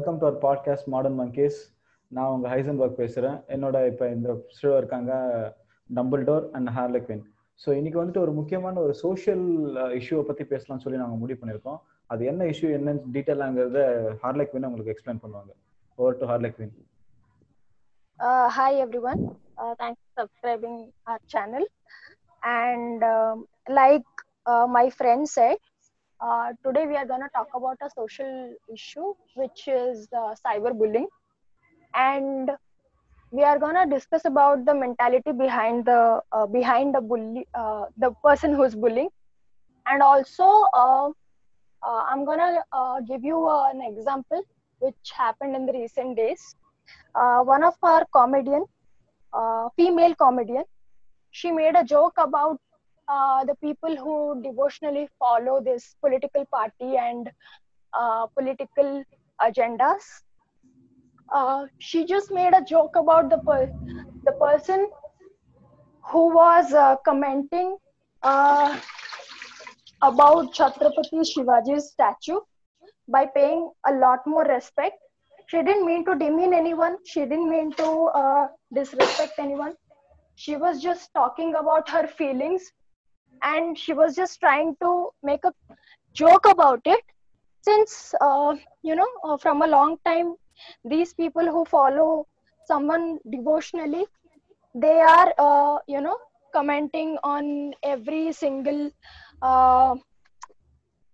Welcome to our podcast Modern Monkeys நான் உங்க Heisenberg பேசுறேன். என்னோட இப்போ இந்த ஷோ இருக்காங்க Dumbledore and Harlequin so இன்னைக்கு வந்துட்டு ஒரு முக்கியமான ஒரு சோஷியல் இஷ்யூவை uh, பத்தி பேசலாம்னு சொல்லி நாங்கள் முடிவு பண்ணியிருக்கோம். அது என்ன இஷ்யூ என்னன்னு டீட்டெயிலாங்கிறத ஹார்லக்வின் உங்களுக்கு எக்ஸ்பிளைன் பண்ணுவாங்க. Over to Harlequin hi everyone thanks subscribing for channel and like my um, set uh, today we are going to talk about a social issue, which is uh, cyberbullying, and we are going to discuss about the mentality behind the uh, behind the bully, uh, the person who's bullying, and also uh, I'm going to give you an example which happened in the recent days. One of our comedian, female comedian, she made a joke about uh, the people who devotionally follow this political party and uh, political agendas. Uh, she just made a joke about the per- the person who was uh, commenting uh, about Chhatrapati Shivaji's statue by paying a lot more respect she didn't mean to demean anyone she didn't mean to disrespect anyone she was just talking about her feelings and she was just trying to make a joke about it. Since uh, you know uh, from a long time these people who follow someone devotionally they are uh, you know commenting on every single uh,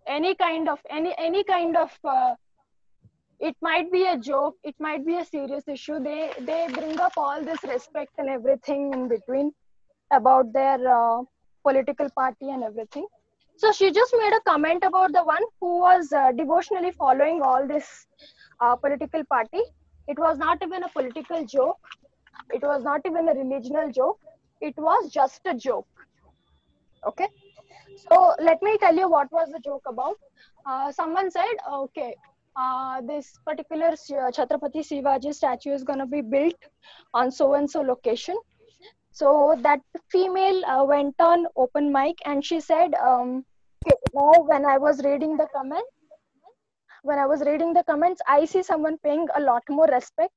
any kind of any any kind of uh, it might be a joke it might be a serious issue. They they bring up all this respect and everything in between about their political party and everything. So she just made a comment about the one who was uh, devotionally following all this uh, political party. It was not even a political joke. It was not even a religional joke. It was just a joke. Okay? So let me tell you what was the joke about. Uh, someone said okay uh, this particular Chhatrapati Shivaji statue is going to be built on so and so location. So that female uh, went on open mic and she said, um, now when I was reading the comments, when I was reading the comments, I see someone paying a lot more respect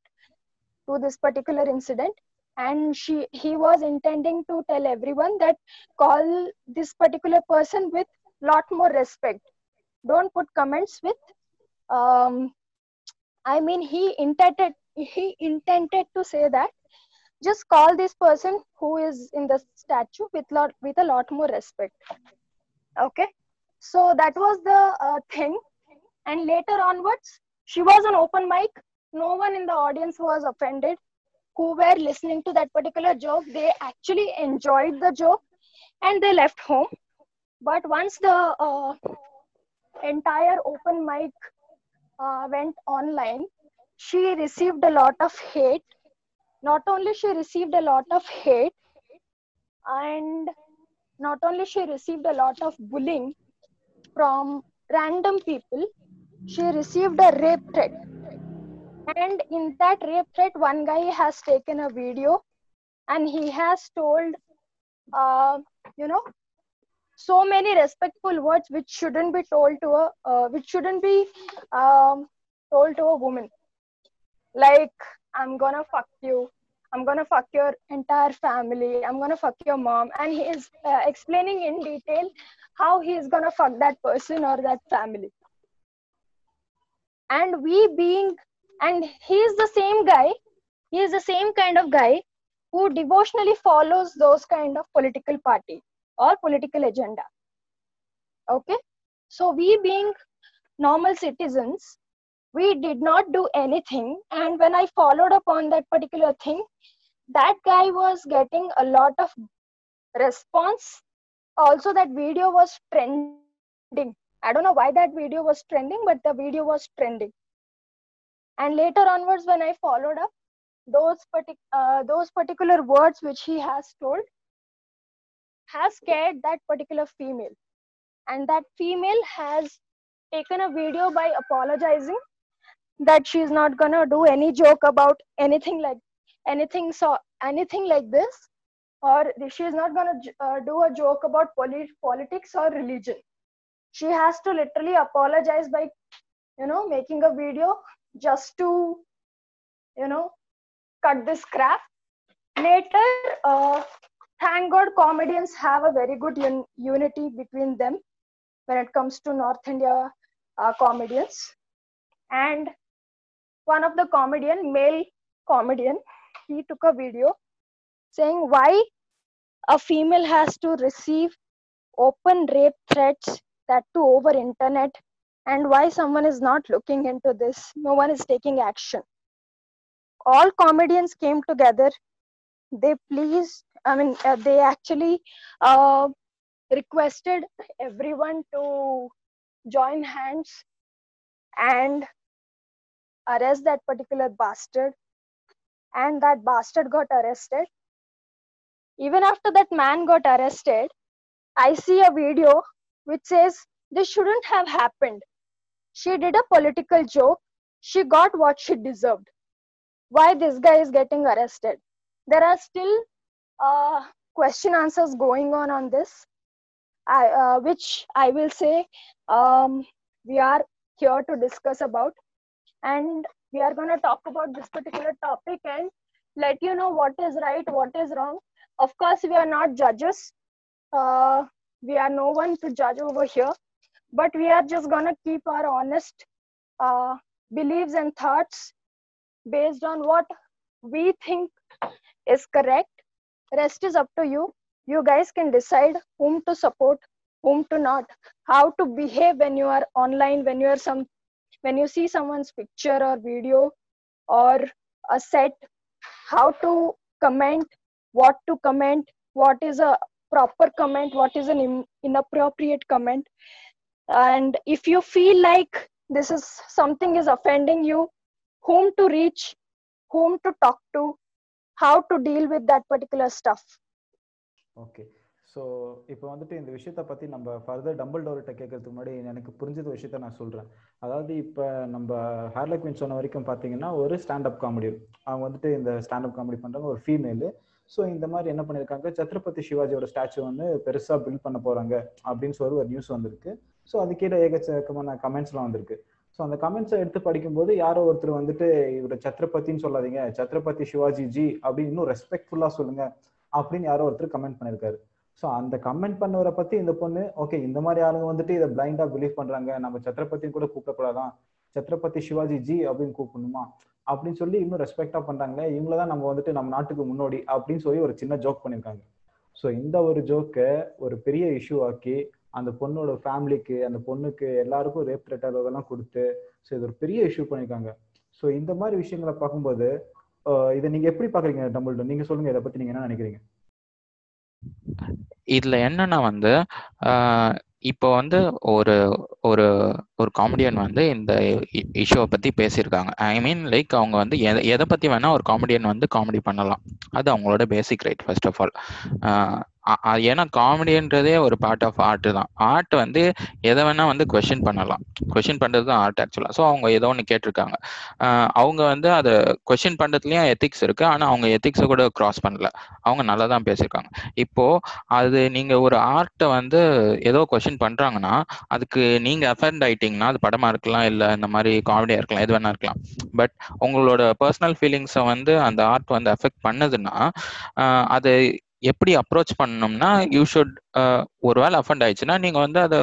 to this particular incident. And she, he was intending to tell everyone that call this particular person with lot more respect. Don't put comments with um, I mean, he intended he intended to say that just call this person who is in the statue with lot with a lot more respect. Okay, so that was the uh, thing, and later onwards, she was on open mic. No one in the audience was offended. Who were listening to that particular joke, they actually enjoyed the joke, and they left home. But once the uh, entire open mic uh, went online she received a lot of hate not only she received a lot of hate and not only she received a lot of bullying from random people she received a rape threat. And in that rape threat one guy has taken a video and he has told uh, you know so many respectful words which shouldn't be told to a uh, which shouldn't be um, told to a woman. Like i'm gonna fuck you. I'm gonna fuck your entire family. I'm gonna fuck your mom. And he is uh, explaining in detail how he is gonna fuck that person or that family. And we being and he is the same guy. He is the same kind of guy who devotionally follows those kind of political party or political agenda. Okay, so we being normal citizens, we did not do anything. And when I followed up on that particular thing, that guy was getting a lot of response. Also, that video was trending. I don't know why that video was trending, but the video was trending. And later onwards, when I followed up, those, partic- uh, those particular words which he has told has scared that particular female and that female has taken a video by apologizing that she's not gonna do any joke about anything like anything so anything like this or she's not gonna uh, do a joke about polit- politics or religion she has to literally apologize by you know making a video just to, you know, cut this crap. Later, uh, thank God, comedians have a very good un- unity between them when it comes to North India uh, comedians. And one of the comedian, male comedian, he took a video saying why a female has to receive open rape threats that too over internet and why someone is not looking into this. No one is taking action. All comedians came together. They please i mean uh, they actually uh, requested everyone to join hands and arrest that particular bastard. And that bastard got arrested. Even after that man got arrested i see a video which says this shouldn't have happened. She did a political joke. She got what she deserved. Why this guy is getting arrested? There are still uh, question answers going on on this. I, uh, which i will say um, we are here to discuss about and we are going to talk about this particular topic and let you know what is right what is wrong. Of course we are not judges. Uh, we are no one to judge over here. But we are just going to keep our honest uh, beliefs and thoughts based on what we think is correct. Rest is up to you. You guys can decide whom to support whom to not. How to behave when you are online when you are some when you see someone's picture or video or a set how to comment what to comment what is a proper comment what is an inappropriate comment. And if you feel like this is something is offending you whom to reach whom to talk to how to deal with that particular stuff. Okay so இப்போ வந்துட்டு இந்த விஷயத்த பற்றி நம்ம further tumble டோர்கிட்ட கேட்கறதுக்கு முன்னாடி எனக்கு புரிஞ்சத விஷயத்த நான் சொல்கிறேன் அதாவது இப்போ நம்ம ஹேர்லக்வின் சொன்ன வரைக்கும் பார்த்தீங்கன்னா ஒரு ஸ்டாண்டப் காமெடி அவங்க வந்துட்டு இந்த ஸ்டாண்டப் காமெடி பண்ணுறாங்க ஒரு ஃபீமேலு ஸோ இந்த மாதிரி என்ன பண்ணியிருக்காங்க சத்ரபதி சிவாஜியோட ஸ்டாச்சு வந்து பெருசாக பில்ட் பண்ண போகிறாங்க அப்படின்னு சொல்லி ஒரு நியூஸ் வந்திருக்கு. ஸோ அது கீழே ஏகச்சக்கமான கமெண்ட்ஸ்லாம் வந்திருக்கு. ஸோ அந்த கமெண்ட்ஸை எடுத்து படிக்கும்போது யாரோ ஒருத்தர் வந்துட்டு இவரை சத்ரபதின்னு சொல்லாதீங்க. சத்ரபதி சிவாஜி ஜி அப்படின்னு இன்னும் ரெஸ்பெக்ட்ஃபுல்லாக சொல்லுங்க. அப்படின்னு யாரோ ஒருத்தர் கமெண்ட் பண்ணியிருக்காரு ஸோ அந்த கமெண்ட் பண்ணவரை பத்தி இந்த பொண்ணு ஓகே இந்த மாதிரி ஆளுங்க வந்துட்டு இதை பிளைண்டா பிலீவ் பண்றாங்க. நம்ம சத்ரபதினு கூட கூப்பிடக்கூடாதான். சத்ரபதி சிவாஜி ஜி அப்படின்னு கூப்பிடணுமா? அப்படின்னு சொல்லி இன்னும் ரெஸ்பெக்டா பண்றாங்களே இவங்கள தான் நம்ம வந்துட்டு நம்ம நாட்டுக்கு முன்னோடி அப்படின்னு சொல்லி ஒரு சின்ன ஜோக் பண்ணியிருக்காங்க. ஸோ இந்த ஒரு ஜோக்கை ஒரு பெரிய இஷ்யூ ஆக்கி அந்த பொண்ணோட ஃபேமிலிக்கு அந்த பொண்ணுக்கு எல்லாருக்கும் ரேப் த்ரெட் இதெல்லாம் கொடுத்து ஸோ இது ஒரு பெரிய இஷ்யூ பண்ணியிருக்காங்க. ஸோ இந்த மாதிரி விஷயங்களை பார்க்கும்போது இதை நீங்க எப்படி பாக்குறீங்க டம்பிள்டோ நீங்க சொல்லுங்க இதை பத்தி நீங்க என்ன நினைக்கிறீங்க? இதுல என்னன்னா வந்து இப்போ வந்து ஒரு ஒரு ஒரு காமெடியன் வந்து இந்த இஷ்யூவை பத்தி பேசியிருக்காங்க. ஐ மீன் லைக் அவங்க வந்து எதை எதை பத்தி வேணா ஒரு காமெடியன் வந்து காமெடி பண்ணலாம். அது அவங்களோட basic right first of all ஏன்னா காமெடின்றதே ஒரு பார்ட் ஆஃப் ஆர்ட் தான். ஆர்ட் வந்து எதை வேணா வந்து கொஷின் பண்ணலாம். கொஷின் பண்றது தான் ஆர்ட் ஆக்சுவலா ஸோ அவங்க ஏதோ ஒன்று கேட்டிருக்காங்க. அவங்க வந்து அதை கொஷின் பண்றதுலயும் எத்திக்ஸ் இருக்கு. ஆனா அவங்க எத்திக்ஸை கூட கிராஸ் பண்ணல. அவங்க நல்லா தான் பேசியிருக்காங்க. இப்போ அது நீங்க ஒரு ஆர்ட்டை வந்து ஏதோ கொஷின் பண்றாங்கன்னா அதுக்கு நீங்க அஃபெண்ட் ஆயிட்டீங்கன்னா அது படமா இருக்கலாம் இல்ல இந்த மாதிரி காமெடியா இருக்கலாம் எது வேணா இருக்கலாம். பட் உங்களோட பர்சனல் ஃபீலிங்ஸை வந்து அந்த ஆர்ட் வந்து அஃபெக்ட் பண்ணுதுன்னா அது எப்படி அப்ரோச் பண்ணணும்னா யூ ஷுட் ஒருவேளை அஃபண்ட் ஆயிடுச்சுன்னா நீங்க வந்து அதை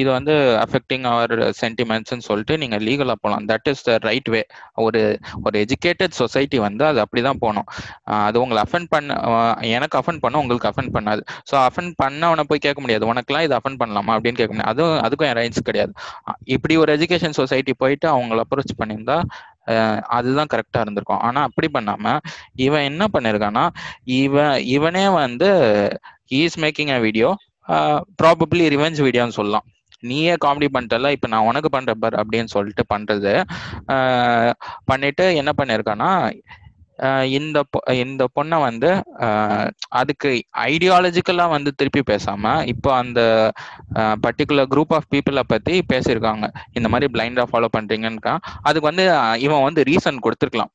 இது வந்து அஃபெக்டிங் அவர் சென்டிமெண்ட்ஸ்ன்னு சொல்லிட்டு நீங்க லீகலா போகலாம் that is the right way ஒரு ஒரு எஜுகேட்டட் சொசைட்டி வந்து அது அப்படிதான் போகணும். அது உங்களை அஃபெண்ட் பண்ண எனக்கு அஃபெண்ட் பண்ண உங்களுக்கு அஃபெண்ட் பண்ணாது. ஸோ அஃபெண்ட் பண்ணவனை போய் கேட்க முடியாது. உனக்குலாம் இது அஃபெண்ட் பண்ணலாமா அப்படின்னு கேட்க முடியாது. அதுவும் அதுக்கும் என் ரைட்ஸ் கிடையாது. இப்படி ஒரு எஜுகேஷன் சொசைட்டி போயிட்டு அவங்கள அப்ரோச் பண்ணியிருந்தா அதுதான் கரெக்டா இருந்திருக்கும். ஆனா அப்படி பண்ணாம இவன் என்ன பண்ணிருக்கான்னா இவன் இவனே வந்து is making a video probably revenge வீடியோன்னு சொல்லலாம். நீயே காமெடி பண்ணிட்டல இப்ப நான் உனக்கு பண்ற பார் அப்படின்னு சொல்லிட்டு பண்றது. பண்ணிட்டு என்ன பண்ணிருக்கான்னா இந்த பொ- இந்த பொண்ணை வந்து ஆஹ் அதுக்கு ஐடியாலஜிக்கலா வந்து திருப்பி பேசாம இப்போ அந்த பர்டிகுலர் குரூப் ஆஃப் பீப்புளை பத்தி பேசியிருக்காங்க. இந்த மாதிரி பிளைண்டா ஃபாலோ பண்றீங்கன்னு அதுக்கு வந்து இவன் வந்து ரீசன் கொடுத்துருக்கலாம்.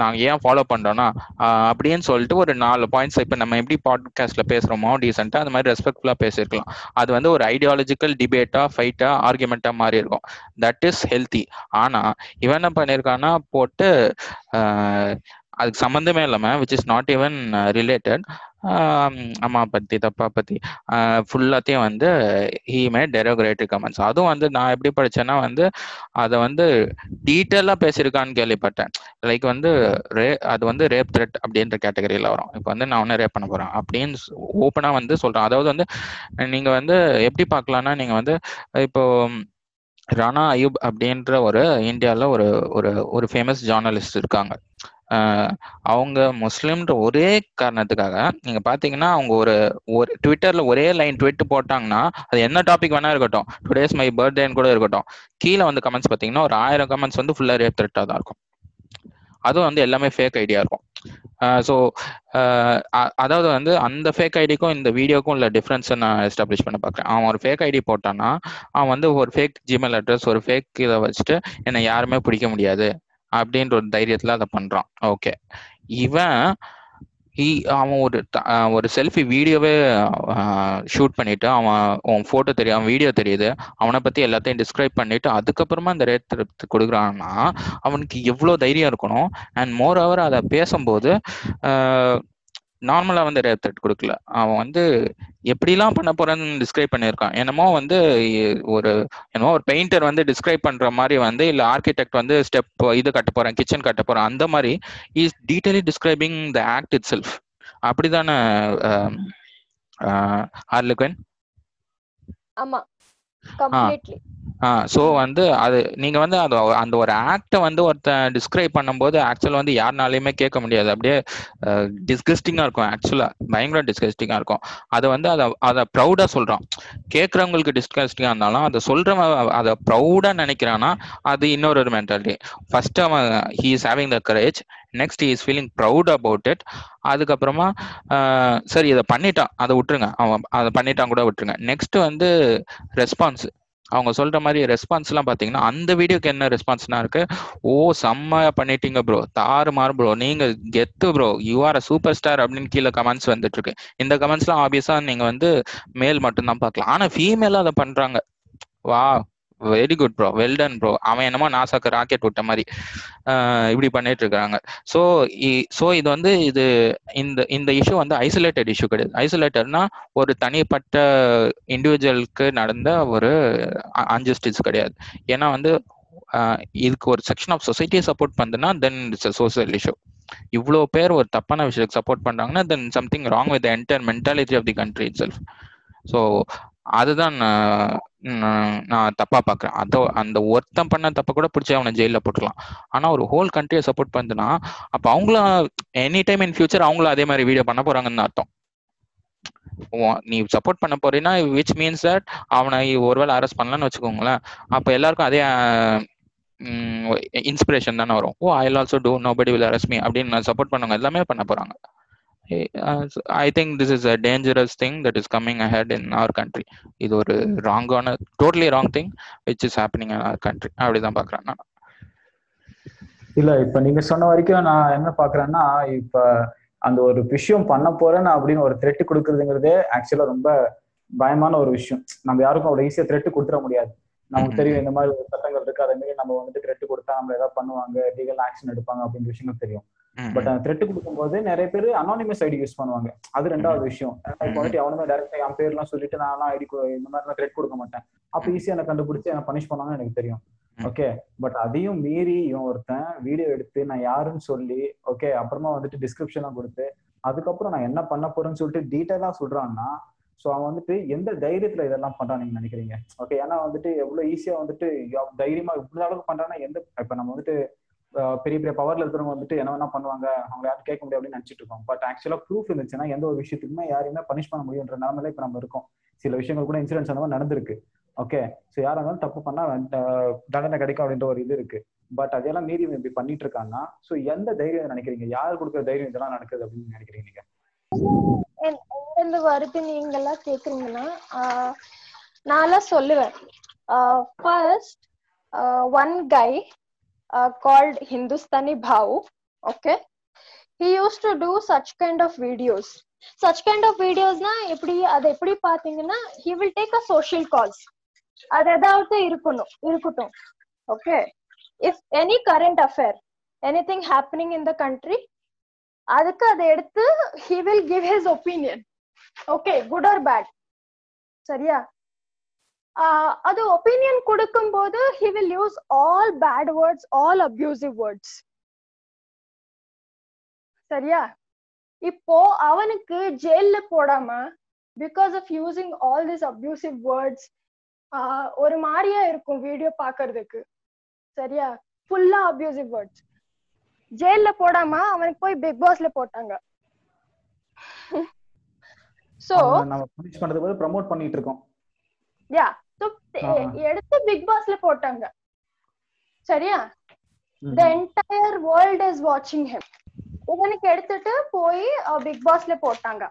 நாங்க ஏன் ஃபாலோ பண்றோம்னா அப்படின்னு சொல்லிட்டு ஒரு நாலு பாயிண்ட்ஸ் இப்போ நம்ம எப்படி பாட்காஸ்ட்ல பேசுறோமோ டீசெண்டா அந்த மாதிரி ரெஸ்பெக்ட்ஃபுல்லா பேசியிருக்கலாம். அது வந்து ஒரு ஐடியாலஜிக்கல் டிபேட்டா ஃபைட்டா ஆர்குமெண்டா மாறி இருக்கும். தட் இஸ் ஹெல்த்தி ஆனா இவன் என்ன பண்ணியிருக்கான்னா போட்டு அதுக்கு சம்மந்தமே இல்லாம which is not even related அம்மா பத்தி தப்பா பத்தி uh, ஃபுல்லாத்தையும் வந்து ஹீமே டெரோகிரேட்டிவ் கமெண்ட்ஸ் அதுவும் வந்து நான் எப்படி படிச்சேன்னா வந்து அதை வந்து டீட்டெயிலா பேசியிருக்கான்னு கேள்விப்பட்டேன். லைக் வந்து ரே அது வந்து ரேப் த்ரெட் அப்படின்ற கேட்டகரியில வரும். இப்போ வந்து நான் ஒன்று ரேப் பண்ண போறேன் அப்படின்னு ஓப்பனா வந்து சொல்றேன். அதாவது வந்து நீங்க வந்து எப்படி பார்க்கலாம்னா நீங்க வந்து இப்போ ரானா அயூப் அப்படின்ற ஒரு இந்தியாவில் ஒரு ஒரு ஒரு ஃபேமஸ் ஜேர்னலிஸ்ட் இருக்காங்க. அவங்க முஸ்லீம்ன்ற ஒரே காரணத்துக்காக நீங்க பாத்தீங்கன்னா அவங்க ஒரு ஒரு ட்விட்டர்ல ஒரே லைன் ட்விட் போட்டாங்கன்னா அது என்ன டாபிக் வேணா இருக்கட்டும். டுடேஸ் மை பர்த்டேன்னு கூட இருக்கட்டும். கீழே வந்து கமெண்ட்ஸ் பாத்தீங்கன்னா ஒரு ஆயிரம் கமெண்ட்ஸ் வந்து ஃபுல்லா ரேப் த்ரெட்டாக தான் இருக்கும். அதுவும் வந்து எல்லாமே ஃபேக் ஐடியா இருக்கும். ஸோ அதாவது வந்து அந்த ஃபேக் ஐடிக்கும் இந்த வீடியோக்கும் உள்ள டிஃப்ரென்ஸை நான் எஸ்டாப்ளிஷ் பண்ண பார்க்குறேன் அவன் ஒரு ஃபேக் ஐடி போட்டான்னா அவன் வந்து ஒரு ஃபேக் ஜிமெயில் அட்ரஸ் ஒரு ஃபேக் இதை வச்சுட்டு என்னை யாருமே பிடிக்க முடியாது. அப்படின்ற ஒரு தைரியத்துல அதை பண்றான். ஓகே இவன் அவன் ஒரு ஒரு செல்ஃபி வீடியோவே ஷூட் பண்ணிட்டு அவன் அவன் போட்டோ தெரியும் அவன் வீடியோ தெரியுது அவனை பத்தி எல்லாத்தையும் டிஸ்கிரைப் பண்ணிட்டு அதுக்கப்புறமா அந்த ரேட் கொடுக்குறான்னா அவனுக்கு எவ்வளோ தைரியம் இருக்கணும்? அண்ட் மோர் ஓவர் அதை பேசும்போது நார்மலா வந்து ரேப் த்ரெட் கொடுக்கல. அவன் வந்து எப்படிலாம் பண்ண போறேன்னு டிஸ்கிரைப் பண்ணியிருக்கான். என்னமோ வந்து ஒரு என்னமோ ஒரு பெயிண்டர் வந்து டிஸ்கிரைப் பண்ற மாதிரி வந்து இல்ல ஆர்கிடெக்ட் வந்து ஸ்டெப் இது கட்ட போறேன் கிச்சன் கட்ட போறேன் அந்த மாதிரி is detailly describing the act itself அப்படிதானே ஹார்லிக்வன் ஆமா கம்ப்ளீட்லி ஸோ வந்து அது நீங்க வந்து அது அந்த ஒரு ஆக்டை வந்து ஒருத்தன் டிஸ்கிரைப் பண்ணும்போது ஆக்சுவலாக வந்து யாருனாலையுமே கேட்க முடியாது. அப்படியே டிஸ்கஸ்டிங்கா இருக்கும் ஆக்சுவலா பயங்கர டிஸ்கஸ்டிங்கா இருக்கும். அதை வந்து அதை அதை ப்ரௌடா சொல்றான். கேட்கறவங்களுக்கு டிஸ்கஸ்டிங்கா இருந்தாலும் அதை சொல்றவன் அதை ப்ரௌடா நினைக்கிறான்னா அது இன்னொரு ஒரு மென்டாலிட்டி ஃபர்ஸ்ட் அவன் he is having the courage next is feeling proud about it அதுக்கப்புறமா சரி இதை பண்ணிட்டான். அதை விட்டுருங்க. அவன் அதை பண்ணிட்டான் கூட விட்டுருங்க. நெக்ஸ்ட் வந்து ரெஸ்பான்ஸ் அவங்க சொல்ற மாதிரி ரெஸ்பான்ஸ்லாம் பார்த்தீங்கன்னா பாத்தீங்கன்னா அந்த வீடியோக்கு என்ன ரெஸ்பான்ஸ்னா இருக்கு? ஓ செம்ம பண்ணிட்டீங்க ப்ரோ தாறு மாறு ப்ரோ நீங்க கெத்து bro you are a super star அப்படின்னு கீழே கமெண்ட்ஸ் வந்துட்டு இருக்கு இந்த கமெண்ட்ஸ்லாம் ஆப்வியஸா நீங்க வந்து மேல் மட்டும்தான் பார்க்கலாம். ஆனா ஃபீமேலும் அதை பண்றாங்க. வா very good bro well done bro அவன் என்னமோ நாசாக்கு ராக்கெட் விட்ட மாதிரி இப்படி பண்ணிட்டு இருக்காங்க. ஸோ ஸோ இது வந்து இது இந்த இந்த இஷ்யூ வந்து ஐசோலேட்டட் இஷ்யூ கிடையாது. ஐசோலேட்டட்னா ஒரு தனிப்பட்ட இண்டிவிஜுவலுக்கு நடந்த ஒரு அன்ஜஸ்டிஸ் கிடையாது. ஏன்னா வந்து இதுக்கு ஒரு செக்ஷன் ஆஃப் சொசைட்டியை சப்போர்ட் பண்ணுதுன்னா தென் இட்ஸ் சோசியல் இஷ்யூ இவ்வளோ பேர் ஒரு தப்பான விஷயத்துக்கு சப்போர்ட் பண்றாங்கன்னா then something wrong with entire mentality of the country itself so அதுதான் நான் தப்பா பாக்குறேன் அதோ அந்த ஒருத்தன் பண்ண தப்ப கூட பிடிச்சி அவனை ஜெயில போட்டுக்கலாம். ஆனா ஒரு ஹோல் கண்ட்ரியை சப்போர்ட் பண்ணுதுன்னா அப்ப அவங்களும் எனி டைம் இன் ஃபியூச்சர் அவங்களும் அதே மாதிரி வீடியோ பண்ண போறாங்கன்னு அர்த்தம். நீ சப்போர்ட் பண்ண போறீன்னா விச் மீன்ஸ் தட் அவனை ஒருவேளை அரெஸ்ட் பண்ணலான்னு வச்சுக்கோங்களேன். அப்ப எல்லாருக்கும் அதே இன்ஸ்பிரேஷன் தானே வரும். ஓ I also do nobody will arrest me அப்படின்னு சப்போர்ட் பண்ணவங்க எல்லாமே பண்ண போறாங்க. I think this is a dangerous thing that is coming ahead in our country இது ஒரு ராங்கான totally wrong thing which is happening in our country அப்படிதான் பாக்குறேன் நான். இல்ல இப்ப நீங்க சொன்ன வரைக்கும் நான் என்ன பாக்குறேன்னா இப்ப அந்த ஒரு விஷயம் பண்ண போறேன் அப்படின்னு ஒரு த்ரெட் கொடுக்குறதுங்கிறதே ஆக்சுவலா ரொம்ப பயமான ஒரு விஷயம். நம்ம யாருக்கும் அவ்வளவு ஈஸியா த்ரெட் கொடுத்துட முடியாது. நமக்கு தெரியும் இந்த மாதிரி ஒரு சட்டங்கள் இருக்கு. அதே மாதிரி நம்ம வந்துட்டு த்ரெட் கொடுத்தா நம்ம ஏதாவது பண்ணுவாங்க லீகல் ஆக்ஷன் எடுப்பாங்க அப்படின்ற விஷயங்கள் தெரியும். பட் அந்த த்ரெட் கொடுக்கும்போது நிறைய பேர் அனானிமஸ் ஐடி யூஸ் பண்ணுவாங்க. அது ரெண்டாவது விஷயம். வந்துட்டு அவனுமே டேரக்டா என் பேர்லாம் சொல்லிட்டு நான் ஐடி இந்த மாதிரி த்ரெட் கொடுக்க மாட்டேன். அப்ப ஈஸியா எனக்கு கண்டுபிடிச்சு என்ன பனிஷ் பண்ணுவாங்கன்னு எனக்கு தெரியும். ஓகே பட் அதையும் மீறி இவன் ஒருத்தன் வீடியோ எடுத்து நான் யாருன்னு சொல்லி ஓகே அப்புறமா வந்துட்டு டிஸ்கிரிப்ஷன்லாம் கொடுத்து அதுக்கப்புறம் நான் என்ன பண்ண போறேன்னு சொல்லிட்டு டீட்டெயிலா சொல்றான்னா ஸோ அவன் வந்துட்டு எந்த தைரியத்துல இதெல்லாம் பண்றான் நீங்க நினைக்கிறீங்க? ஓகே ஏன்னா வந்துட்டு எவ்வளவு ஈஸியா வந்துட்டு தைரியமா இவ்வளவு அளவுக்கு பண்றான்னா எந்த இப்ப நம்ம வந்துட்டு பெரிய பெரிய பவர்ல இருக்கிறவங்க வந்துட்டு என்ன வேணா பண்ணுவாங்க அவங்க யாரும் கேட்க முடியும் அப்படின்னு நினைச்சிட்டு இருக்கோம். பட் ஆக்சுவலா ப்ரூஃப் இருந்துச்சுன்னா எந்த ஒரு விஷயத்துக்குமே யாரையுமே பனிஷ் பண்ண முடியுன்ற நிலமையில இப்ப நம்ம இருக்கோம். சில விஷயங்கள் கூட இன்சூரன்ஸ் அந்த மாதிரி நடந்திருக்கு. ஓகே ஸோ யாரா இருந்தாலும் தப்பு பண்ணா தண்டனை கிடைக்கும் அப்படின்ற ஒரு இது இருக்கு. பட் அதெல்லாம் மீறி இப்படி பண்ணிட்டு இருக்காங்கன்னா ஸோ எந்த தைரியம் நினைக்கிறீங்க? யார் கொடுக்குற தைரியம் இதெல்லாம் நடக்குது அப்படின்னு நினைக்கிறீங்க நீங்க? எங்கிருந்து வருது நீங்க எல்லாம் கேக்குறீங்கன்னா நான் எல்லாம் சொல்லுவேன். First one guy called Hindustani Bhau okay he use to do such kind of videos such kind of வீடியோஸ்னா எப்படி அது எப்படி பாத்தீங்கன்னா he will take a social calls அது ஏதாவது இருக்கணும் இருக்கட்டும் okay if any current affair any thing happening in the country அதுக்கு அதை எடுத்து he will give his opinion okay good or bad சரியா ஆஹ் அது ஒப்பீனியன் கொடுக்கும் போது he will use all bad words all abusive words சரியா? இப்போ அவனுக்கு ஜெயில போடாம because of using all this abusive words ஒரு மாதிரியா இருக்கும் வீடியோ பாக்குறதுக்கு சரியா? ஃபுல்லா அப்யூசிவ் வேர்ட்ஸ் ஜெயில போடாம அவனுக்கு போய் பிக் பாஸ்ல போட்டாங்க. சோ நம்ம பனிஷ் பண்றது போது ப்ரமோட் பண்ணிட்டு இருக்கோம். யா சோ ஆ. எடுத்து பிக் பாஸ்ல போட்டாங்க சரியா ம். த என்டையர் வேர்ல்ட் இஸ் வாட்சிங் ஹிம் இவனுக்கு எடுத்துட்டு போய் பிக் பாஸ்ல போட்டாங்க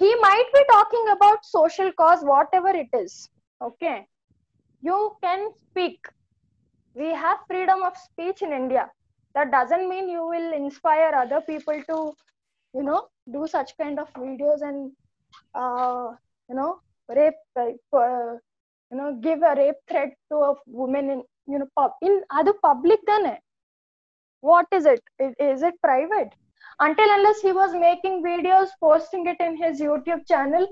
he might be talking about social cause whatever it is okay you can speak we have freedom of speech in india that doesn't mean you will inspire other people to you know do such kind of videos and uh, you know rape uh, you know give a rape threat to a woman in you know pub in adu public done What is it? Is it private? Until unless he was making videos posting it in his youtube channel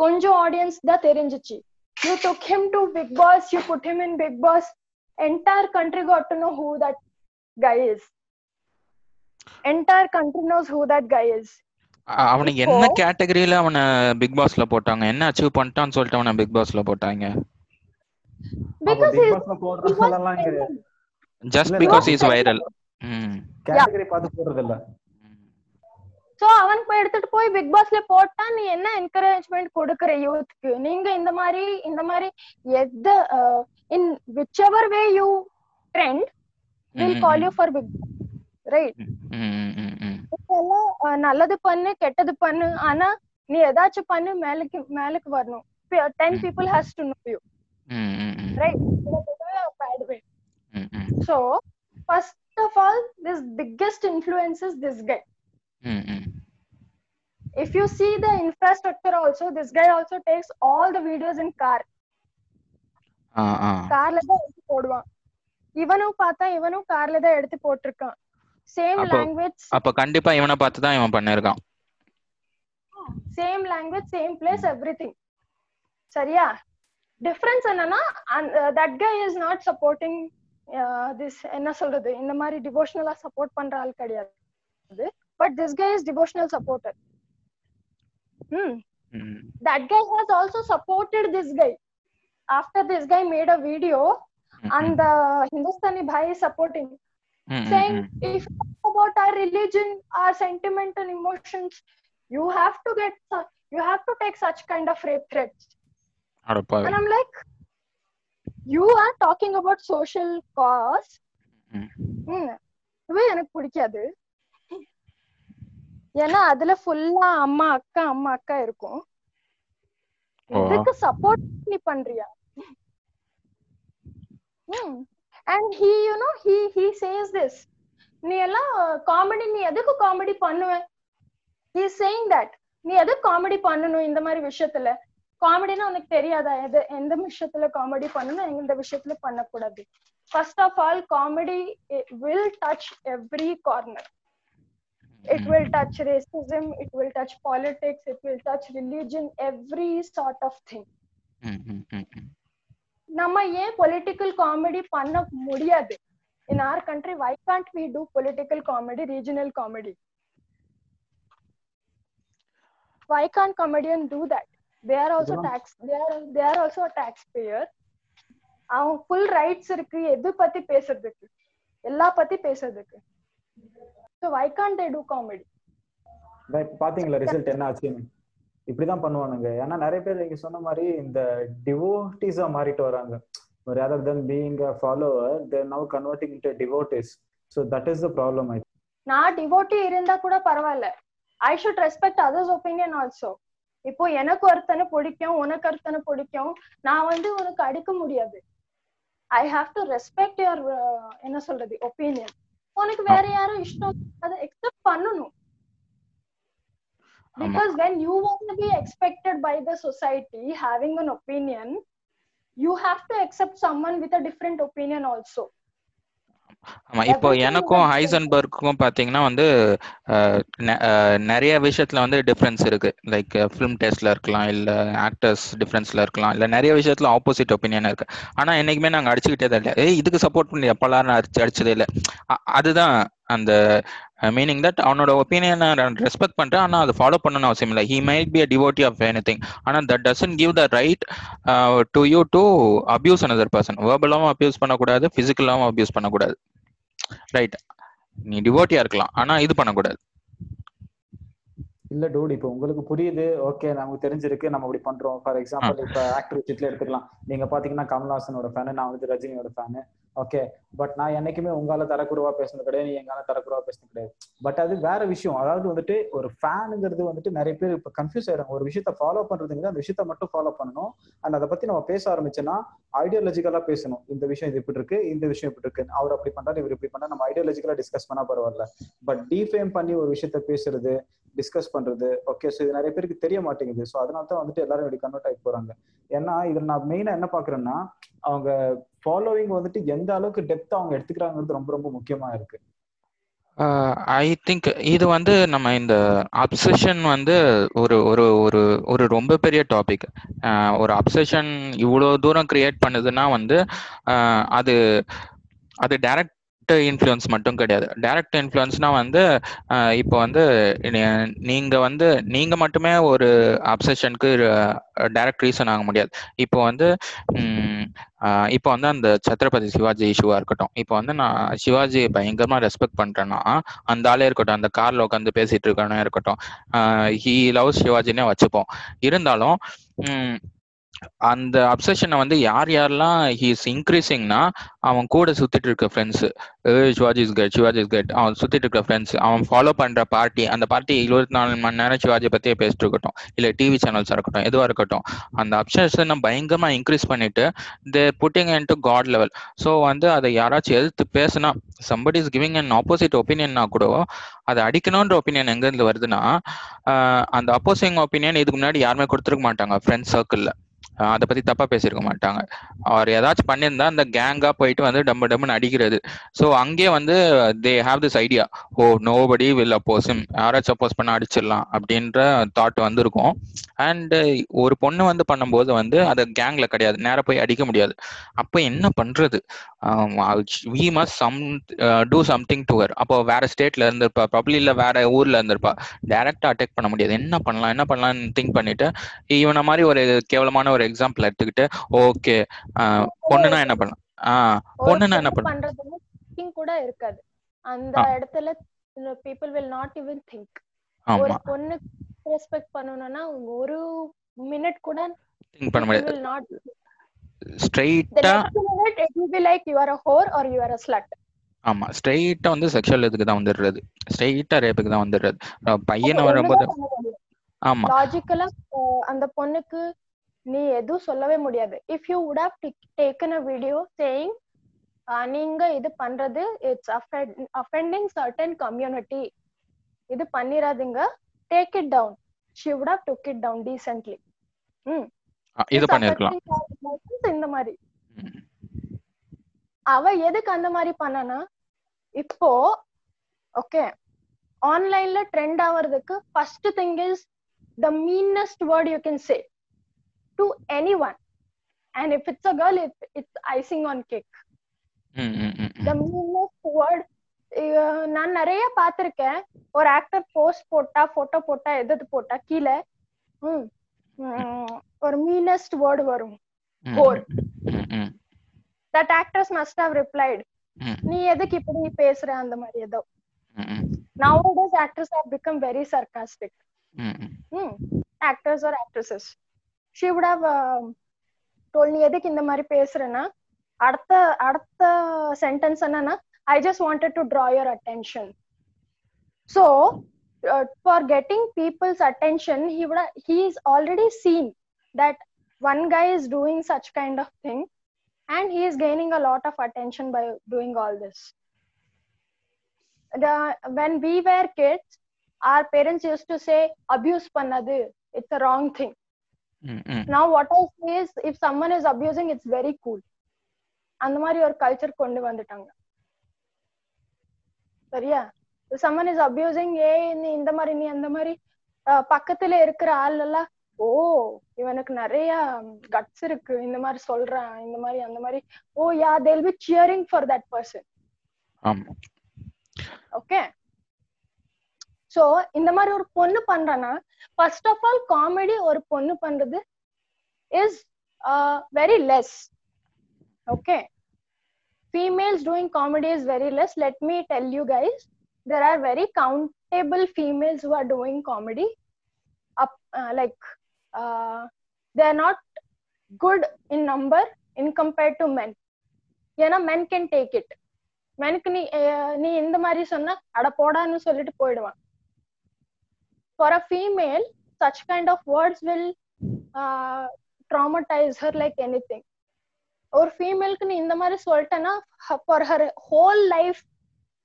konjo audience da terinjichi you took him to big boss you put him in big boss. Entire country got to know who that guy is. Entire country knows who that guy is அவனுக்கு என்ன கேட்டகரியில அவனை big பாஸ்ல போட்டாங்க? என்ன achieve பண்ணிட்டான்னு சொல்லிட்டு அவனை big பாஸ்ல போட்டாங்க? Just because is viral category பார்த்து போடுறது இல்ல. சோ அவனுக்கு போய் எடுத்துட்டு போய் பிக் பாஸ்ல போட்டா நீ என்ன என்கரேஜ்மெண்ட் கொடுக்குற யூத்க்கு நீங்க இந்த மாதிரி இந்த மாதிரி எந்த in whichever way you trend will call you for big right நல்லது பண்ணு கெட்டது பண்ணு. ஆனா நீ ஏதாச்சும் பண்ணு மேலுக்கு மேலுக்கு வரணும். Then. People has to know you right bad way of all this biggest influence is this guy. ம் ம் if you see the infrastructure also this guy also takes all the videos in car. ஆ ஆ. கார்ல தான் எடுத்து போடுவான். இவனும் பார்த்தா இவனும் கார்ல தான் எடுத்து போட்டிருக்கான். சேம் லாங்குவேஜ் அப்ப கண்டிப்பா இவனை பார்த்து தான் இவன் பண்ணிருக்கான் same language same place every சரியா? டிஃபரன்ஸ் என்னன்னா that guy is not supporting this என்ன சொல்றது? இந்த மாதிரி டிவோஷனலா சப்போர்ட் பண்ற ஆள் கிடையாது. But this guy is devotional supporter hmm hmm. That guy has also supported this guy. After this guy made a video ம், and the saying if you talk about our religion our sentiment and emotions you have to get su- you have to take such kind of rape threats and i'm like you are talking about social cause ம். ம், இதுவே எனக்கு பிடிக்காது ஏன்னா அதுல ஃபுல்லா அம்மா அக்கா அம்மா அக்கா இருக்கும். இதுக்கு சப்போர்ட் நீ பண்றியா and he you know he he says this நீ எல்லாம் காமெடி நீ எதுக்கு காமெடி பண்ணுவ? ஹீ சேயிங் தட் நீ எதுக்கு காமெடி பண்ணணும் இந்த மாதிரி விஷயத்துல? காமெடினா உனக்கு தெரியாதா? எது எந்த விஷயத்துல காமெடி பண்ணணும் எந்த விஷயத்துல பண்ணக்கூடாது. First of all comedy will touch every corner it will touch racism it will touch politics it will touch religion every sort of thing. ம், ம், ம். நம்ம ஏன் பொலிட்டிக்கல் காமெடி பண்ண முடியாது in our country why can't we do political comedy regional comedy why can't comedian do that they are also இதெல்லாம் tax they are they are also a taxpayer அவங்க full rights இருக்கு எது பத்தி பேசுறதுக்கு எல்லா பத்தி பேசுறதுக்கு so why can't they do comedy அதான் இப்ப பாத்தீங்களா ரிசல்ட் என்ன ஆச்சுன்னு இப்படிதான் பண்ணுவானுங்க. ஏன்னா நிறைய பேர் நீங்க சொன்ன மாதிரி இந்த டிவோட்டிஸா மாறிட்டு வராங்க. Rather than being a follower they're now converting into devotees. So that is the problem i நான் டிவோட்டி இருந்தா கூட பரவாயில்ல. I should respect others opinion also இப்போ எனக்கு ஒருத்தனை பிடிக்கும் உனக்கு ஒருத்தனை பிடிக்கும். நான் வந்து உனக்கு அடிக்க முடியாது. I have to respect your என்ன சொல்றது ஒப்பீனியன் உனக்கு வேற யாரும் இஷ்டம் அதை எக்ஸெப்ட் பண்ணணும். Because when you want to be expected by the society having an opinion you have to accept someone with a different opinion also. ஆமா இப்போ எனக்கும் ஹைசன்பர்க்கும் பாத்தீங்கன்னா வந்து நிறைய விஷயத்துல வந்து டிஃபரன்ஸ் இருக்கு. லைக் ஃபிலிம் டெஸ்ட்ல இருக்கலாம் இல்ல ஆக்டர்ஸ் டிஃபரன்ஸ்ல இருக்கலாம் இல்ல நிறைய விஷயத்துல ஆப்போசிட் ஒப்பீனியன் இருக்கு. ஆனா என்னைக்குமே நாங்க அடிச்சுக்கிட்டே தான் இல்லை இதுக்கு சப்போர்ட் பண்ணி எப்பெல்லாம் அடிச்சு அடிச்சதே இல்லை. அதுதான் அந்த மீனிங் தட் அவனோட ஒப்பீனியனை நான் ரெஸ்பெக்ட் பண்ணுறேன் ஆனால் அது ஃபாலோ பண்ணணும் அவசியம் இல்லை. He might be a devotee of any thing ஆனால் that doesn't give the right to you to abuse another person வேர்பலாகவும் abuse பண்ணக்கூடாது ஃபிசிக்கலாகவும் அப்யூஸ் பண்ணக்கூடாது. ரைட் நீ டிவோட்டியாக இருக்கலாம். ஆனா இது பண்ணக்கூடாது. இல்ல டூட் இப்போ உங்களுக்கு புரியுது. ஓகே நமக்கு தெரிஞ்சிருக்கு. நம்ம இப்படி பண்றோம். ஃபார் எக்ஸாம்பிள் இப்ப ஆக்டர் விஷயத்துல எடுத்துக்கலாம். நீங்க பாத்தீங்கன்னா கமல்ஹாசனோட ஃபேனு நான் வந்து ரஜினியோட ஃபேனு ஓகே பட் நான் என்னைக்குமே உங்களால தரக்குறவா பேசுனது கிடையாது. நீ எங்கால தரக்குறவா பேசுனது கிடையாது. பட் அது வேற விஷயம். அதாவது வந்துட்டு ஒரு ஃபேனுங்கிறது வந்துட்டு நிறைய பேர் இப்ப கன்ஃபியூஸ் ஆயிடுறாங்க. ஒரு விஷயத்த ஃபாலோ பண்றதுங்கிறது அந்த விஷயத்த மட்டும் ஃபாலோ பண்ணணும். அண்ட் அதை பத்தி நம்ம பேச ஆரம்பிச்சோன்னா ஐடியாலஜிக்கலா பேசணும். இந்த விஷயம் இது இப்படி இருக்கு இந்த விஷயம் இப்படி இருக்கு. அவர் அப்படி பண்றாரு இவர் இப்படி பண்ணா நம்ம ஐடியாலஜிக்கலா டிஸ்கஸ் பண்ணா பரவாயில்ல. பட் டிஃபேம் பண்ணி ஒரு விஷயத்த பேசுறது டிஸ்கஸ் பண்றது. ஓகே ஸோ இது நிறைய பேருக்கு தெரிய மாட்டேங்குது. ஸோ அதனால தான் வந்துட்டு எல்லாரும் இப்படி கன்வெர்ட் ஆகி போறாங்க. ஏன்னா இதில் நான் மெயினா என்ன பாக்குறேன்னா அவங்க ஃபாலோவிங் வந்துட்டு எந்த அளவுக்கு டெப்த் அவங்க எடுத்துக்கிறாங்கிறது ரொம்ப ரொம்ப முக்கியமா இருக்கு. ஐ திங்க் இது வந்து நம்ம இந்த அப்சஷன் வந்து ஒரு ஒரு ஒரு ஒரு ரொம்ப பெரிய டாபிக் ஒரு அப்சஷன் இவ்வளோ தூரம் கிரியேட் பண்ணுதுன்னா வந்து அது அது டைரக்ட் இன்ஃப்ளூயன்ஸ் மட்டும் கிடையாது. டைரக்ட் இன்ஃப்ளூயன்ஸ்னா வந்து இப்போ வந்து நீங்க வந்து நீங்க மட்டுமே ஒரு அப்சஷனுக்கு டைரக்ட் ரீசன் ஆக முடியாது. இப்போ வந்து இப்போ வந்து அந்த சத்ரபதி சிவாஜி இஷ்யூவா இருக்கட்டும். இப்போ வந்து நான் சிவாஜி பயங்கரமா ரெஸ்பெக்ட் பண்றேன்னா அந்த ஆளே இருக்கட்டும். அந்த கார்ல உட்காந்து பேசிட்டு இருக்கணும் இருக்கட்டும். ஹீ லவ் சிவாஜினே வச்சுப்போம். இருந்தாலும் அந்த அப்சஷனை வந்து யார் யாரெல்லாம் ஹீஸ் இன்க்ரீசிங்னா அவன் கூட சுத்திட்டு இருக்க friends Shivaji is God Shivaji is God அவன் சுத்திட்டு இருக்க ஃப்ரெண்ட்ஸ் அவன் ஃபாலோ பண்ற பார்ட்டி அந்த பார்ட்டி இருபத்தி நாலு மணி நேரம் சிவாஜி பத்தியே பேசிட்டு இருக்கட்டும். இல்ல டிவி சேனல்ஸ் இருக்கட்டும் எதுவா இருக்கட்டும். அந்த அப்சஷனை பயங்கரமா இன்க்ரீஸ் பண்ணிட்டு they putting into God level so வந்து அதை யாராச்சும் எதிர்த்து பேசுனா somebody is giving an opposite ஒப்பீனியன்னா கூட அதை அடிக்கணுன்ற ஒப்பீனியன் எங்க இருந்து வருதுன்னா அந்த அப்போசிங் ஒப்பீனியன் இதுக்கு முன்னாடி யாருமே கொடுத்துருக்க மாட்டாங்க. ஃப்ரெண்ட்ஸ் சர்க்கிள்ல அதை பத்தி தப்பா பேசியிருக்க மாட்டாங்க. அவர் ஏதாச்சும் பண்ணியிருந்தா அந்த கேங்கா போயிட்டு வந்து டம்மு டம்முன்னு அடிக்கிறது. ஸோ அங்கே வந்து they have this idea oh nobody will oppose யாராச்சும் அப்போஸ் பண்ண அடிச்சிடலாம் அப்படின்ற தாட் வந்து இருக்கும் அண்ட் ஒரு பொண்ணு வந்து பண்ணும்போது வந்து அது கேங்ல கிடையாது. நேரா போய் அடிக்க முடியாது. அப்போ என்ன பண்றது? We must some do something to her அப்போ வேற ஸ்டேட்ல இருந்திருப்பா. ப்ராப்ளி இல்ல வேற ஊர்ல இருந்திருப்பா. டைரக்டா அட்டாக் பண்ண முடியாது. என்ன பண்ணலாம்? என்ன பண்ணலாம்னு திங்க் பண்ணிட்டு இவனை மாதிரி ஒரு கேவலமான ஒரு எக்ஸாம்பிள் எடுத்துக்கிட்டு ஓகே பொண்ணுனா என்ன பண்ணலாம்? ஆஹ் பொண்ணுனா என்ன பொண்ணு பண்ணலாம் கூட இருக்காது. அந்த. இடத்துல people will not even think ஒரு பொண்ணு ரெஸ்பெக்ட் பண்ணணும்னா ஒரு மினிட் கூட திங்க் பண்ண முடியாது. next minute it will be like you are a whore or you are a slut. ஆமா. ஸ்ட்ரெயிட்டா வந்து செக்ஷுவல் இதுக்கு தான் வந்துடுறது. ஸ்ட்ரெயிட்டா ரேப்புக்கு தான் வந்துடுறது. பையனை வரும்போது ஆமா. லாஜிக்கலா அந்த பொண்ணுக்கு நீ எதுவும் சொல்லவே முடியாது. If you would have taken a video saying நீங்க இது பண்றது இட்ஸ் அஃபெண்டிங் சர்டன் கம்யூனிட்டி இது பண்ணிராதீங்க. Take it down she would have took it down decently hmm. இது பண்ணிருக்கலாம். இந்த மாதிரி. அவ எதுக்கு அந்த மாதிரி பண்ணனா இப்போ ஓகே ஆன்லைன்ல trend ஆவறதுக்கு first thing is the meanest word you can say to any one and if it's a girl it it's icing on cake the. Meanest word நான் நிறைய பார்த்திருக்கேன். ஒரு ஆக்டர் போஸ்ட் போட்டா போட்டோ போட்டா எது போட்டா கீழே ம், ம், ஒரு மீனஸ்ட் வேர்டு வரும். ம், that actors must have replied நீ எதுக்கு இப்படி பேசுற? அந்த மாதிரி ஏதோ. ம், ம், nowadays actors have become very sarcastic. ம், ம். hmm. actors or actresses. She would have um, told நீ எதுக்கு இந்த மாதிரி பேசுறேன்னா? அடுத்த அடுத்த சென்டென்ஸ் என்னன்னா I just wanted to draw your attention so for getting people's attention he would he is already seen that one guy is doing such kind of thing and he is gaining a lot of attention by doing all this the, when we were kids our parents used to say abuse pannadu it's a wrong thing ம், ம். now what i say is if someone is abusing it's very cool அந்த மாதிரி ஒரு culture கொண்டு வந்துட்டாங்க சரியா? Someone is abusing ஏ நீ இந்த மாதிரி நீ அந்த மாதிரி பக்கத்துல இருக்கிற ஆள் எல்லாம் ஓ இவனுக்கு நிறைய கட்ஸ் இருக்கு. இந்த மாதிரி சொல்றான் இந்த மாதிரி அந்த மாதிரி. ஓ yeah they'll be cheering for that person okay so இந்த மாதிரி ஒரு பொண்ணு பண்றனா ஃபர்ஸ்ட் ஆஃப் ஆல் காமெடி ஒரு பொண்ணு பண்றது is very less okay females doing comedy is very less let me tell you guys there are very countable females who are doing comedy up uh, like uh, they are not good in number in compared to men ஏன்னா men can take it மெனுக்கு நீ அஹ், நீ இந்த மாதிரி சொன்னா அட போடான்னு சொல்லிட்டு போயிடுவான் for a female such kind of words will uh, traumatize her like anything ஒரு ஃபீமேலுக்கு நீ இந்த மாதிரி சொல்லிட்டேன்னா for her whole life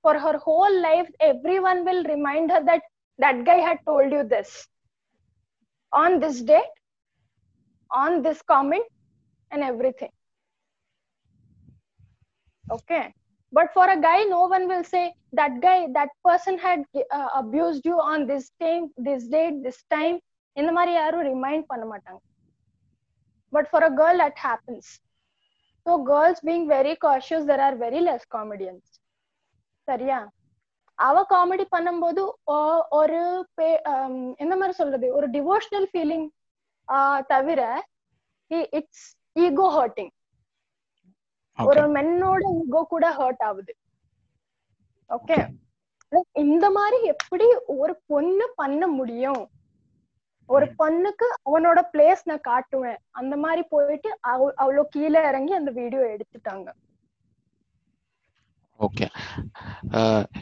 for her whole life every one will remind her that that guy had told you this on this date on this comment and every thing okay? But for a guy no one will say that guy that person had uh, abused you on this time this date this time. இந்த மாதிரி யாரும் remind பண்ண மாட்டாங்க but for a girl that happens so girls being very cautious there are very less comedians சரியா? அவ comedy பண்ணும்போது ஒரு ஆம், என்ன மாதிரி சொல்றது? ஒரு டிவோஷனல் ஃபீலிங் தவிர இட்ஸ் ஈகோ ஹர்ட்டிங் ஒரு மென்னோட ஈகோ கூட ஹர்ட் ஆகுது. ஓகே இந்த மாதிரி எப்படி ஒரு பொண்ணு பண்ண முடியும்? ஒரு பொண்ணுக்கு அவனோட பிளேஸ் நான் காட்டுவேன். அந்த மாதிரி போயிட்டு அவ- அவ்வளவு கீழே இறங்கி அந்த வீடியோ எடுத்துட்டாங்க. ஓகே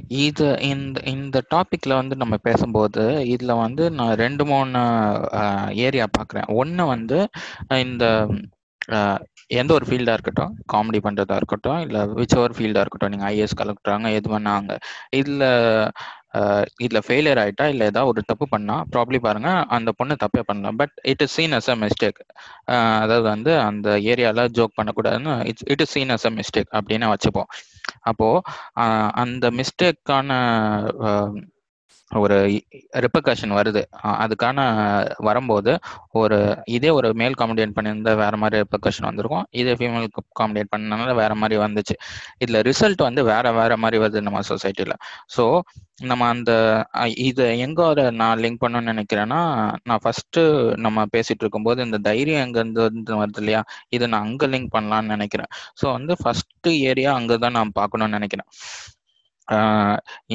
இது இந்த இந்த டாபிக்ல வந்து நம்ம பேசும்போது இதுல வந்து நான் ரெண்டு மூணு ஏரியா பார்க்குறேன். ஒன்று வந்து இந்த எந்த ஒரு ஃபீல்டாக இருக்கட்டும் காமெடி பண்ணுறதா இருக்கட்டும் இல்லை விச் ஒரு ஃபீல்டாக இருக்கட்டும் நீங்கள் ஐஏஎஸ் கலெக்டராங்க எது பண்ணாங்க இதில் இதில் ஃபெயிலியர் ஆயிட்டா இல்லை ஏதாவது ஒரு தப்பு பண்ணா ப்ராப்ளி பாருங்க அந்த பொண்ணு தப்பே பண்ணலாம். But it is seen as a mistake அதாவது வந்து அந்த ஏரியாவில் ஜோக் பண்ணக்கூடாதுன்னு it's it is seen as a mistake அப்படின்னு வச்சுப்போம். அப்போ அந்த மிஸ்டேக்கான ஒரு ரிப்பர்கஷன் வருது. அதுக்கான வரும்போது ஒரு இதே ஒரு மேல் காமெடியேட் பண்ணியிருந்தா வேற மாதிரி ரிப்பர்கஷன் வந்திருக்கும். இதே ஃபீமேல் காமெடியேட் பண்ணனால வேற மாதிரி வந்துச்சு. இதுல ரிசல்ட் வந்து வேற வேற மாதிரி வருது நம்ம சொசைட்டில ஸோ நம்ம அந்த இது எங்க ஒரு நான் லிங்க் பண்ணணும்னு நினைக்கிறேன்னா நான் ஃபர்ஸ்ட் நம்ம பேசிட்டு இருக்கும்போது இந்த தைரியம் எங்க இருந்து வந்து வருது இல்லையா? இதை நான் அங்க லிங்க் பண்ணலாம்னு நினைக்கிறேன். ஸோ வந்து ஃபர்ஸ்ட் ஏரியா அங்கதான் நான் பார்க்கணும்னு நினைக்கிறேன்.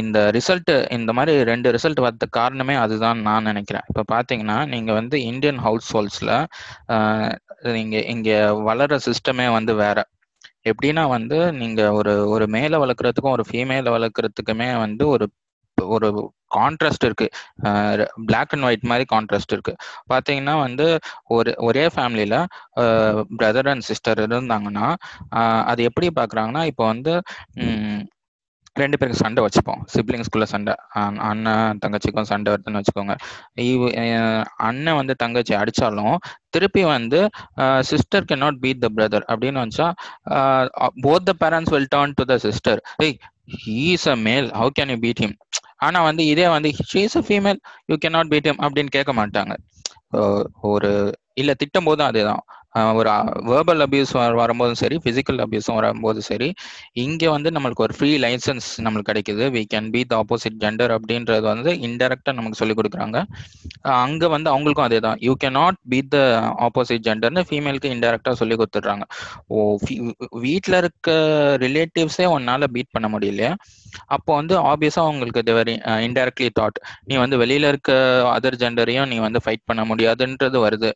இந்த ரிசல்ட் இந்த மாதிரி ரெண்டு ரிசல்ட் வரது காரணமே அதுதான் நான் நினைக்கிறேன். இப்போ பார்த்தீங்கன்னா நீங்க வந்து இந்தியன் ஹவுஸ் ஹோல்ட்ஸ்ல நீங்க இங்க வளர சிஸ்டமே வந்து வேற. எப்படின்னா வந்து நீங்க ஒரு ஒரு மேலே வளர்க்குறதுக்கும் ஒரு ஃபீமேல வளர்க்குறதுக்குமே வந்து ஒரு ஒரு கான்ட்ராஸ்ட் இருக்கு. பிளாக் அண்ட் ஒயிட் மாதிரி கான்ட்ராஸ்ட் இருக்கு. பாத்தீங்கன்னா வந்து ஒரு ஒரே ஃபேமிலியில பிரதர் அண்ட் சிஸ்டர் இருந்தாங்கன்னா அது எப்படி பாக்குறாங்கன்னா இப்போ வந்து ரெண்டு பேருக்கு சண்டை வச்சுப்போம். சிப்ளிங்ஸ்குள்ள சண்டை அண்ணன் தங்கச்சிக்கும் சண்டை வருதுன்னு வச்சுக்கோங்க. அண்ணன் வந்து தங்கச்சி அடிச்சாலும் திருப்பி வந்து sister can not beat the brother அப்படின்னு வச்சா both the parents will turn to the sister ஏய் he's a male how can you beat him ஆனா வந்து இதே வந்து she's a female you can not beat him அப்படின்னு கேட்க மாட்டாங்க. ஒரு இல்ல திட்டும் போதும் அதேதான். ஒரு வேர்பல் அபியூஸ் வரும்போதும் சரி பிசிக்கல் அபியூஸும் வரும்போதும் சரி இங்கே வந்து நம்மளுக்கு ஒரு ஃப்ரீ லைசன்ஸ் நம்மளுக்கு கிடைக்குது. We can be the opposite gender அப்படின்றது வந்து இன்டெரக்டாக நமக்கு சொல்லி கொடுக்குறாங்க. அங்கே வந்து அவங்களுக்கும் அதே தான். You can not be the opposite ஜெண்டர்னு ஃபீமேலுக்கு இன்டெரக்டாக சொல்லி கொடுத்துட்றாங்க. ஓ வீட்டில் இருக்க ரிலேட்டிவ்ஸே உன்னால் பீட் பண்ண முடியலையா. அப்போ வந்து ஆப்வியஸா உங்களுக்கு வெரி இன்டெரக்ட்லி தாட் நீ வந்து வெளியில் இருக்க அதர் ஜெண்டரையும் நீ வந்து ஃபைட் பண்ண முடியாதுன்றது வருது.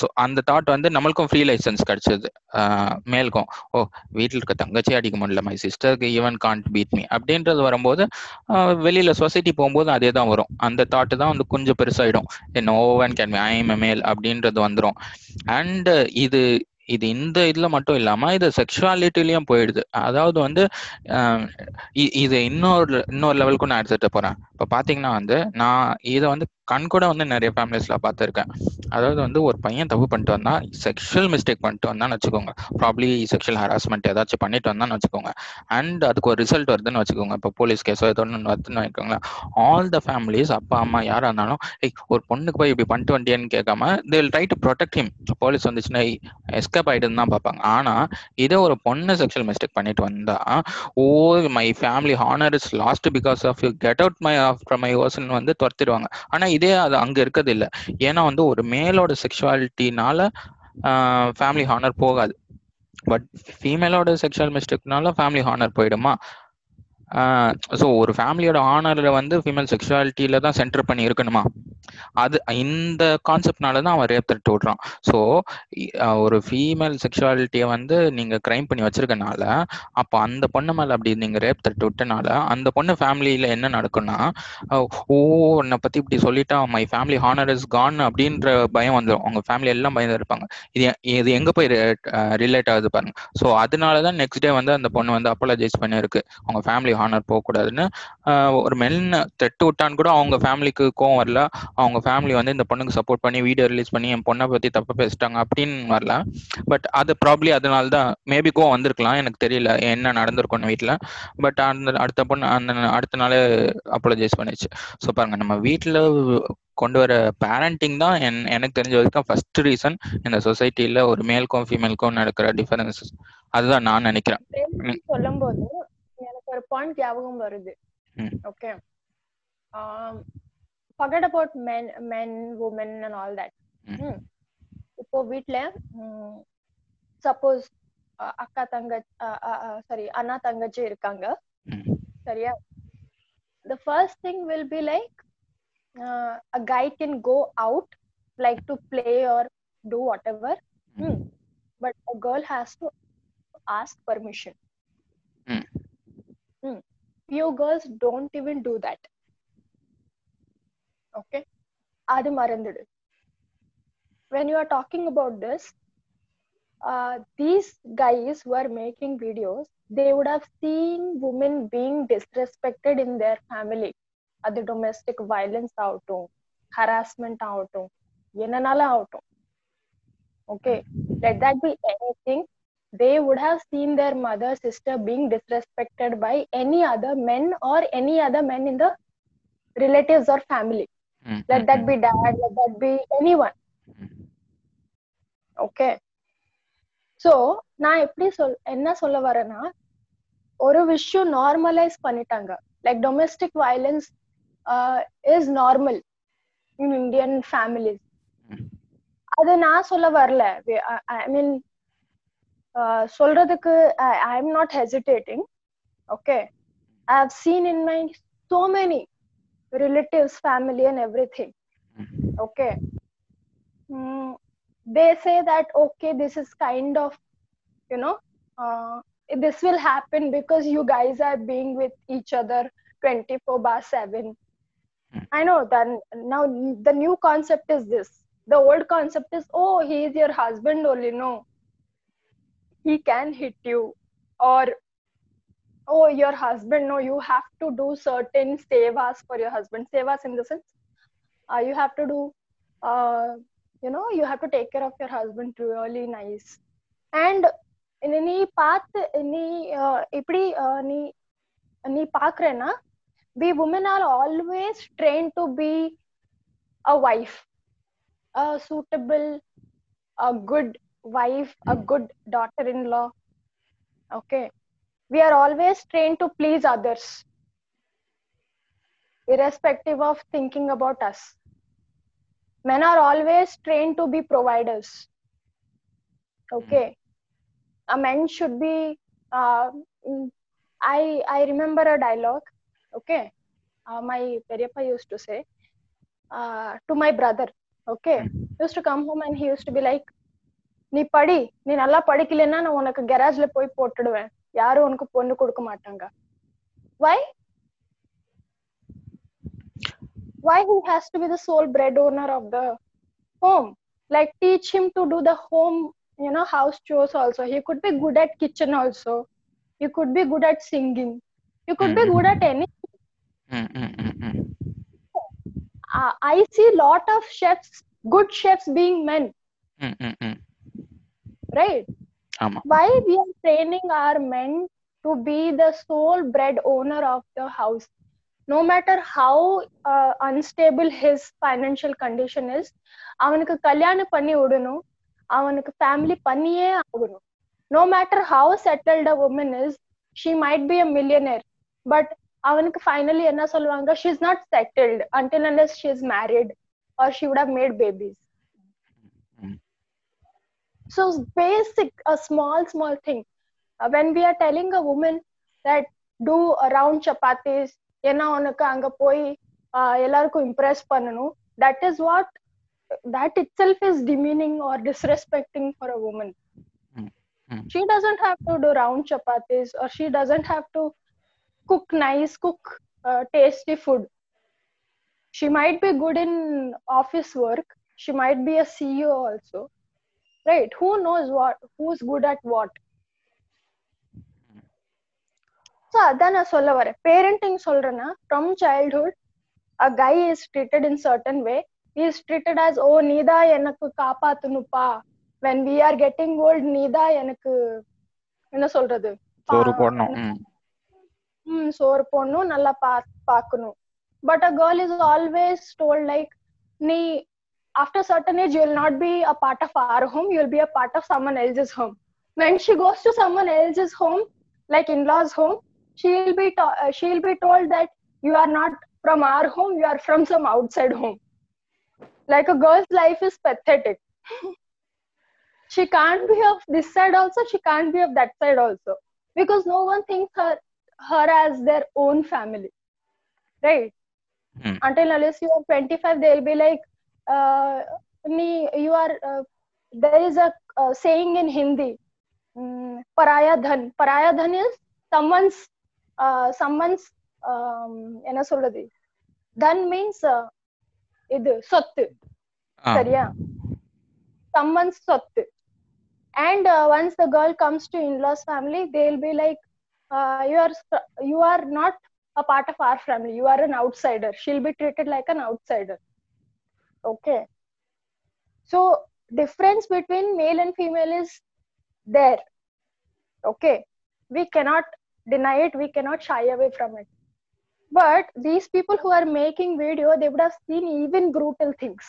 ஸோ அந்த தாட் வந்து நம்மளுக்கும் ஃப்ரீ லைசன்ஸ் கிடைச்சது. மேலுக்கும். ஓ வீட்டில் இருக்க தங்கச்சி அடிக்க முடியல. மை சிஸ்டருக்கு ஈவன் கான்ட் பீட் மீ அப்படின்றது வரும்போது வெளியில் சொசைட்டி போகும்போது அதே தான் வரும். அந்த தாட்டு தான் வந்து கொஞ்சம் பெருசாயிடும். என் own can I am male அப்படின்றது வந்துடும் அண்ட் இது இது இந்த இதுல மட்டும் இல்லாம இது செக்ஷுவாலிட்டிலயும் போயிடுது. அதாவது வந்து இது இன்னொரு இன்னொரு லெவலுக்கும் நான் எடுத்துட்டு போறேன். இப்ப பாத்தீங்கன்னா வந்து நான் இதை வந்து கண் கூட வந்து நிறைய ஃபேமிலிஸ்ல பார்த்துருக்கேன். அதாவது வந்து ஒரு பையன் தப்பு பண்ணிட்டு வந்தா செக்ஷுவல் மிஸ்டேக் பண்ணிட்டு வந்தான்னு வச்சுக்கோங்க. ப்ராப்ளி செக்ஷுவல் ஹராஸ்மெண்ட் ஏதாச்சும் பண்ணிட்டு வந்தான்னு வச்சுக்கோங்க. அண்ட் அதுக்கு ஒரு ரிசல்ட் வருதுன்னு வச்சுக்கோங்க. இப்போ போலீஸ் கேஸோ ஏதோ ஒன்று வருதுன்னு வச்சுக்கோங்களேன் ஆல் த ஃபேமிலிஸ் அப்பா அம்மா யாரா இருந்தாலும் ஏய் ஒரு பொண்ணுக்கு போய் இப்படி பண்ணிட்டு வண்டியான்னு கேட்காம still try to protect him police வந்துச்சுன்னா எஸ்கேப் ஆயிடுன்னு தான் பார்ப்பாங்க. ஆனா இதே ஒரு பொண்ணு செக்ஷுவல் மிஸ்டேக் பண்ணிட்டு வந்தா ஓ my family honour is lost because of you get out my after my ocean வந்து துரத்திடுவாங்க. ஆனா இதே அது அங்க இருக்கிறது இல்லை ஏன்னா வந்து ஒரு மேலோட செக்ஷுவாலிட்டினால ஃபேமிலி ஹானர் போகாது. பட் ஃபீமேலோட செக்ஷுவல் மிஸ்டேக்னால ஃபேமிலி ஹானர் போயிடுமா? ஸோ ஒரு ஃபேமிலியோட ஆனரில் வந்து ஃபீமேல் செக்ஷுவாலிட்டியில தான் சென்டர் பண்ணி இருக்கணுமா? அது இந்த கான்செப்ட்னால தான் அவன் ரேப் தட்டு விட்றான். ஸோ ஒரு ஃபீமேல் செக்ஷுவாலிட்டியை வந்து நீங்க கிரைம் பண்ணி வச்சிருக்கனால அப்போ அந்த பொண்ணு மேல அப்படி நீங்க ரேப் தட்டு விட்டனால அந்த பொண்ணு ஃபேமிலியில என்ன நடக்கும்னா ஓ உன்னை பத்தி இப்படி சொல்லிட்டா my family honour is gone அப்படின்ற பயம் வந்துடும் அவங்க ஃபேமிலி எல்லாம் பயந்து இருப்பாங்க. இது இது எங்க போய் ரிலேட் ஆகுது பாருங்க. ஸோ அதனால தான் நெக்ஸ்ட் டே வந்து அந்த பொண்ணு வந்து அப்பாலஜைஸ் பண்ணிருக்கு அவங்க ஃபேமிலி ஹானர் போகக்கூடாதுன்னு. ஒரு மென் தட்டு விட்டான்னு கூட அவங்க ஃபேமிலிக்கு கோவம் வரல. அவங்க ஃபேமிலி வந்து இந்த பொண்ணுக்கு சப்போர்ட் பண்ணி வீடியோ ரிலீஸ் பண்ணி என் பொண்ணை பத்தி தப்பா பேசிட்டாங்க அப்படின்னு வரல. பட் அது ப்ராப்ளி அதனால தான் மேபி கோவம் வந்திருக்கலாம் எனக்கு தெரியல என்ன நடந்திருக்கும் வீட்டில் பட் அந்த அடுத்த பொண்ணு அந்த அடுத்த நாளே அப்பாலஜைஸ் பண்ணிச்சு. ஸோ பாருங்க நம்ம வீட்டில் கொண்டு வர பேரண்டிங் தான் என் எனக்கு தெரிஞ்ச வரைக்கும் ஃபர்ஸ்ட் ரீசன் இந்த சொசைட்டில ஒரு மேல்க்கும் ஃபீமேல்க்கும் நடக்கிற டிஃபரன்சஸ் அதுதான் நான் நினைக்கிறேன். சொல்லும் போது எனக்கு ஒரு பாயிண்ட் ஞாபகம் வருது. Okay forget about men men women and all that இப்போ வீட்ல சப்போஸ் அக்கா தங்க சாரி அண்ணா தங்கச்சி இருக்காங்க சரியா the first thing will be like uh, a guy can go out like to play or do whatever mm. but a girl has to ask permission mm. Mm. few girls don't even do that okay அது மறந்துடு when you are talking about this uh, these guys who are making videos they would have seen women being disrespected in their family அது domestic violence ஆகட்டும் harassment ஆகட்டும் என்னனாலும் ஆகட்டும் okay let that be anything they would have seen their mother sister being disrespected by any other men or any other men in the relatives or family Mm, let mm, that mm. be dad let that be anyone. Okay so நான் எப்படி சொல் என்ன சொல்ல வரேன்னா ஒரு விஷயம் normalise பண்ணிட்டாங்க. Like domestic violence is normal in Indian families Mm. அது நான் சொல்ல வரல. ஐ மீன் சொல்றதுக்கு I am not hesitating okay I have seen in my so many relatives family and everything. Mm-hmm. Okay. Mm, they say that okay this is kind of you know uh, this will happen because you guys are being with each other 24 bar 7 hmm. i know that now the new concept is this. The old concept is oh he is your husband only no. He can hit you or oh your husband no you have to do certain sevas for your husband sevas in the sense uh, you have to do uh, you know you have to take care of your husband really nice and நீ பார்த்து நீ uh, இப்படி uh, நீ நீ பாக்குறேன்னா we women are always trained to be a wife a suitable a good wife a good daughter-in-law okay we are always trained to please others irrespective of thinking about us men are always trained to be providers okay a man should be uh, mm, i i remember a dialogue okay uh, my periappa used to say uh, to my brother okay used to come home and he used to be like நீ படி நீ நல்லா படிக்கலைன்னா நான் உனக்கு கெராஜ்ல போய் போட்டுடுவேன் யாரும் உனக்கு பொண்ணு கொடுக்க மாட்டாங்க why why he has to be the sole bread owner of the home like teach him to do the home you know house chores also he could be good at kitchen also he could be good at singing you could be good at any ம், ம், ம், ம். uh, i see lot of chefs good chefs being men ம், ம், ம். right ஆமா Why we are training our men to be the sole bread owner of the house no matter how uh, unstable his financial condition is அவனுக்கு கல்யாணம் பண்ணி விடணும் அவனுக்கு family பண்ணியே ஆகணும் no matter how settled a woman is she might be a millionaire but அவனுக்கு finally என்ன சொல்லுவாங்க she is not settled until unless she is married or she would have made babies ம். so it's basic a small small thing Uh, when we are telling a woman that do round chapatis ஏன்னா உனக்கு அங்க போய் uh, எல்லாருக்கும் impress பண்ணணும் that is what that itself is demeaning or disrespecting for a woman Mm, mm. she doesn't have to do round chapatis or she doesn't have to cook nice cook uh, tasty food she might be good in office work she might be a ceo also Right who knows what who's good at what so அதான் நான் சொல்ல வரேன் parenting சொல்றேன்னா from childhood a guy is treated in certain way he is treated as oh நீதா எனக்கு காப்பாத்தணுப்பா when we are getting old நீதா எனக்கு என்ன சொல்றது சோறு போடணும் ம், சோறு போடணும் நல்லா பா பார்க்கணும் but a girl is always told like நீ after certain age you will not be a part of our home. You will be a part of someone else's home. When she goes to someone else's home like in-laws home she'll be to- uh, she'll be told that you are not from our home you are from some outside home. Like a girl's life is pathetic. She can't be of this side also she can't be of that side also. Because no one thinks her her as their own family. Right? Hmm. until unless you are 25 they'll be like uh, nee- you are uh, there is a uh, saying in hindi mm, paraya dhan paraya dhan is someone's uh, someone's um, என்ன சொல்றது தன் means இது சொத்து ஆ, சரியா someone's சொத்து and uh, once the girl comes to in-laws family they'll be like uh, you are you are not a part of our family you are an outsider she'll be treated like an outsider okay. So difference between male and female is there. Okay. We cannot deny it. We cannot shy away from it. But these people who are making video they would have seen even brutal things.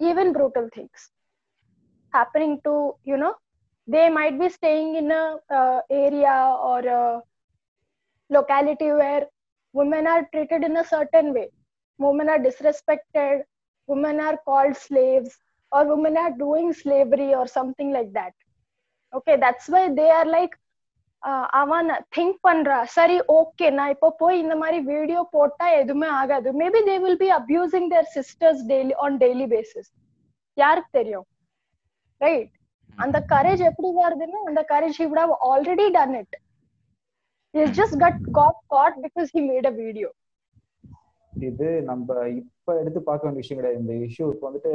Even brutal things happening to you know they might be staying in a uh, area or a locality where women are treated in a certain way. Women are disrespected women are called slaves or women are doing slavery or something like that. Okay that's why they are like ஆஹ் அவன் think பண்றா. சரி okay நான் இப்போ போய் இந்த மாதிரி video போட்டா எதுவுமே ஆகாது. Maybe they will be abusing their sisters daily on daily basis யாருக்கு தெரியும்? ரைட் அந்த கரேஜ் எப்படி வருதுன்னா அந்த courage he would have already done it is just got caught caught because he made a video இது நம்ம இப்ப எடுத்து பார்க்க வேண்டிய விஷயம் கிடையாது. இந்த இஷ்யூ இப்போ வந்துட்டு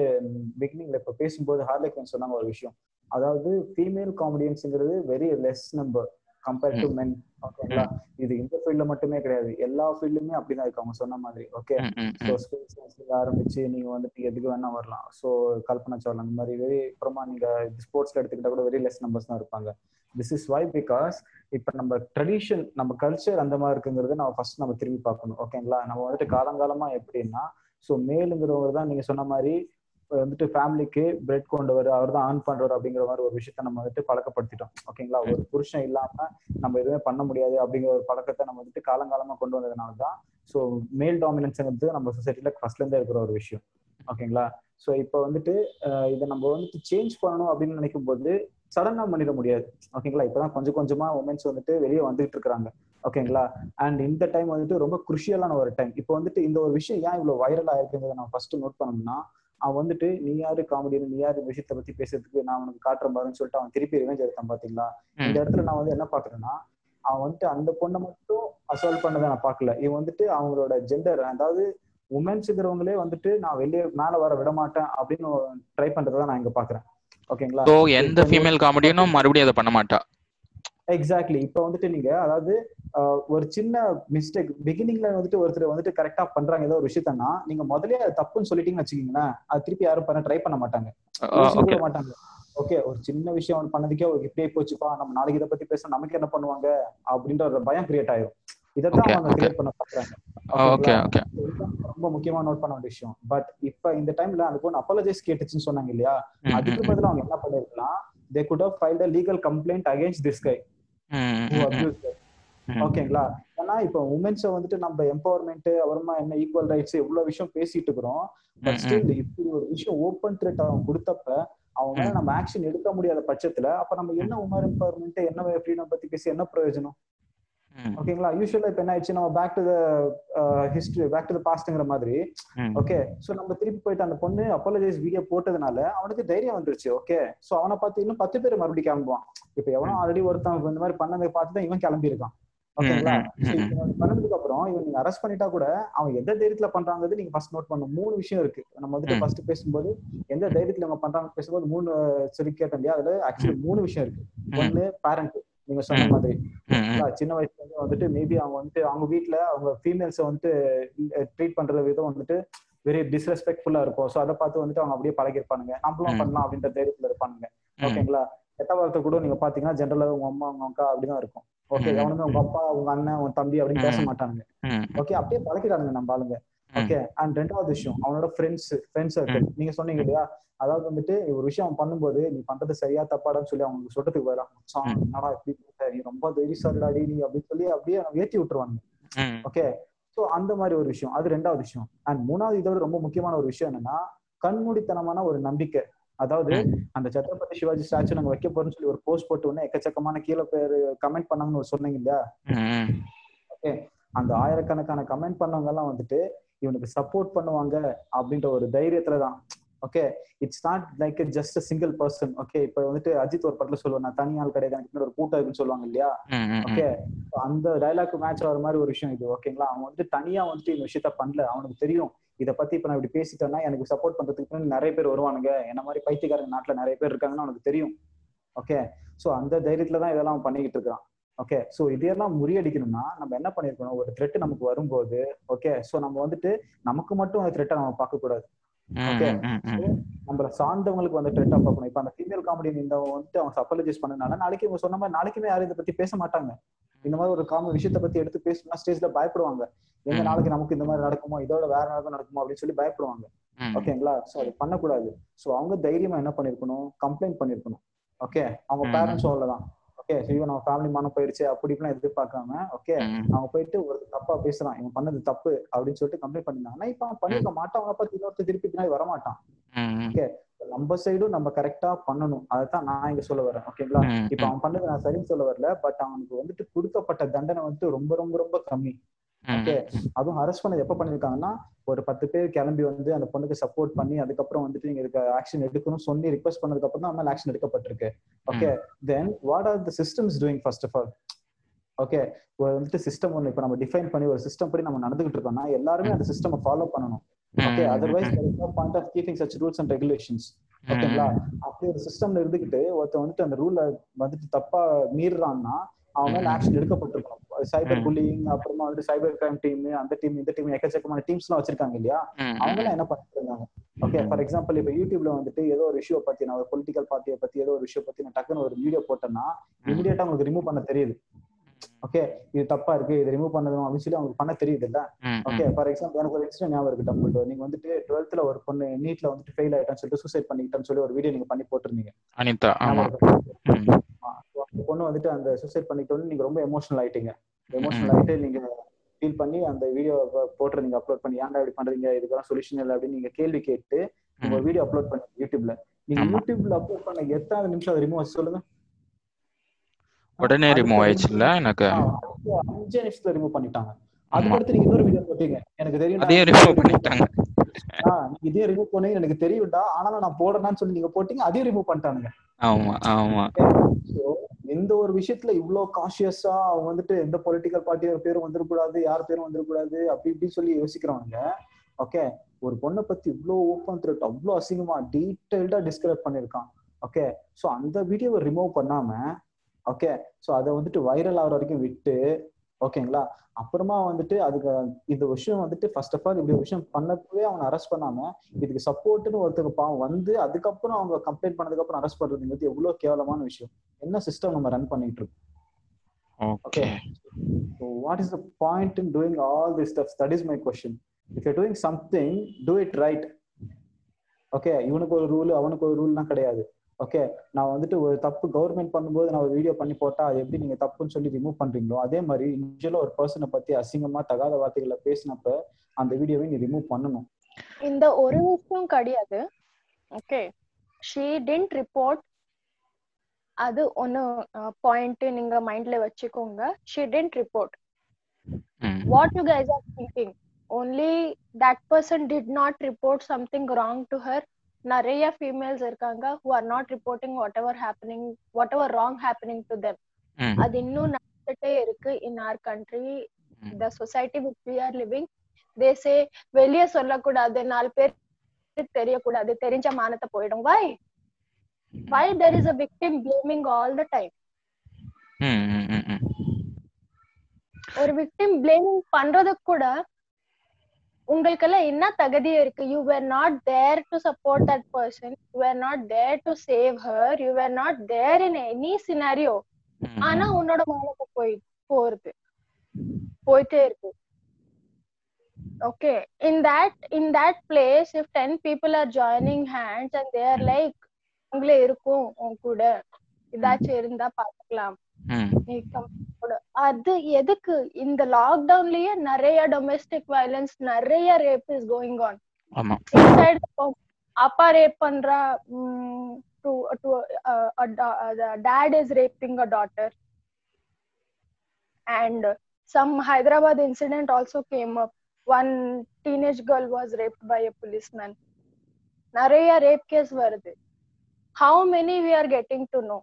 பிகினிங்ல இப்ப பேசும்போது ஹார்லெக்வன் சொன்னாங்க ஒரு விஷயம். அதாவது female காமெடியன்ஸ்ங்கிறது very less number compared to men ஓகேங்களா இது இந்த ஃபீல்ட்ல மட்டுமே கிடையாது. எல்லா ஃபீல்டுமே அப்படிதான் இருக்கு அவங்க சொன்ன மாதிரி. Okay so. ஸ்பேஸ் ஆரம்பிச்சு நீங்க வந்துட்டு எதுக்கு வேணா வரலாம். ஸோ கல்பனா சாவ்லா அந்த மாதிரி வெரி அப்புறமா நீங்க ஸ்போர்ட்ஸ்ல எடுத்துக்கிட்டா கூட வெரி லெஸ் நம்பர்ஸ் தான் இருப்பாங்க. திஸ் இஸ் வை பிகாஸ் இப்ப நம்ம ட்ரெடிஷன் நம்ம கல்ச்சர் அந்த மாதிரி இருக்குங்கிறத நம்ம ஃபர்ஸ்ட் நம்ம திரும்பி பார்க்கணும். ஓகேங்களா நம்ம வந்துட்டு காலங்காலமா எப்படின்னா ஸோ மேலுங்கிறவங்க தான் நீங்க சொன்ன மாதிரி வந்துட்டு ஃபேமிலிக்கு பிரெட் கொண்டவர் அவர் தான் ஆன் பண்றவர் அப்படிங்கிற மாதிரி ஒரு விஷயத்த நம்ம வந்துட்டு பழக்கப்படுத்திட்டோம். ஓகேங்களா ஒரு புருஷன் இல்லாம நம்ம எதுவுமே பண்ண முடியாது அப்படிங்கிற ஒரு பழக்கத்தை நம்ம வந்துட்டு காலங்காலமா கொண்டு வந்ததுனால தான் ஸோ மேல் டாமினன்ஸ்ங்கிறது நம்ம சொசைட்டில ஃபர்ஸ்ட்ல இருந்தே இருக்கிற ஒரு விஷயம். ஓகேங்களா ஸோ இப்போ வந்துட்டு இதை நம்ம வந்துட்டு சேஞ்ச் பண்ணணும் அப்படின்னு நினைக்கும் போது சடனா பண்ணிட முடியாது. ஓகேங்களா இப்பதான் கொஞ்சம் கொஞ்சமா உமன்ஸ் வந்துட்டு வெளியே வந்துகிட்டு இருக்காங்க ஓகேங்களா அண்ட் இந்த டைம் வந்துட்டு ரொம்ப குருஷியலான ஒரு டைம் இப்போ வந்துட்டு இந்த ஒரு விஷயம் ஏன் இவ்வளவு வைரல் ஆயிருக்குங்கிறத நம்ம ஃபர்ஸ்ட் நோட் பண்ணோம்னா அவன் வந்துட்டு நீ யாரு காமெடியன் நீ யாரு விஷயத்தை பத்தி பேசுறதுக்கு நான் உனக்கு காட்டுறேன் பாருன்னு சொல்லிட்டு அவன் திருப்பி ரிவெஞ்ச் எடுத்தான் பாத்தீங்களா? இந்த இடத்துல நான் வந்து என்ன பாக்குறேன்னா அவன் வந்துட்டு அந்த பொண்ணை மட்டும் அசால்வ் பண்ணதை நான் பார்க்கல இவன் வந்துட்டு அவங்களோட ஜெண்டர் அதாவது உமன்ஸுங்கிறவங்களே வந்துட்டு நான் வெளியே மேல வர விட மாட்டேன் அப்படின்னு ட்ரை பண்றதை நான் இங்க பாக்குறேன். ஓகேங்களா? ஸோ எந்த ஃபீமேல் காமெடியனும் மறுபடியும் அதை பண்ண மாட்டா. எக்ஸாக்ட்லி இப்போ வந்துட்டு நீங்க அதாவது ஒரு சின்ன மிஸ்டேக் பிகினிங்ல வந்துட்டு ஒருத்தர் வந்துட்டு கரெக்டா பண்றாங்க ஏதோ ஒரு விஷயத்தனா நீங்க முதல்லயே அது தப்புன்னு சொல்லிட்டீங்கன்னு வச்சுக்கீங்களேன் அது திருப்பி யாரும் பண்ண ட்ரை பண்ண மாட்டாங்க. மாட்டாங்க. ஓகே ஒரு சின்ன விஷயம் அவன் பண்ணதுக்கே ஒரு இப்படியே போச்சுப்பா நம்ம நாளைக்கு இதை பத்தி பேச நமக்கு என்ன பண்ணுவாங்க? அப்படின்ற ஒரு பயம் கிரியேட் ஆயிரும். இதைத்தான் அவங்க. கிரியேட் பண்ண பாக்குறாங்க இதுதான் ரொம்ப முக்கியமா நோட் பண்ண வேண்டிய விஷயம். பட் இப்ப இந்த டைம்ல அந்த பொண்ணு அப்பாலஜைஸ் கேட்டுச்சுன்னு சொன்னாங்க இல்லையா? அதுக்கு பதிலா அவங்க என்ன பண்ணிருக்கலாம் they could have filed a legal complaint against this guy ஓகேங்களா ஏன்னா இப்போ உமன்ஸை வந்துட்டு நம்ம எம்பவர்மெண்ட் அப்புறமா என்ன ஈக்குவல் ரைட்ஸ் எவ்வளவு விஷயம் பேசிட்டு இருக்கிறோம். பட் ஸ்டில் இப்படி ஒரு விஷயம் ஓப்பன் த்ரெட் அவன் கொடுத்தப்ப மேல நம்ம ஆக்ஷன் எடுக்க முடியாத பட்சத்துல அப்ப நம்ம என்ன உமர் எம்பவர்மெண்ட் என்ன ஃப்ரீடம் பத்தி பேசி என்ன பிரயோஜனம்? ஓகேங்களா யூஸ்வலா இப்ப என்ன ஆயிடுச்சு? நம்ம back to the history back to the பாஸ்ட்ங்கிற மாதிரி. ஓகே சோ நம்ம திருப்பி போயிட்டு அந்த பொண்ணு அப்பாலஜைஸ் வீடியோ போட்டதுனால அவனுக்கு தைரியம் வந்துருச்சு. ஓகே சோ அவனை பார்த்து இன்னும் பத்து பேர் மறுபடியும் கிளம்புவான். இப்ப எவனோ ஆல்ரெடி ஒருத்தன் இந்த மாதிரி பண்ணதை பார்த்து தான் இவன் கிளம்பி இருக்கான் ஓகேங்களா பண்ணதுக்கு அப்புறம் இவன் நீங்க அரெஸ்ட் பண்ணிட்டா கூட அவன் எந்த தைரியத்துல பண்றாங்கிறது நீங்க ஃபர்ஸ்ட் நோட் பண்ணணும். மூணு விஷயம் இருக்கு. நம்ம வந்துட்டு ம். ஃபர்ஸ்ட் பேசும்போது எந்த தைரியத்துல அவங்க பண்றாங்க? பேசும்போது மூணு சொல்லி கேட்டோம் இல்லையா? அதுல ஆக்சுவலி மூணு விஷயம் இருக்கு. ஒண்ணு பேரண்ட் நீங்க சொன்ன. மாதிரி? சின்ன வயசுல இருந்து வந்துட்டு மேபி அவங்க வந்துட்டு அவங்க வீட்ல அவங்க ஃபீமேல்ஸை வந்துட்டு ட்ரீட் பண்ற விதம் வந்துட்டு வெரி டிஸ்ரெஸ்பெக்ட்ஃபுல்லா இருக்கும் சோ அதை பார்த்து வந்துட்டு அவங்க அப்படியே பழகிருப்பானுங்க நம்மளும். பண்ணலாம் அப்படின்ற தைரியத்துல இருப்பானுங்க ஓகேங்களா கெட்ட வார்த்தை கூட நீங்க பாத்தீங்கன்னா ஜென்ரலா உங்க அம்மா உங்க அக்கா அப்படிதான் இருக்கும் ஓகே. எவனுமே உங்க அப்பா உங்க அண்ணன் உங்க தம்பி அப்படின்னு பேச. மாட்டானுங்க ஓகே அப்படியே பழக்கிறானுங்க நம்ம ஆளுங்க ஓகே அண்ட் ரெண்டாவது விஷயம் அவனோட ஃப்ரெண்ட்ஸ் ஃப்ரெண்ட்ஸ் சர்க்கிள் நீங்க சொன்னீங்க இல்லையா? அதாவது வந்துட்டு ஒரு விஷயம் பண்ணும்போது நீ பண்றது சரியா தப்பாடான்னு சொல்லி அவங்களுக்கு சொல்றதுக்கு மச்சான் ம். என்னடா பண்ற? நீ ரொம்ப தைரியசாலிடாடி நீ அப்படின்னு சொல்லி அப்படியே ஏத்தி விட்டுருவானுங்க. ஓகே சோ அந்த மாதிரி ஒரு விஷயம். அது ரெண்டாவது விஷயம். அண்ட் மூணாவது இதை விட ரொம்ப முக்கியமான ஒரு விஷயம் என்னன்னா கண்மூடித்தனமான ஒரு நம்பிக்கை. அதாவது அந்த சத்ரபதி சிவாஜி ஸ்டாச்சு நாங்க வைக்க போறோம்னு சொல்லி ஒரு போஸ்ட் போட்டு உடனே எக்கச்சக்கமான கீழே பேர் கமெண்ட் பண்ணாங்கன்னு சொன்னீங்க இல்லையா? அந்த ஆயிரக்கணக்கான கமெண்ட் பண்ணவங்க எல்லாம் வந்துட்டு இவனுக்கு சப்போர்ட் பண்ணுவாங்க அப்படின்ற ஒரு தைரியத்துல தான் okay it's not like just single person okay இப்ப வந்துட்டு அஜித் ஒரு படத்துல சொல்லுவாங்க நான் தனி ஆள் கிடையாது எனக்கு ஒரு கூட்டம் இருக்குன்னு சொல்லுவாங்க இல்லையா? ஓகே அந்த டைலாக் மேட்ச் ஆகிற மாதிரி ஒரு விஷயம் இது. ஓகேங்களா அவன் வந்துட்டு தனியா வந்துட்டு இந்த விஷயத்த பண்ணல. அவனுக்கு தெரியும். இதை பத்தி இப்ப நான் இப்படி பேசிட்டேன்னா எனக்கு சப்போர்ட் பண்றதுக்கு நிறைய பேர் வருவானுங்க. என்ன மாதிரி பைத்தியக்காரங்க நாட்டுல நிறைய பேர் இருக்காங்கன்னு அவனுக்கு தெரியும். ஓகே சோ அந்த தைரியத்துல தான் இதெல்லாம் அவன் பண்ணிக்கிட்டு இருக்கான் ஓகே சோ இதையெல்லாம் முறியடிக்கணும்னா நம்ம என்ன பண்ணிருக்கணும்? ஒரு த்ரெட் நமக்கு வரும்போது ஓகே சோ நம்ம வந்துட்டு நமக்கு மட்டும் அந்த த்ரெட்டை நம்ம பார்க்க கூடாது. ஓகே நம்மள சார்ந்தவங்களுக்கு வந்து த்ரெட்டா பார்க்கணும். இப்ப அந்த ஃபீமேல் காமெடி இந்த வந்துட்டு அவங்க அப்பாலஜைஸ் பண்ணனால நாளைக்கு இவங்க சொன்ன மாதிரி நாளைக்குமே யாரும் இதை பத்தி பேச மாட்டாங்க. இந்த மாதிரி ஒரு காம விஷயத்த பத்தி எடுத்து பேசணும்னா ஸ்டேஜ்ல பயப்படுவாங்க. எங்க நாளைக்கு நமக்கு இந்த மாதிரி நடக்குமோ இதோட வேற நாளைக்கு நடக்குமோ அப்படின்னு சொல்லி பயப்படுவாங்க. ஓகேங்களா சோ அது பண்ணக்கூடாது. சோ அவங்க தைரியமா என்ன பண்ணிருக்கணும்? கம்ப்ளைண்ட் பண்ணிருக்கணும். ஓகே அவங்க பேரண்ட்ஸ் அவ்வளவுதான். ஓகே ஐயோ நம்ம ஃபேமிலி மனம் போயிடுச்சு அப்படி இப்படிலாம் எதிர்பார்க்காம ஓகே அவங்க போயிட்டு ஒரு தப்பா பேசுறான் இவன் பண்ணது தப்பு அப்படின்னு சொல்லிட்டு கம்ப்ளைண்ட் பண்ணிருந்தாங்கன்னா இப்ப அவன் பண்ணிருக்க மாட்டான் அவனை பத்தி இன்னொருத்தர் திருப்பி பின்னாடி வரமாட்டான். ஓகே நம்ம சைடும் நம்ம கரெக்டா பண்ணணும். அதைத்தான் நான் இங்க சொல்ல வரேன் ஓகேங்களா இப்ப அவன் பண்ணது நான் சரின்னு சொல்ல வரல பட் அவனுக்கு வந்துட்டு கொடுக்கப்பட்ட தண்டனை வந்துட்டு ரொம்ப ரொம்ப ரொம்ப கம்மி. ஓகே அதுவும் அரெஸ்ட் பண்ணது எப்ப பண்ணிருக்காங்கன்னா ஒரு பத்து பேர் கிளம்பி வந்து அந்த பொண்ணுக்கு சப்போர்ட் பண்ணி அதுக்கப்புறம் வந்துட்டு நீங்க இதுக்கு ஆக்ஷன் எடுக்கணும் சொல்லி ரிக்வஸ்ட் பண்ணதுக்கு அப்புறம் தான் மேல action எடுக்கப்பட்டிருக்கு. Okay then what are the systems doing first of all okay ஒரு வந்துட்டு சிஸ்டம் ஒன்று இப்போ நம்ம டிஃபைன் பண்ணி ஒரு சிஸ்டம் படி நம்ம நடந்துகிட்டு இருக்கோம்னா எல்லாருமே அந்த சிஸ்டம் ஃபாலோ பண்ணணும். Okay otherwise point of keeping such rules and regulations ஓகேங்களா அப்படி ஒரு சிஸ்டம்ல இருந்துகிட்டு ஒருத்தன் வந்துட்டு அந்த ரூலை வந்துட்டு தப்பா மீறுறான்னா அவன் மேல ஆக்ஷன் எடுக்கப்பட்டிருக்கணும். சைபர் புல்லிங் அப்புறமா வந்து சைபர் கிரைம் டீம் அந்த டீம் இந்த டீம் எக்கச்சக்கமான டீம்ஸ் எல்லாம் வச்சிருக்காங்க இல்லையா? அவங்க எல்லாம் என்ன பண்ணிட்டு இருந்தாங்க? ஓகே ஃபார் எக்ஸாம்பிள் இப்ப யூடியூப்ல வந்துட்டு ஏதோ ஒரு இஷ்யூ பத்தி நான் ஒரு பொலிட்டிக்கல் பார்ட்டியை பத்தி ஏதோ ஒரு விஷயம் பத்தி நான் டக்குன்னு ஒரு வீடியோ போட்டேன்னா இமீடியட்டா உங்களுக்கு ரிமூவ் பண்ண தெரியுது. ஓகே இது தப்பா இருக்கு இது ரிமூவ் பண்ணணும் அப்படின்னு சொல்லி அவங்களுக்கு பண்ண தெரியுது இல்ல ஓகே ஃபார் எக்ஸாம்பிள் எனக்கு ஒரு இன்சிடென்ட் ஞாபகம் இருக்கு டம்பிள் நீங்க வந்துட்டு டுவெல்த்ல ஒரு பொண்ணு நீட்ல வந்துட்டு ஃபெயில் ஆயிட்டான்னு சொல்லிட்டு சூசைட் பண்ணிக்கிட்டேன்னு சொல்லி ஒரு வீடியோ நீங்க பண்ணி போட்டிருந்தீங்க. அனிதா அந்த பொண்ணு வந்துட்டு அந்த சூசைட் பண்ணிட்டோன்னு நீங்க ரொம்ப எமோஷனல் ஆயிட்டீங்க. எமோஷனல் ஆயிட்டு நீங்க ஃபீல் பண்ணி அந்த வீடியோ போட்டுருந்தீங்க அப்லோட் பண்ணி ஏன்டா இப்படி பண்றீங்க? இதுக்கெல்லாம் சொல்யூஷன் இல்லை அப்படின்னு நீங்க கேள்வி கேட்டு ஒரு வீடியோ அப்லோட் பண்ணி யூடியூப்ல. நீங்க யூடியூப்ல அப்லோட் பண்ண எத்தனை நிமிஷம் அதை ரிமூவ் சொல்லுங்க. உடனே ரிமூவ் ஆயிடுச்சுல எனக்கு? அஞ்சு நிமிஷத்துல ரிமூவ் பண்ணிட்டாங்க. அதுக்கடுத்து நீங்க இன்னொரு வீடியோ போட்டீங்க. எனக்கு தெரியும் அதையும் ரிமூவ் பண்ணிட்டாங்க. இதையும் ரிமூவ் பண்ணீங்க எனக்கு தெரியும்டா. ஆனாலும் நான் போடுறேன்னு சொல்லி நீங்க போட்டீங்க அதையும் ரிமூவ் பண்ணிட்டானுங்க. ஆமா ஆமா. எந்த ஒரு விஷயத்துல இவ்வளோ காஷியஸா அவங்க வந்துட்டு எந்த பொலிட்டிக்கல் பார்ட்டியோட பேரும் வந்துடக்கூடாது யார் பேரும் வந்துடக்கூடாது அப்படி இப்படி சொல்லி யோசிக்கிறவங்க ஓகே ஒரு பொண்ணை பத்தி இவ்வளோ ஓப்பன் த்ரெட் அவ்வளோ அசிங்கமா டீட்டெயில்டா டிஸ்கிரைப் பண்ணிருக்கான் ஓகே சோ அந்த வீடியோவை ரிமூவ் பண்ணாம ஓகே சோ அதை வந்துட்டு வைரல் ஆகிற வரைக்கும் விட்டு ஓகேங்களா? அப்புறமா வந்துட்டு அதுக்கு இந்த விஷயம் வந்துட்டு ஃபர்ஸ்ட் ஆஃப் ஆல் இப்படி விஷயம் பண்ணப்பவே அவனை அரெஸ்ட் பண்ணாம இதுக்கு சப்போர்ட்னு ஒருத்தருக்கு பாவம் வந்து அதுக்கப்புறம் அவங்க கம்ப்ளைண்ட் பண்ணதுக்கு அப்புறம் அரெஸ்ட் பண்றதுங்கிறது எவ்வளவு கேவலமான விஷயம். என்ன சிஸ்டம் நம்ம ரன் பண்ணிட்டு இருக்கோம்? Okay what is the point in doing all this stuff? That is my question. If you're doing something, do it right. Okay இவனுக்கு ஒரு ரூல் அவனுக்கு ஒரு ரூல்லாம் கிடையாது. ஓகே நான் வந்துட்டு ஒரு தப்பு கவர்மெண்ட் பண்ணும்போது நான் ஒரு வீடியோ பண்ணி போட்டா அது எப்படி நீங்க தப்புன்னு சொல்லி ரிமூவ் பண்றீங்களோ அதே மாதிரி இண்டிவிஜுவலா ஒரு பர்சனை பத்தி அசிங்கமா தகாத வார்த்தைகளை பேசினப்ப அந்த வீடியோவை நீ ரிமூவ் பண்ணணும். இந்த ஒரு விஷயம் கிடையாது. ஓகே ஷீ டென்ட் ரிப்போர்ட் அது ஒன்னு பாயிண்ட் நீங்க மைண்ட்ல வச்சுக்கோங்க. She didn't report what you guys are thinking? Only that person did not report something wrong to her? நிறைய females இருக்காங்க who are not reporting whatever happening whatever wrong happening to them ம் அது இன்னும் நடந்துட்டே இருக்கு in our country ம். the society which we are living they say வெளிய சொல்லக்கூடாது நாலு பேர் தெரியக்கூடாது தெரிஞ்ச மானத்தை போயிடும் why why there is a victim blaming all the time ம் ம் ம் ம் ஒரு விக்டிம் பிளேமிங் பண்றதுக்கு கூட உங்களுக்கெல்லாம் என்ன தகுதி இருக்கு? You were not there to support that person you were not there to save her you were not there in any scenario ஆனா உன்னோட மானத்தை போய் போறது போயிட்டே இருக்கு. Okay in that in that place if ten people are joining hands and there like உங்களே இருக்கும் உன் கூட. ஏதாச்சும் இருந்தா பாத்துக்கலாம். ம் நீ. அது எதுக்கு? இந்த லாக்டவுன்லயே நிறைய டொமெஸ்டிக் வயலன்ஸ் நிறைய ரேப் இஸ் கோயிங் ஆன் அப்பா ரேப் பண்றா to to dad is raping a daughter and some Hyderabad incident also came up one teenage girl was raped by a policeman. நிறைய ரேப் கேஸ் வருது. How many we are getting to know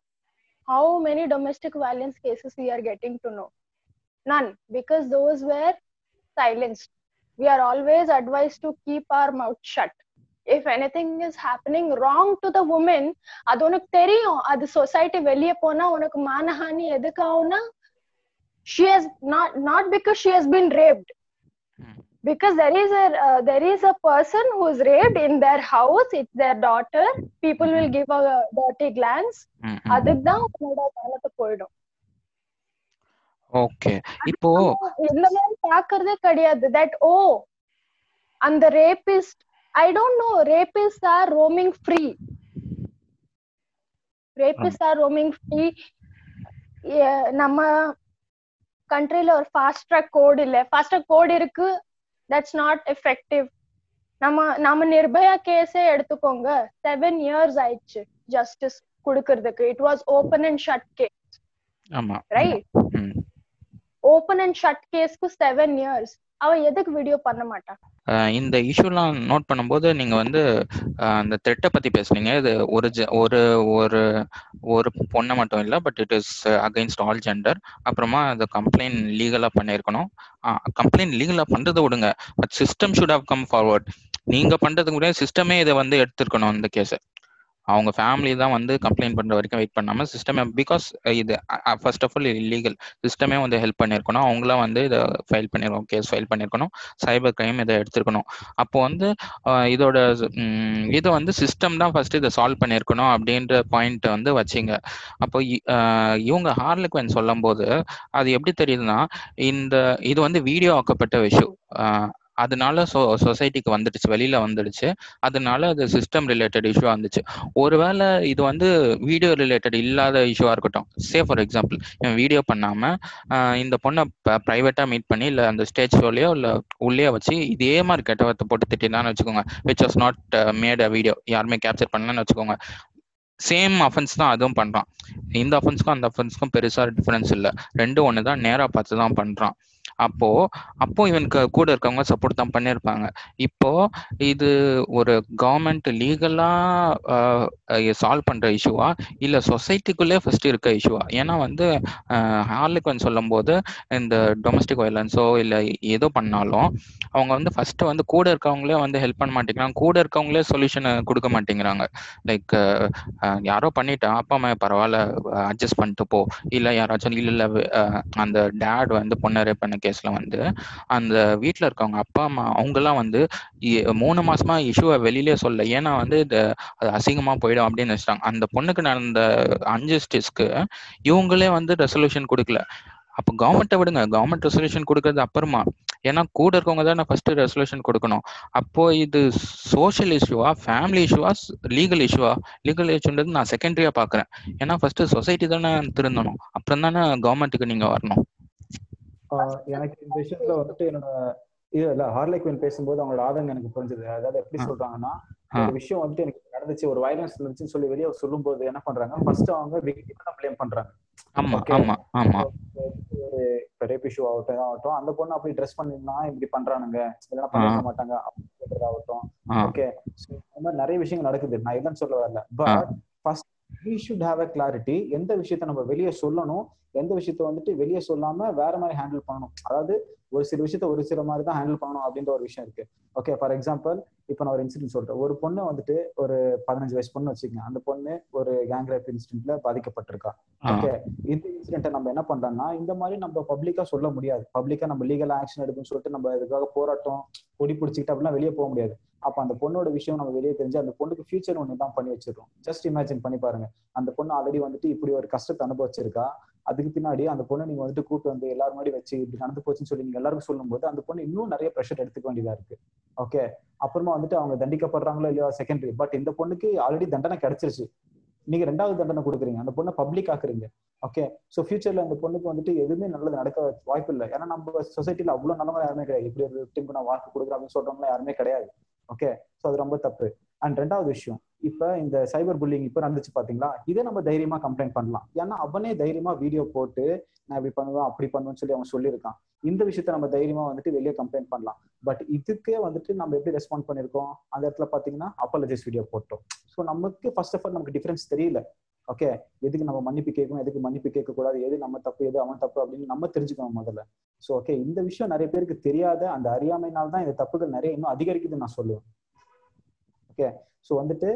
how many domestic violence cases we are getting to know none because those were silenced we are always advised to keep our mouth shut if anything is happening wrong to the woman அது உனக்கு தெரியும் அது society வெளியே போனா உனக்கு மானஹானி எதுக்கு ஆகும்னா she has not not because she has been raped ம் because there is a uh, there is a person who is raped in their house it's their daughter. People will give a dirty glance. ம் அதுதான் உன்னோட காலத்தை போயிடும். Okay இப்போ இந்த மாதிரி பாக்குறதே கிடையாது. தட் ஓ அந்த rapist I don't know rapist are roaming free rapist are roaming free நம்ம கண்ட்ரில ஒரு ஃபாஸ்ட் ட்ராக் கோட் இல்ல. ஃபாஸ்ட் ட்ராக் கோட் இருக்கு. தட்ஸ் நாட் எஃபெக்டிவ் நம்ம நம்ம நிர்பயா கேஸே எடுத்துக்கோங்க. செவன் இயர்ஸ் ஆயிடுச்சு ஜஸ்டிஸ் கொடுக்கறதுக்கு. It was open and shut case right ம். ஓப்பன் அண்ட் ஷட் கேஸ்க்கு செவன் இயர்ஸ் அவன் எதுக்கு வீடியோ பண்ண மாட்டான் இந்த இஷ்யூலாம் நோட் பண்ணும்போது நீங்க வந்து அந்த த்ரெட்டை பத்தி பேசுனீங்க. இது ஒரு ஒரு ஒரு ஒரு பொண்ணை மட்டும் இல்லை but it is against all gender அப்புறமா அந்த கம்ப்ளைண்ட் லீகலா பண்ணியிருக்கணும். கம்ப்ளைண்ட் லீகலா பண்றதை விடுங்க. But system should have come forward நீங்க பண்றதுக்கு முன்னாடி சிஸ்டமே இதை வந்து எடுத்திருக்கணும் இந்த கேஸை அவங்க ஃபேமிலி தான் வந்து கம்ப்ளைண்ட் பண்ற வரைக்கும் வெயிட் பண்ணாம சிஸ்டமே பிகாஸ் இது ஃபர்ஸ்ட் ஆஃப் ஆல் இல்லீகல் சிஸ்டமே வந்து ஹெல்ப் பண்ணியிருக்கணும் அவங்களாம் வந்து இதை ஃபைல் பண்ணிருக்கணும் கேஸ் ஃபைல் பண்ணியிருக்கணும் சைபர் கிரைம் இதை எடுத்திருக்கணும். அப்போ வந்து இதோட இதை இது வந்து சிஸ்டம் தான் ஃபர்ஸ்ட் இதை சால்வ் பண்ணியிருக்கணும் அப்படின்ற பாயிண்ட் வந்து வச்சிங்க. அப்போ இவங்க ஹார்லிக்வன் சொல்லும் போது அது எப்படி தெரியுதுன்னா இந்த இது வந்து வீடியோ ஆக்கப்பட்ட விஷயம் அதனால சொ சொசைட்டிக்கு வந்துடுச்சு வெளியில வந்துடுச்சு. அதனால அது சிஸ்டம் ரிலேட்டட் இஷ்யூ வந்துச்சு ஒருவேளை இது வந்து வீடியோ ரிலேட்டட் இல்லாத இஷ்யூவா இருக்கட்டும். சே ஃபார் எக்ஸாம்பிள் இவன் வீடியோ பண்ணாம இந்த பொண்ணை பிரைவேட்டா மீட் பண்ணி இல்ல அந்த ஸ்டேஜ் ஷோலயோ இல்ல உள்ளே வச்சு இதே மாதிரி கெட்டவத்தை போட்டு திட்டினான்னு வச்சுக்கோங்க. Which was not made a video யாருமே கேப்சர் பண்ணலன்னு வச்சுக்கோங்க. சேம் அஃபென்ஸ் தான் அதுவும் பண்றான். இந்த அஃபென்ஸ்க்கும் அந்த அஃபென்ஸ்க்கும் பெருசா டிஃபரன்ஸ் இல்லை. ரெண்டும் ஒன்று தான் நேரா பார்த்து தான் பண்றான். அப்போ அப்போ இவனுக்கு கூட இருக்கவங்க சப்போர்ட் தான் பண்ணியிருப்பாங்க இப்போ இது ஒரு கவர்மெண்ட் லீகலா சால்வ் பண்ற இஷ்யூவா இல்ல சொசைட்டிக்குள்ளே ஃபர்ஸ்ட் இருக்க இஷ்யூவா ஏன்னா வந்து ஹார்லிக்வன் சொல்லும் போது இந்த டொமஸ்டிக் வயலன்ஸோ இல்ல ஏதோ பண்ணாலும் அவங்க வந்து ஃபர்ஸ்ட் வந்து கூட இருக்கவங்களே வந்து ஹெல்ப் பண்ண மாட்டேங்கிறாங்க. கூட இருக்கவங்களே சொல்யூஷன் கொடுக்க மாட்டேங்கிறாங்க. லைக் யாரோ பண்ணிட்டா அப்பா அம்மா பரவாயில்ல அட்ஜஸ்ட் பண்ணிட்டு போ. இல்ல யாராச்சும் இல்ல இல்ல அந்த டேட் வந்து பொண்ணு ரேப் பண்ண கேஸ்ல வந்து அந்த வீட்டுல இருக்கவங்க அப்பா அம்மா அவங்கெல்லாம் வந்து மூணு மாசமா இஷ்யூவை வெளியிலே சொல்ல ஏன்னா வந்து இது அது அசிங்கமா போயிடும் அப்படின்னு நினைச்சிட்டாங்க அந்த பொண்ணுக்கு நடந்த அன்ஜஸ்டிஸ்க்கு இவங்களே வந்து ரெசல்யூஷன் கொடுக்கல. அப்போ கவர்மெண்ட்டை விடுங்க. கவர்மெண்ட் ரெசல்யூஷன் கொடுக்கறது அப்புறமா. ஏன்னா கூட இருக்கவங்க தான் ஃபர்ஸ்ட் ரெசல்யூஷன் கொடுக்கணும். அப்போ இது சோஷியல் இஷ்யூவா ஃபேமிலி இஷ்யூவா லீகல் இஷ்யூவா லீகல் இஷ்யூன்றது நான் செகண்டரியா பாக்குறேன். ஏன்னா ஃபர்ஸ்ட் சொசைட்டி தானே திருந்தணும் அப்புறம் தானே கவர்மெண்ட்டுக்கு நீங்க வரணும். எனக்கு இந்த விஷயத்துல வந்துட்டு என்னோட இது இல்ல ஹார்லைக்வின் பேசும்போது அவங்களோட ஆதங்கம் எனக்கு புரிஞ்சுது. அதாவது எப்படி. சொல்றாங்கன்னா. ஒரு விஷயம் வந்துட்டு எனக்கு நடந்துச்சு ஒரு வயலன்ஸ் இருந்துச்சுன்னு சொல்லி வெளியே சொல்லும்போது என்ன பண்றாங்க? ஃபர்ஸ்ட் அவங்க விக்டிம் ப்ளேம் பண்றாங்க. இப்போ ரேப் இஷ்யூ ஆகட்டும் ஆகட்டும் அந்த பொண்ணு அப்படி ட்ரெஸ் பண்ணிருந்தா இப்படி பண்றானுங்க. இல்லைன்னா பண்ணிருக்க மாட்டாங்க அப்படின்னு சொல்றதாகட்டும். ஆ. ஓகே இந்த மாதிரி நிறைய விஷயங்கள் நடக்குது. நான் இல்லைன்னு சொல்ல வரல. But first we should have a clarity எந்த விஷயத்த நம்ம வெளியே சொல்லணும்? எந்த விஷயத்த வந்துட்டு வெளியே சொல்லாம வேற மாதிரி ஹேண்டில் பண்ணணும். அதாவது ஒரு சில விஷயத்த ஒரு சில மாதிரி தான் ஹேண்டில் பண்ணணும் அப்படின்ற ஒரு விஷயம் இருக்கு. ஓகே ஃபார் எக்ஸாம்பிள் இப்போ நான் ஒரு இன்சிடென்ட் சொல்றேன். ஒரு பொண்ணு வந்துட்டு ஒரு பதினஞ்சு வயசு பொண்ணு வச்சுக்கோங்க. அந்த பொண்ணு ஒரு கேங் ரேப் இன்சிடென்ட்ல பாதிக்கப்பட்டிருக்கா. ஓகே இந்த இன்சிடென்ட்டை நம்ம என்ன பண்றோம்னா இந்த மாதிரி நம்ம பப்ளிக்கா சொல்ல முடியாது. பப்ளிக்கா நம்ம லீகல் ஆக்ஷன் எடுக்குன்னு சொல்லிட்டு நம்ம இதுக்காக போராட்டம் பொடி பிடிச்சிக்கிட்டு அப்படிலாம் வெளியே போக முடியாது. அப்ப அந்த பொண்ணோட விஷயம் நம்ம வெளியே தெரிஞ்சு அந்த பொண்ணுக்கு ஃபியூச்சர் ஒன்று தான் பண்ணி வச்சிருக்கோம் ஜஸ்ட் இமேஜின் பண்ணி பாருங்க. அந்த பொண்ணு ஆல்ரெடி வந்துட்டு இப்படி ஒரு கஷ்டத்தை அனுபவிச்சிருக்கா. அதுக்கு பின்னாடி அந்த பொண்ணை நீங்க வந்துட்டு கூட்டு வந்து எல்லாரும் முன்னாடி வச்சு இப்படி நடந்து போச்சுன்னு சொல்லி நீங்க எல்லாருக்கும் சொல்லும்போது அந்த பொண்ணு இன்னும் நிறைய ப்ரெஷர் எடுத்துக்க வேண்டியதா இருக்கு. ஓகே அப்புறமா வந்துட்டு அவங்க தண்டிக்கப்படுறாங்களோ இல்லையோ செகண்டரி பட் இந்த பொண்ணுக்கு ஆல்ரெடி தண்டனை கிடைச்சிருச்சு. நீங்க ரெண்டாவது தண்டனை கொடுக்குறீங்க. அந்த பொண்ணை பப்ளிக் ஆக்குறீங்க. ஓகே ஸோ ஃபியூச்சர்ல அந்த பொண்ணுக்கு வந்துட்டு எதுவுமே நல்லது நடக்க வாய்ப்பு இல்லை. ஏன்னா நம்ம சொசைட்டில அவ்வளவு நல்லவங்க யாருமே கிடையாது. இப்படி ஒரு விக்டிம்க்கு நான் வாழ்க்கை கொடுக்குறேன் அப்படின்னு சொல்றவங்க யாருமே கிடையாது. ஓகே ஸோ அது ரொம்ப தப்பு. அண்ட் ரெண்டாவது விஷயம் இப்ப இந்த சைபர் புல்லிங் இப்ப நடந்துச்சு பாத்தீங்களா? இதை நம்ம தைரியமா கம்ப்ளைண்ட் பண்ணலாம். ஏன்னா அவனே தைரியமா வீடியோ போட்டு நான் இப்படி பண்ணுவேன் அப்படி பண்ணுவேன்னு சொல்லி அவன் சொல்லியிருக்கான். இந்த விஷயத்த நம்ம தைரியமா வந்துட்டு வெளியே கம்ப்ளைண்ட் பண்ணலாம். பட் இதுக்கே வந்துட்டு நம்ம எப்படி ரெஸ்பாண்ட் பண்ணிருக்கோம் அந்த இடத்துல பாத்தீங்கன்னா அப்பாலஜிஸ் வீடியோ போட்டோம். ஸோ நமக்கு ஃபர்ஸ்ட் ஆஃப் ஆல் நமக்கு டிஃபரன்ஸ் தெரியல. ஓகே எதுக்கு நம்ம மன்னிப்பு கேட்கணும்? எதுக்கு மன்னிப்பு கேட்க கூடாது எது நம்ம தப்பு? எது அவன் தப்பு? அப்படின்னு நம்ம தெரிஞ்சுக்கணும் முதல்ல. ஸோ ஓகே இந்த விஷயம் நிறைய பேருக்கு தெரியாத அந்த அறியாமையினால தான் இந்த தப்புகள் நிறைய இன்னும் அதிகரிக்குதுன்னு நான் சொல்லுவேன். ஓகே ஸோ வந்துட்டு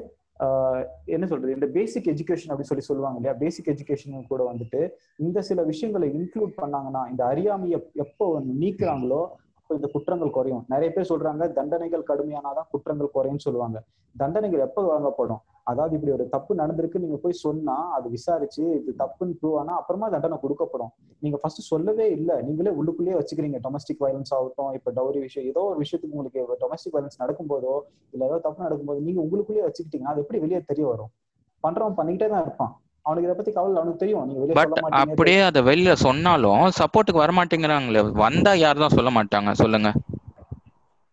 என்ன சொல்றது? இந்த பேசிக் எஜுகேஷன் அப்படின்னு சொல்லி சொல்லுவாங்க இல்லையா? பேசிக் எஜுகேஷன் கூட வந்துட்டு இந்த சில விஷயங்களை இன்க்ளூட் பண்ணாங்கன்னா இந்த அறியாமையை எப்போ வந்து நீக்குறாங்களோ அப்போ இந்த குற்றங்கள் குறையும். நிறைய பேர் சொல்றாங்க தண்டனைகள் கடுமையானாதான் குற்றங்கள் குறையும்னு சொல்லுவாங்க. தண்டனைகள் எப்போ வழங்கப்படும் அதாவது இப்படி ஒரு தப்பு நடந்திருக்கு நீங்க போய் சொன்னா அது விசாரிச்சு இது தப்புன்னு ப்ரூவ் ஆனா அப்புறமா தண்டனை கொடுக்கப்படும். நீங்க ஃபர்ஸ்ட் சொல்லவே இல்லை. நீங்களே உள்ளுக்குள்ளேயே வச்சுக்கிறீங்க. டொமஸ்டிக் வயலன்ஸ் ஆகட்டும் இப்ப டவுரி விஷயம் ஏதோ ஒரு விஷயத்துக்கு உங்களுக்கு டொமஸ்டிக் வயலன்ஸ் நடக்கும்போதோ இல்ல ஏதோ தப்பு நடக்கும்போது நீங்க உங்களுக்குள்ளேயே வச்சுக்கிட்டீங்கன்னா அது எப்படி வெளியே தெரிய வரும்? பண்றவன் பண்ணிக்கிட்டே தான் இருப்பான். அவனுக்கு இதை பத்தி கவலை அவனுக்கு தெரியும். நீங்க வெளியே சொல்ல மாட்டீங்க அப்படியே அதை வெளியில சொன்னாலும் சப்போர்ட்டுக்கு வர மாட்டேங்கிறாங்களே வந்தா யாரும் தான் சொல்ல மாட்டாங்க? சொல்லுங்க.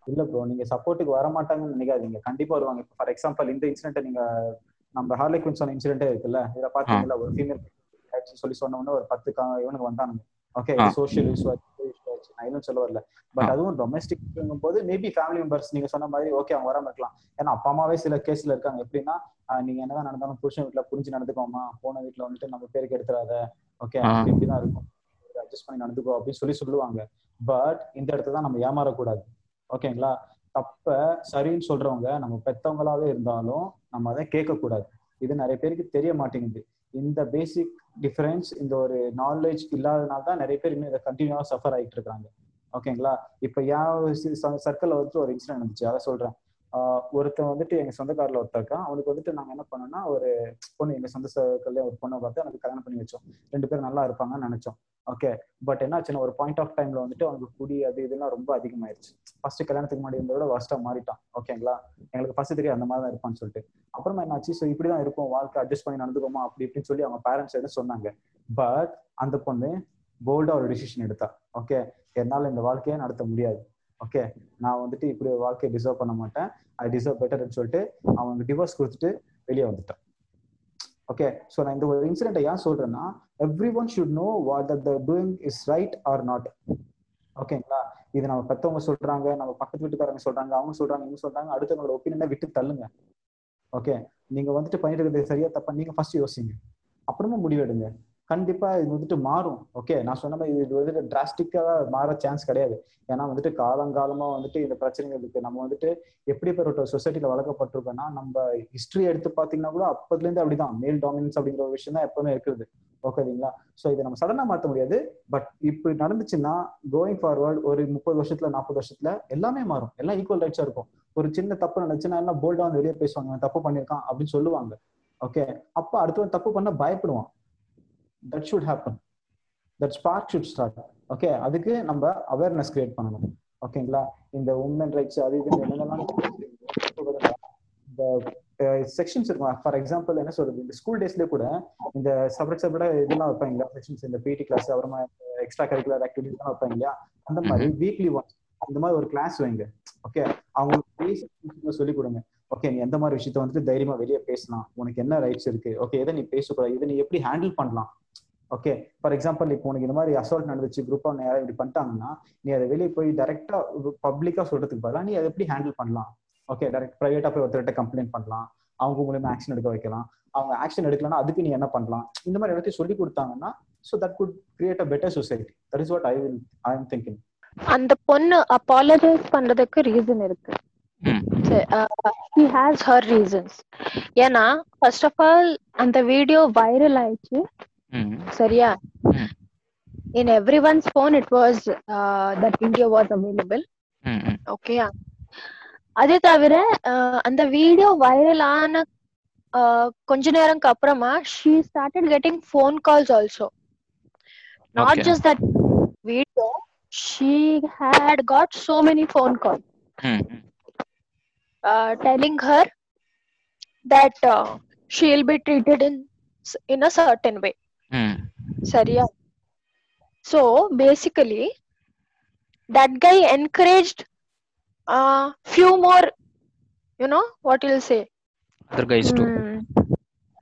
இல்ல ப்ரோ நீங்க சப்போர்ட்டுக்கு வர மாட்டாங்கன்னு நினைக்காதீங்க. கண்டிப்பா வருவாங்க. இப்போ ஃபார் எக்ஸாம்பிள் இந்த இன்சிடென்ட் நீங்க நம்ம ஹார்லி குயின் சொன்ன இன்சிடென்ட்டே இருக்குல்ல? இதுல பாத்தீங்களா ஒரு ஃபீமேல் சொல்லி சொன்ன உடனே ஒரு பத்து கா- இவனுக்கு வந்தானுங்க. ஓகே. சோஷியல் இஷ்யூ நான் இன்னும் சொல்ல வரல. பட் அதுவும் டொமஸ்டிக் போது மேபி ஃபேமிலி மெம்பர்ஸ் நீங்க சொன்ன மாதிரி ஓகே அவங்க வராம இருக்கலாம். ஏன்னா அப்பா அம்மாவே சில கேஸ்ல இருக்காங்க. எப்படின்னா நீங்க என்னதான் நடந்தாலும் புருஷன் வீட்டுல புரிஞ்சு நடந்துக்கோமா? போன வீட்டுல வந்துட்டு நம்ம பேருக்கு எடுத்துறாத ஓகே. இப்படிதான் இருக்கும். அட்ஜஸ்ட் பண்ணி நடந்துக்கோ அப்படின்னு சொல்லி சொல்லுவாங்க. பட் இந்த இடத்துல தான் நம்ம ஏமாறக்கூடாது. ஓகேங்களா? தப்ப சரின்னு சொல்றவங்க நம்ம பெத்தவங்களாவே இருந்தாலும் நம்ம அதை கேட்கக்கூடாது. இது நிறைய பேருக்கு தெரிய மாட்டேங்குது. இந்த பேசிக் டிஃபரன்ஸ் இந்த ஒரு நாலேஜ் இல்லாதனால தான் நிறைய பேர் இன்னும் இதை கண்டினியூவா சஃபர் ஆகிட்டு இருக்காங்க ஓகேங்களா? இப்ப என் சர்க்கிள் வந்து ஒரு இன்சிடென்ட் இருந்துச்சு அதை சொல்றேன். ஒருத்தன் வந்துட்டு எங்க சொந்தக்காரில் ஒருத்தருக்கான் அவனுக்கு வந்துட்டு நாங்க என்ன பண்ணோம்னா ஒரு பொண்ணு எங்க சொந்த சர்க்கிள்ல ஒரு பொண்ணை பார்த்து எனக்கு கல்யாணம் பண்ணி வச்சோம். ரெண்டு பேரும் நல்லா இருப்பாங்கன்னு நினைச்சோம். ஓகே பட் என்னாச்சுன்னா ஒரு பாயிண்ட் ஆஃப் டைம்ல வந்துட்டு அவனுக்கு குடி அது இதெல்லாம் ரொம்ப அதிகமாயிருச்சு. ஃபர்ஸ்ட் கல்யாணத்துக்கு முன்னாடி இருந்ததை விட வர்ஸ்டா மாறிட்டான். ஓகேங்களா எங்களுக்கு ஃபர்ஸ்ட் தெரியும் அந்த மாதிரி தான் இருப்பான்னு சொல்லிட்டு. அப்புறமா என்னாச்சு? ஸோ இப்படிதான் இருக்கும். வாழ்க்கை அட்ஜஸ்ட் பண்ணி நடந்துக்கோமா? அப்படி இப்படின்னு சொல்லி அவங்க பேரண்ட்ஸ் எதுவும் சொன்னாங்க? பட் அந்த பொண்ணு போல்டா ஒரு டிசிஷன் எடுத்தா. ஓகே என்னால இந்த வாழ்க்கையே நடத்த முடியாது. ஓகே நான் வந்துட்டு இப்படி ஒரு வாழ்க்கையை டிசர்வ் பண்ண மாட்டேன். ஐ டிசர்வ் பெட்டர்னு சொல்லிட்டு அவங்க டிவோர்ஸ் கொடுத்துட்டு வெளியே வந்துட்டான். ஓகே ஸோ நான் இந்த ஒரு இன்சிடென்ட்டை ஏன் சொல்றேன்னா everyone should know what that the doing is right or not ஓகேங்களா இது நம்ம பெற்றவங்க சொல்றாங்க நம்ம பக்கத்து வீட்டுக்காரங்க சொல்றாங்க அவங்க சொல்றாங்க இவங்க சொல்றாங்க அடுத்தவங்களோட ஒப்பீனியனை விட்டு தள்ளுங்க. ஓகே நீங்க வந்துட்டு பண்ணிட்டு இருக்கிறது சரியா தப்பா நீங்க ஃபர்ஸ்ட் யோசிங்க. அப்புறமா முடிவெடுங்க. கண்டிப்பா இது வந்துட்டு மாறும். ஓகே நான் சொன்ன மாதிரி இது வந்துட்டு டிராஸ்டிக்கா மாற சான்ஸ் கிடையாது. ஏன்னா வந்துட்டு காலங்காலமா வந்துட்டு இந்த பிரச்சனைகள் இருக்கு. நம்ம வந்துட்டு எப்படிப்பட்ட சொசைட்டில வளர்க்கப்பட்டிருக்கோம்னா நம்ம ஹிஸ்டரி எடுத்து பாத்தீங்கன்னா கூட அப்பதுல இருந்து அப்படிதான். மேல் டாமினன்ஸ் அப்படிங்கிற ஒரு விஷயம் தான் எப்பவுமே இருக்குது. ஓகேங்களா ஸோ இதை நம்ம சடனா மாற்ற முடியாது. பட் இப்போ நடந்துச்சுன்னா கோயிங் ஃபார்வர்ட் ஒரு முப்பது வருஷத்துல நாற்பது வருஷத்துல எல்லாமே மாறும். எல்லாம் ஈக்குவல் ரைட்ஸா இருக்கும். ஒரு சின்ன தப்பு நடந்துச்சுன்னா எல்லாம் போல்டா வந்து வெளியே பேசுவாங்க. தப்பு பண்ணியிருக்கான் அப்படின்னு சொல்லுவாங்க. ஓகே அப்ப அடுத்தவன் தப்பு பண்ண பயப்படுவான். That should happen that spark should start okay அதுக்கு நம்ம அவேர்னஸ் கிரியேட் பண்ணணும். ஓகேங்களா இந்த உமன் ரைட்ஸ் அது இது என்னென்னலாம் இந்த செக்ஷன்ஸ் இருக்கும்? ஃபார் எக்ஸாம்பிள் என்ன சொல்றது? இந்த ஸ்கூல் டேஸ்லயே கூட இந்த செப்பரேட் செப்பரேட் இதெல்லாம் வைப்பாங்க செக்ஷன்ஸ் இந்த பிடி கிளாஸ் அப்புறமா எக்ஸ்ட்ரா கரிக்குலர் ஆக்டிவிட்டிஸ் எல்லாம் வைப்பாங்க இல்லையா? அந்த மாதிரி வீக்லி ஒன்ஸ் அந்த மாதிரி ஒரு கிளாஸ் வைங்க. ஓகே அவங்களுக்கு சொல்லி கொடுங்க. ஓகே நீ எந்த மாதிரி விஷயத்த வந்துட்டு தைரியமா வெளியே பேசலாம். உனக்கு என்ன ரைட்ஸ் இருக்கு? ஓகே எதை நீ பேசக்கூடாது? இதை நீ எப்படி ஹேண்டில் பண்ணலாம்? ஓகே ஃபார் எக்ஸாம்பிள் இப்போ உனக்கு இந்த மாதிரி அசால்ட் நடந்துச்சு குரூப்பா யாராவது இப்படி பண்ணிட்டாங்கன்னா நீ அதை வெளியே போய் டைரக்டா பப்ளிக்கா சொல்றதுக்கு பதிலாக நீ அதை எப்படி ஹேண்டில் பண்ணலாம்? ஓகே டைரக்ட் ப்ரைவேட்டா போய் ஒருத்தர்கிட்ட கம்ப்ளைண்ட் பண்ணலாம். அவங்க மூலியமா ஆக்ஷன் எடுக்க வைக்கலாம். அவங்க ஆக்ஷன் எடுக்கலன்னா அதுக்கு நீ என்ன பண்ணலாம்? இந்த மாதிரி எல்லாத்தையும் சொல்லி கொடுத்தாங்கன்னா so that could create a better society that is what I will I am thinking அந்த பொண்ணு அப்பாலஜைஸ் பண்றதுக்கு ரீசன் இருக்கு. ஹி ஹேஸ் ஹர் ரீசன்ஸ் ஏன்னா ஃபர்ஸ்ட் ஆஃப் ஆல் அந்த வீடியோ வைரல் ஆயிடுச்சு. சரியா in everyone's phone it was that video was available ஓகேயா அதே தவிர அந்த வீடியோ வைரல் ஆன கொஞ்ச நேரம்க்கு அப்புறமா she started getting phone calls also not just that video she had got so many phone call telling her that she'll be treated in in a certain way சரியா so basically that guy encouraged uh few more you know what you'll say other guys too mm,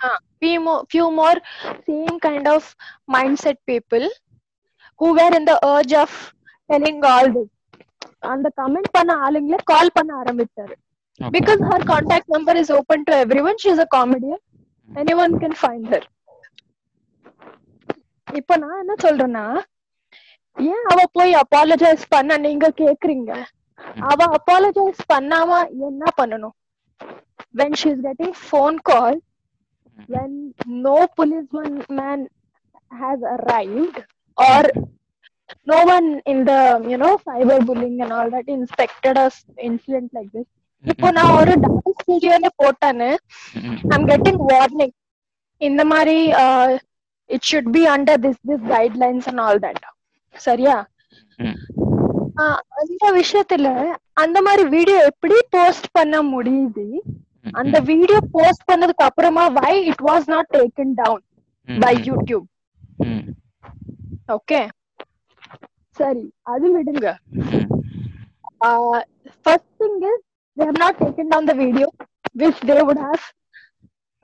uh, few more few more same kind of mindset people who were in the urge of telling all this அந்த comment பண்ண ஆளுங்களே call பண்ண ஆரம்பிச்சாரு because her contact number is open to everyone she is a comedian anyone can find her இப்ப நான் என்ன சொல்றேன்னா ஏன் அவ போய் அப்பாலஜைஸ் பண்ண நீங்க கேக்குறீங்க அவ அப்பாலஜைஸ் பண்ணாம என்ன பண்ணணும் when she is getting phone call when no policeman man has arrived or no one in the you know cyber bullying and all that inspected us incident like this இப்போ நான் ஒரு டான்ஸ் வீடியோல போட்டானு I'm getting warning இந்த மாதிரி it should be under this this guidelines and all that சரியா? அந்த விஷயத்துல அந்த மாதிரி வீடியோ எப்படி போஸ்ட் பண்ண முடியுது? அந்த வீடியோ போஸ்ட் பண்ணதுக்கு அப்புறமா why it was not taken down by YouTube okay சரி அது விடுங்க. First thing is they have not taken down the video which they would have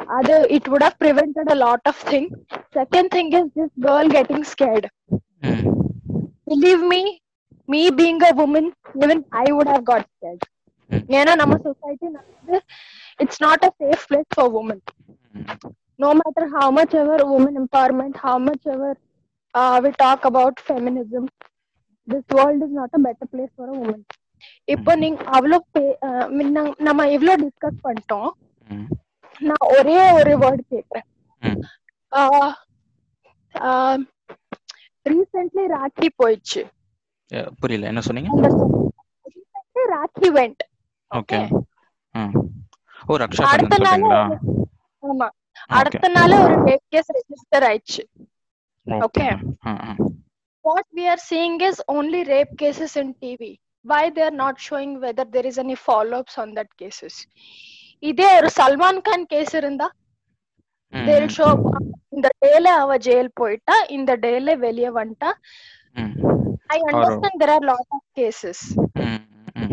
other it would have prevented a lot of things second thing is this girl getting scared believe me me being a woman even i would have got scared ஏன்னா நம்ம society வந்து it's not a safe place for woman no matter how much ever women empowerment how much ever uh, we talk about feminism this world is not a better place for a woman இப்போ நீங்க அவ்வளோ நம்ம இவ்வளோ discuss பண்ணிட்டோம் நான் ஒரே ஒரு word கேக்குறேன் ரீசென்ட்லி ராக்கி போயிடுச்சு புரியல என்ன சொன்னீங்க Rocky went okay oh Raksha அடுத்த நாள் ஆமா அடுத்த நாள் ஒரு ரேப் கேஸ் ரெஜிஸ்டர் ஆயிடுச்சு okay what we are seeing is only rape cases in tv why they are not showing whether there is any follow-ups on that cases இதே ஒரு Salman Khan case இருந்தா தேல் ஷோ இந்த டேல அவ ஜெயில் போயிட்டா இந்த டேல வெளிய வந்துட்டா I understand there are lot of cases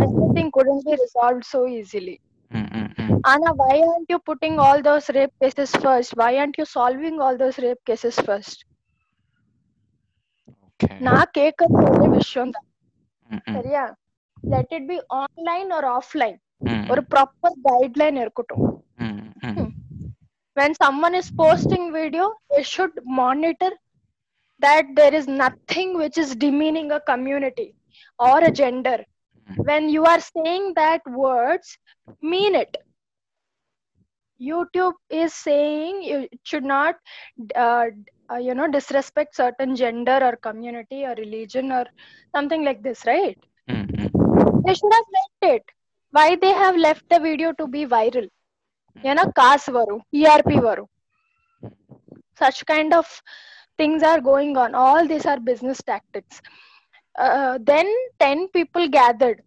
everything couldn't be resolved so easily Anna, why aren't you putting all those rape cases first? Why aren't you solving all those rape cases first? நான் கேட்கறது ஒரே விஷயம் தான் ம், ம், சரியா let it be online ஒரு offline ம், ஒரு ப்ராப்பர் கைட்லைன் இருக்கட்டும் ம், ம், when someone is posting video they should monitor that there is nothing which is demeaning a community or a gender when you are saying that words mean it youtube is saying you should not uh, uh, you know disrespect certain gender or community or religion or something like this right ம், ம். they should have left it Why they have left the video to be viral ஏன்னா காசு வரும் TRP வரும் such kind of things are going on all these are business tactics uh, then 10 people gathered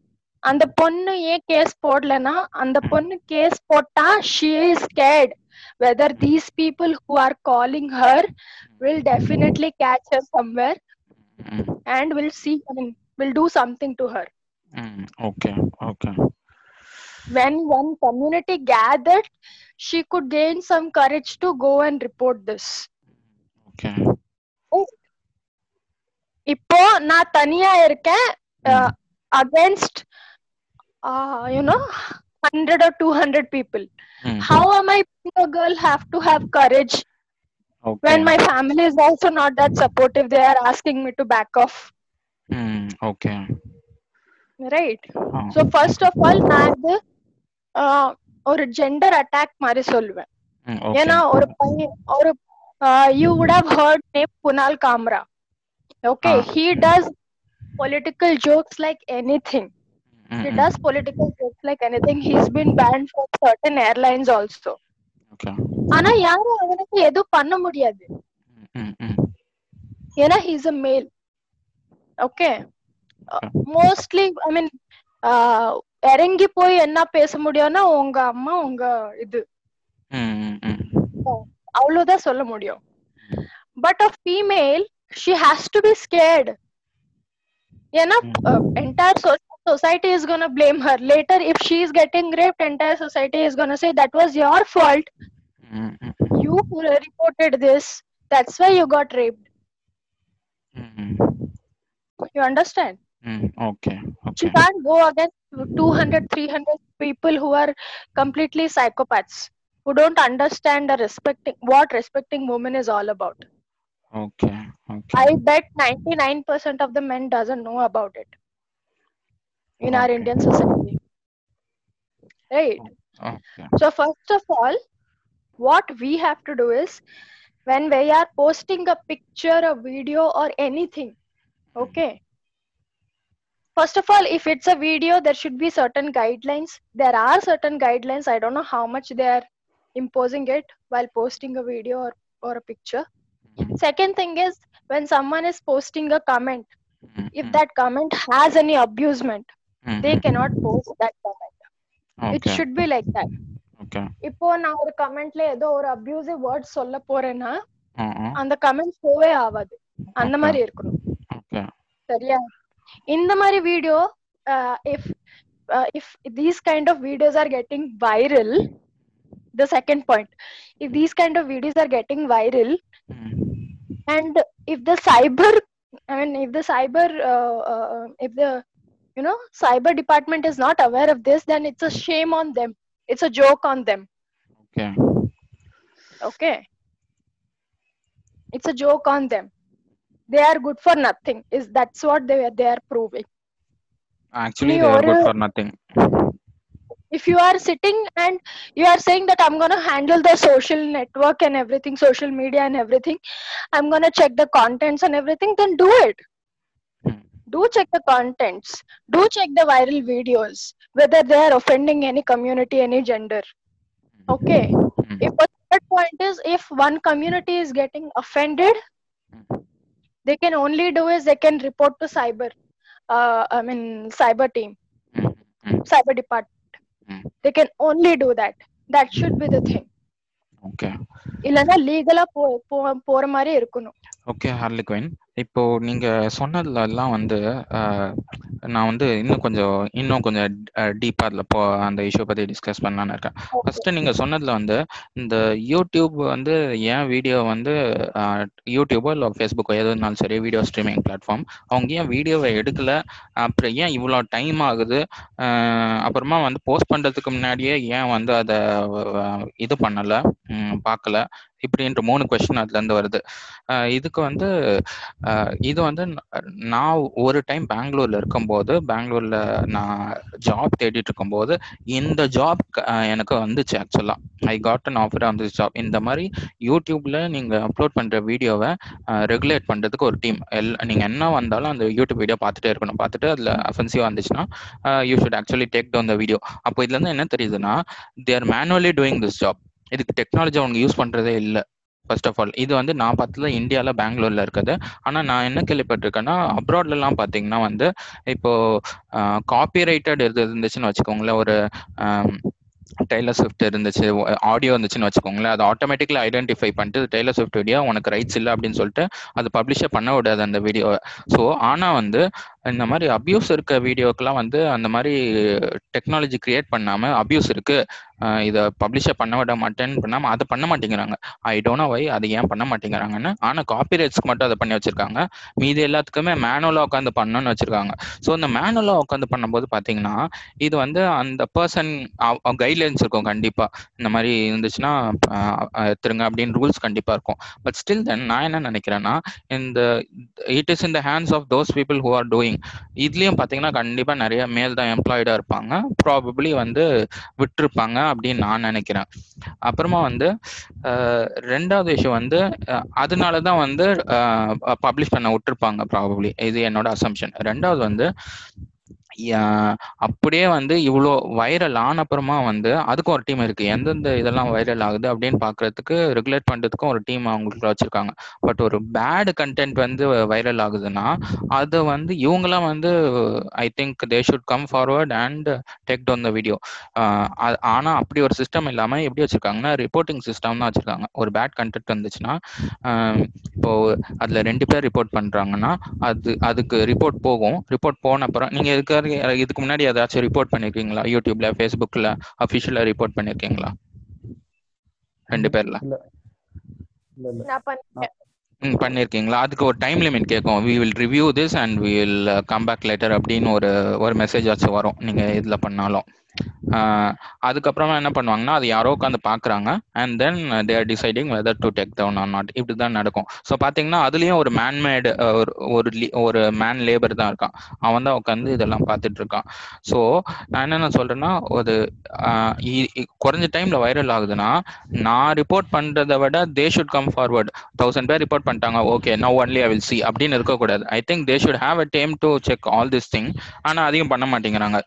அந்த பொண்ணு ஏன் case போடலனா அந்த பொண்ணு case போட்டா she is scared whether these people who are calling her will definitely catch her somewhere ம், and will see I mean, will do something to her ம். Okay okay when one community gathered she could gain some courage to go and report this okay இப்போ நான் தனியா இருக்கேன் against you know hundred or two hundred people hmm, how am i being a girl have to have courage okay when my family is also not that supportive they are asking me to back off hmm, okay right ah, so first of all நான் இது ஆஹ், ஒரு gender attack மாதிரி சொல்லுவேன் ஏன்னா ஒரு பையன் ஒரு you would have heard name Kunal Kamra okay Ah. does political jokes like anything ம், he ம், does political jokes like anything he's been banned from certain airlines also ஆனா யாரும் அவனுக்கு எதுவும் பண்ண முடியாது. ஏன்னா ஹீஸ் அ மேல் ஓகே மோஸ்ட்லி ஐ மீன் இறங்கி போய் என்ன பேச முடியும்னா உங்க அம்மா உங்க இது ம், ம், ம். அவ்வளவுதான் சொல்ல முடியும் but a female she has to be scared ஏன்னா entire society is gonna blame her later if she is getting raped entire society is gonna say that was your fault hmm, hmm, you reported this that's why you got raped ம், ம். you understand Mm, okay, okay. You can't go against 200, 300 people who are completely psychopaths who don't understand respecting what respecting women is all about. Okay, okay. I bet 99% of the men doesn't know about it in okay. our Indian society. Right. Oh, okay. So first of all, what we have to do is when we are posting a picture, a video, or anything, hmm. okay First of all, if it's a video, there should be certain guidelines. There are certain guidelines. I don't know how much they are imposing it while posting a video or, or a picture. Second thing is when someone is posting a comment, if that comment has any abusement, they cannot post that comment. It okay should be like that. Okay இப்போ நான் ஒரு கமெண்ட்ல ஏதோ ஒரு abusive word சொல்ல போறேன்னா ஆ ஆ அந்த comment போவே ஆகாது அந்த மாதிரி இருக்கணும் ஓகே சரியா இந்த மாதிரி video if if these kind of videos are getting viral the second point if these kind of videos are getting viral hmm and if the cyber i mean if the cyber uh, uh, if the you know cyber department is not aware of this then it's a shame on them it's a joke on them okay okay it's a joke on them they are good for nothing. Is that's what they they are proving. Actually they are good for nothing. if you are sitting and you are saying that i'm going to handle the social network and everything social media and everything i'm going to check the contents and everything then do it. Hmm. Do check the contents. Do check the viral videos whether they are offending any community any gender. Okay? Hmm. If a third point is if one community is getting offended hmm. They can only do is they can report to cyber uh, i mean cyber team cyber department Mm. they can only do that that should be the thing okay இல்லைன்னா லீகலா போ போற மாதிரி இருக்கணும் okay Harley queen இப்போ நீங்க சொன்னதுல எல்லாம் வந்து நான் வந்து இன்னும் கொஞ்சம் இன்னும் கொஞ்சம் டீப்பா அதுல போ அந்த இஷ்யூ பத்தி டிஸ்கஸ் பண்ணலான்னு இருக்கேன். ஃபர்ஸ்ட் நீங்க சொன்னதுல வந்து இந்த யூடியூப் வந்து ஏன் வீடியோ வந்து யூடியூபோ இல்லை ஃபேஸ்புக்கோ எது இருந்தாலும் சரி வீடியோ ஸ்ட்ரீமிங் பிளாட்ஃபார்ம் அவங்க ஏன் வீடியோவை எடுக்கல? அப்புறம் ஏன் இவ்வளோ டைம் ஆகுது? அப்புறமா வந்து போஸ்ட் பண்றதுக்கு முன்னாடியே ஏன் வந்து அதை இது பண்ணல? பார்க்கல இப்படின்ற மூணு கொஸ்டின் அதுல இருந்து வருது இதுக்கு வந்து இது வந்து நான் ஒரு டைம் பெங்களூர்ல இருக்கும்போது பெங்களூர்ல நான் ஜாப் தேடிட்டு இருக்கும்போது இந்த ஜாப் எனக்கு வந்துச்சு ஆக்சுவலா I got an offer on this job இந்த மாதிரி யூடியூப்ல நீங்க அப்லோட் பண்ற வீடியோவை ரெகுலேட் பண்றதுக்கு ஒரு டீம் எல் நீங்க என்ன வந்தாலும் அந்த யூடியூப் வீடியோ பார்த்துட்டே இருக்கணும். பார்த்துட்டு அதுல அஃபென்சிவா வந்துச்சுன்னா you should actually take down the video அப்போ இதுல இருந்து என்ன தெரியுதுன்னா there manually doing this job இதுக்கு டெக்னாலஜி அவங்க யூஸ் பண்றதே இல்லை ஃபர்ஸ்ட் ஆஃப் ஆல் இது வந்து நான் பார்த்தது இந்தியாவில் பெங்களூர்ல இருக்குது. ஆனால் நான் என்ன கேள்விப்பட்டிருக்கேன்னா அப்ராட்ல எல்லாம் பார்த்தீங்கன்னா வந்து இப்போ காப்பிரைட்டட் இது இருந்துச்சுன்னு வச்சுக்கோங்களேன். ஒரு டெய்லர் ஸ்விஃப்ட் இருந்துச்சு ஆடியோ இருந்துச்சுன்னு வச்சுக்கோங்களேன். அது ஆட்டோமேட்டிக்கலி ஐடென்டிஃபை பண்ணிட்டு டெய்லர் ஸ்விஃப்ட் வீடியோ உனக்கு ரைட்ஸ் இல்லை அப்படின்னு சொல்லிட்டு அது பப்ளிஷே பண்ண விடாது அந்த வீடியோவை ஸோ ஆனால் வந்து இந்த மாதிரி அபியூஸ் இருக்க வீடியோக்கெல்லாம் வந்து அந்த மாதிரி டெக்னாலஜி கிரியேட் பண்ணாம அபியூஸ் இருக்கு. இதை பப்ளிஷே பண்ண விட மாட்டேன்னு பண்ணாம அதை பண்ண மாட்டேங்கிறாங்க. ஐ டோன்ட் வை அது ஏன் பண்ண மாட்டேங்கிறாங்கன்னு ஆனால் காப்பிரைட்ஸ்க்கு மட்டும் அதை பண்ணி வச்சிருக்காங்க. மீதி எல்லாத்துக்குமே மேனுவலாக உட்காந்து பண்ணணும்னு வச்சிருக்காங்க. ஸோ இந்த மேனுவலாக உட்காந்து பண்ணும்போது பார்த்தீங்கன்னா இது வந்து அந்த பர்சன் கைட்லைன்ஸ் இருக்கும் கண்டிப்பா. இந்த மாதிரி இருந்துச்சுன்னா எடுத்துருங்க அப்படின்னு ரூல்ஸ் கண்டிப்பா இருக்கும். பட் ஸ்டில் தென் நான் என்ன நினைக்கிறேன்னா இந்த it is in the hands of those people who are doing இதுலயும் பாத்தீங்கன்னா கண்டிப்பா நிறைய மேல் தான் எம்ப்ளாய்டா இருப்பாங்க. ப்ராபப்ளி வந்து விட்டுருப்பாங்க அப்படின்னு நான் நினைக்கிறேன். அப்புறமா வந்து ரெண்டாவது விஷயம் வந்து அஹ், அதனால தான் வந்து பப்ளிஷ் பண்ண விட்டுருப்பாங்க ப்ராபப்ளி இது என்னோட அசம்ஷன் ரெண்டாவது வந்து அப்படியே வந்து இவ்வளோ வைரல் ஆன அப்புறமா வந்து அதுக்கும் ஒரு டீம் இருக்கு. எந்தெந்த இதெல்லாம் வைரல் ஆகுது அப்படின்னு பாக்குறதுக்கு ரெகுலேட் பண்றதுக்கும் ஒரு டீம் அவங்களுக்கு வச்சிருக்காங்க. பட் ஒரு பேடு கண்டென்ட் வந்து வைரல் ஆகுதுன்னா அது வந்து இவங்கெல்லாம் வந்து I think they should come forward and take down the video ஆனா அப்படி ஒரு சிஸ்டம் இல்லாம எப்படி வச்சிருக்காங்கன்னா ரிப்போர்ட்டிங் சிஸ்டம் தான் வச்சிருக்காங்க. ஒரு பேட் கண்டென்ட் வந்துச்சுன்னா இப்போ அதுல ரெண்டு பேர் ரிப்போர்ட் பண்றாங்கன்னா அது அதுக்கு ரிப்போர்ட் போகும். ரிப்போர்ட் போன அப்புறம் நீங்க இதுக்கு இதுக்கு முன்னாடி ஏதாச்சும் ரிப்போர்ட் பண்ணிருக்கீங்களா? யூடியூப்ல ஃபேஸ்புக்ல அஃபிஷியலா ரிப்போர்ட் பண்ணிருக்கீங்களா? ரெண்டு பேர்ல. ம் பண்ணிருக்கீங்களா? அதுக்கு ஒரு டைம் லிமிட் கேட்கும். We will review this and we will come back later அப்படின்னு ஒரு ஒரு மெசேஜ் ஆச்சும் வரும். நீங்க இதுல பண்ணாலும். அதுக்கப்புறமா என்ன பண்ணுவாங்கன்னா அது யாரோ உட்காந்து பாக்குறாங்க. And then they are deciding whether to take down or not இப்படி தான் நடக்கும். ஸோ பாத்தீங்கன்னா அதுலயும் ஒரு மேன்மேடு ஒரு ஒரு ஒரு மேன் லேபர் தான் இருக்கான். அவன் தான் உட்காந்து இதெல்லாம் பார்த்துட்டு இருக்கான். ஸோ நான் என்னென்ன சொல்றேன்னா ஒரு இ- குறைஞ்ச டைம்ல வைரல் ஆகுதுன்னா நான் ரிப்போர்ட் பண்றதை விட they should come forward thousand பேர் ரிப்போர்ட் பண்ணிட்டாங்க. Okay no only I will see அப்படின்னு இருக்கக்கூடாது. I think they should have a team to check all this thing ஆனால் அதையும் பண்ண மாட்டேங்கிறாங்க.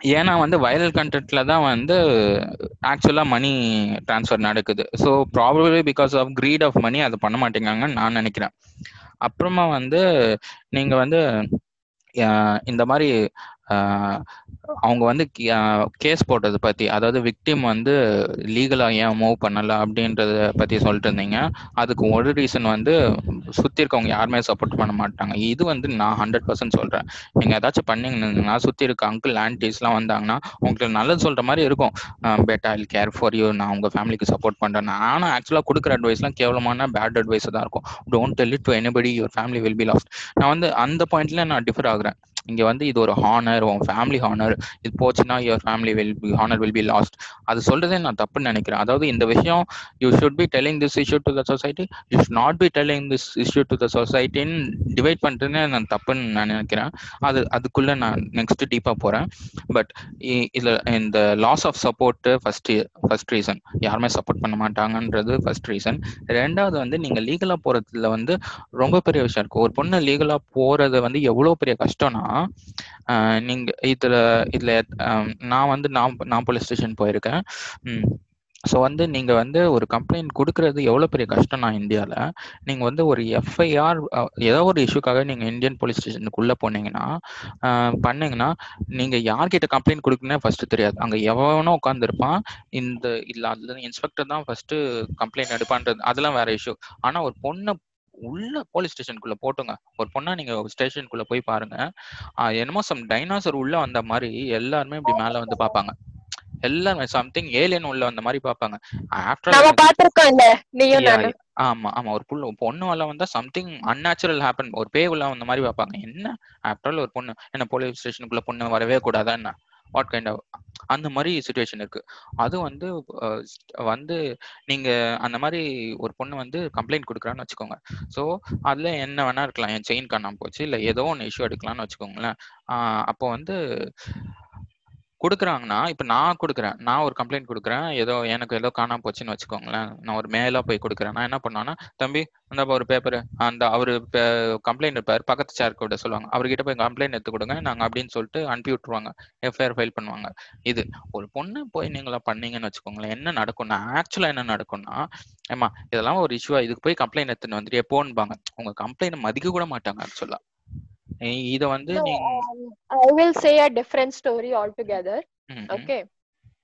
ஏன்னா வந்து வைரல் கண்டென்ட்ல தான் வந்து ஆக்சுவலா மணி டிரான்ஸ்ஃபர் நடக்குது. So probably because of greed of money அதை பண்ண மாட்டேங்காங்கன்னு நான் நினைக்கிறேன். அப்புறமா வந்து நீங்க வந்து இந்த மாதிரி அவங்க வந்து கேஸ் போட்டது பத்தி அதாவது விக்டிம் வந்து லீகலா ஏன் மூவ் பண்ணல அப்படின்றத பத்தி சொல்லிட்டு இருந்தீங்க. அதுக்கு ஒரு ரீசன் வந்து சுத்தி இருக்கவங்க யாருமே சப்போர்ட் பண்ண மாட்டாங்க. இது வந்து நான் ஹண்ட்ரட் பர்சன்ட் சொல்றேன். நீங்க ஏதாச்சும் பண்ணீங்கன்னா சுத்தி இருக்க அங்கிள் ஆன்டிஸ் எல்லாம் வந்தாங்கன்னா உங்களுக்கு நல்லது சொல்ற மாதிரி இருக்கும். But I care for you நான் உங்க ஃபேமிலிக்கு சப்போர்ட் பண்றேன். ஆனா ஆக்சுவலா கொடுக்குற அட்வைஸ்லாம் கேவலமான பேட் அட்வைஸ் தான் இருக்கும். Don't tell it to anybody your family will be lost நான் வந்து அந்த பாயிண்ட்ல நான் டிஃபர் ஆகுறேன். இங்க வந்து இது ஒரு ஹானர் உன் ஃபேமிலி ஹானர் இது போச்சுன்னா your family will be honour will be lost அது சொல்றதே நான் தப்புன்னு நினைக்கிறேன். அதாவது இந்த விஷயம் you should be telling this issue to the society you should not be telling this issue to the சொசைட்டின்னு divide பண்ணிட்டுன்னு நான் தப்புன்னு நான் நினைக்கிறேன். அது அதுக்குள்ள நான் நெக்ஸ்ட் டீப்பா போறேன். பட் இதுல இந்த loss of support first first reason யாருமே சப்போர்ட் பண்ண மாட்டாங்கன்றது ஃபர்ஸ்ட் ரீசன் ரெண்டாவது வந்து நீங்க லீகலா போறதுல வந்து ரொம்ப பெரிய விஷயம் இருக்கு. ஒரு பொண்ணு லீகலா போறது வந்து எவ்வளவு பெரிய கஷ்டம்னா நீங்க இதுல இதுல நான் வந்து நான் நான் போலீஸ் ஸ்டேஷன் போயிருக்கேன். ஸோ வந்து நீங்க வந்து ஒரு கம்ப்ளைண்ட் கொடுக்கறது எவ்வளவு பெரிய கஷ்டம் நான் இந்தியால. நீங்க வந்து ஒரு எஃப்ஐஆர் ஏதோ ஒரு இஷ்யூக்காக நீங்க இந்தியன் போலீஸ் ஸ்டேஷனுக்குள்ள போனீங்கன்னா பண்ணிங்கன்னா பண்ணீங்கன்னா நீங்க யார்கிட்ட கம்ப்ளைண்ட் கொடுக்கணும்னே ஃபர்ஸ்ட் தெரியாது. அங்க எவனோ உட்காந்துருப்பான் இந்த இல்ல அதுல இன்ஸ்பெக்டர் தான் ஃபர்ஸ்ட் கம்ப்ளைண்ட் எடுப்பான்றது. அதெல்லாம் வேற இஷ்யூ ஆனா ஒரு பொண்ணை உள்ள போலீஸ் ஸ்டேஷனுக்குள்ள போட்டுங்க. ஒரு பொண்ணா நீங்க ஸ்டேஷனுக்குள்ள போய் பாருங்க. என்னமோ சம் டைனாசர் உள்ள வந்த மாதிரி எல்லாருமே இப்படி மேல வந்து பாப்பாங்க எல்லாருமே சம்திங் ஏலியன் உள்ள வந்த மாதிரி பாப்பாங்க ஆஃப்டர் ஆமா ஆமா. ஒரு புள்ள பொண்ணு உள்ள வந்தா சம்திங் அன்நேச்சுரல் ஹேப்பன் ஒரு பேய் உள்ள வந்த மாதிரி பார்ப்பாங்க. என்ன? ஆஃப்டர் ஒரு பொண்ணு என்ன போலீஸ் ஸ்டேஷனுக்குள்ள பொண்ணு வரவே கூடாதா என்ன? வாட் கைண்ட் ஆஃப் அந்த மாதிரி சுச்சுவேஷன் இருக்கு. அது வந்து வந்து நீங்க அந்த மாதிரி ஒரு பொண்ணு வந்து கம்ப்ளைண்ட் கொடுக்குறான்னு வச்சுக்கோங்க. ஸோ அதுல என்ன வேணா இருக்கலாம். என் செயின் காணாம போச்சு இல்ல ஏதோ ஒன்று இஷ்யூ எடுக்கலாம்னு வச்சுக்கோங்களேன். ஆஹ் அப்போ வந்து கொடுக்குறாங்கன்னா இப்போ நான் கொடுக்குறேன். நான் ஒரு கம்ப்ளைண்ட் கொடுக்குறேன். ஏதோ எனக்கு ஏதோ காணாம போச்சுன்னு வச்சுக்கோங்களேன். நான் ஒரு மேலா போய் கொடுக்குறேன். நான் என்ன பண்ணுவேன்னா தம்பி அந்த ஒரு பேப்பர் அந்த அவரு கம்ப்ளைண்ட் இருப்பார். பக்கத்து சேர் கூட சொல்லுவாங்க. அவர்கிட்ட போய் கம்ப்ளைண்ட் எடுத்து கொடுங்க. நாங்க அப்படின்னு சொல்லிட்டு அனுப்பி விட்டுருவாங்க. எஃப்ஐஆர் ஃபைல் பண்ணுவாங்க. இது ஒரு பொண்ணு போய் நீங்களா பண்ணீங்கன்னு வச்சுக்கோங்களேன். என்ன நடக்கும்னா ஆக்சுவலா என்ன நடக்கும்னா ஏமா இதெல்லாம் ஒரு இஷ்யூவா இதுக்கு போய் கம்ப்ளைண்ட் எடுத்துன்னு வந்துட்டு போன்பாங்க. உங்க கம்ப்ளைண்ட் மதிக்க கூட மாட்டாங்க ஆக்சுவலா இத வந்து No, நீங்க um, I will say a different story altogether. ம், ம், Okay.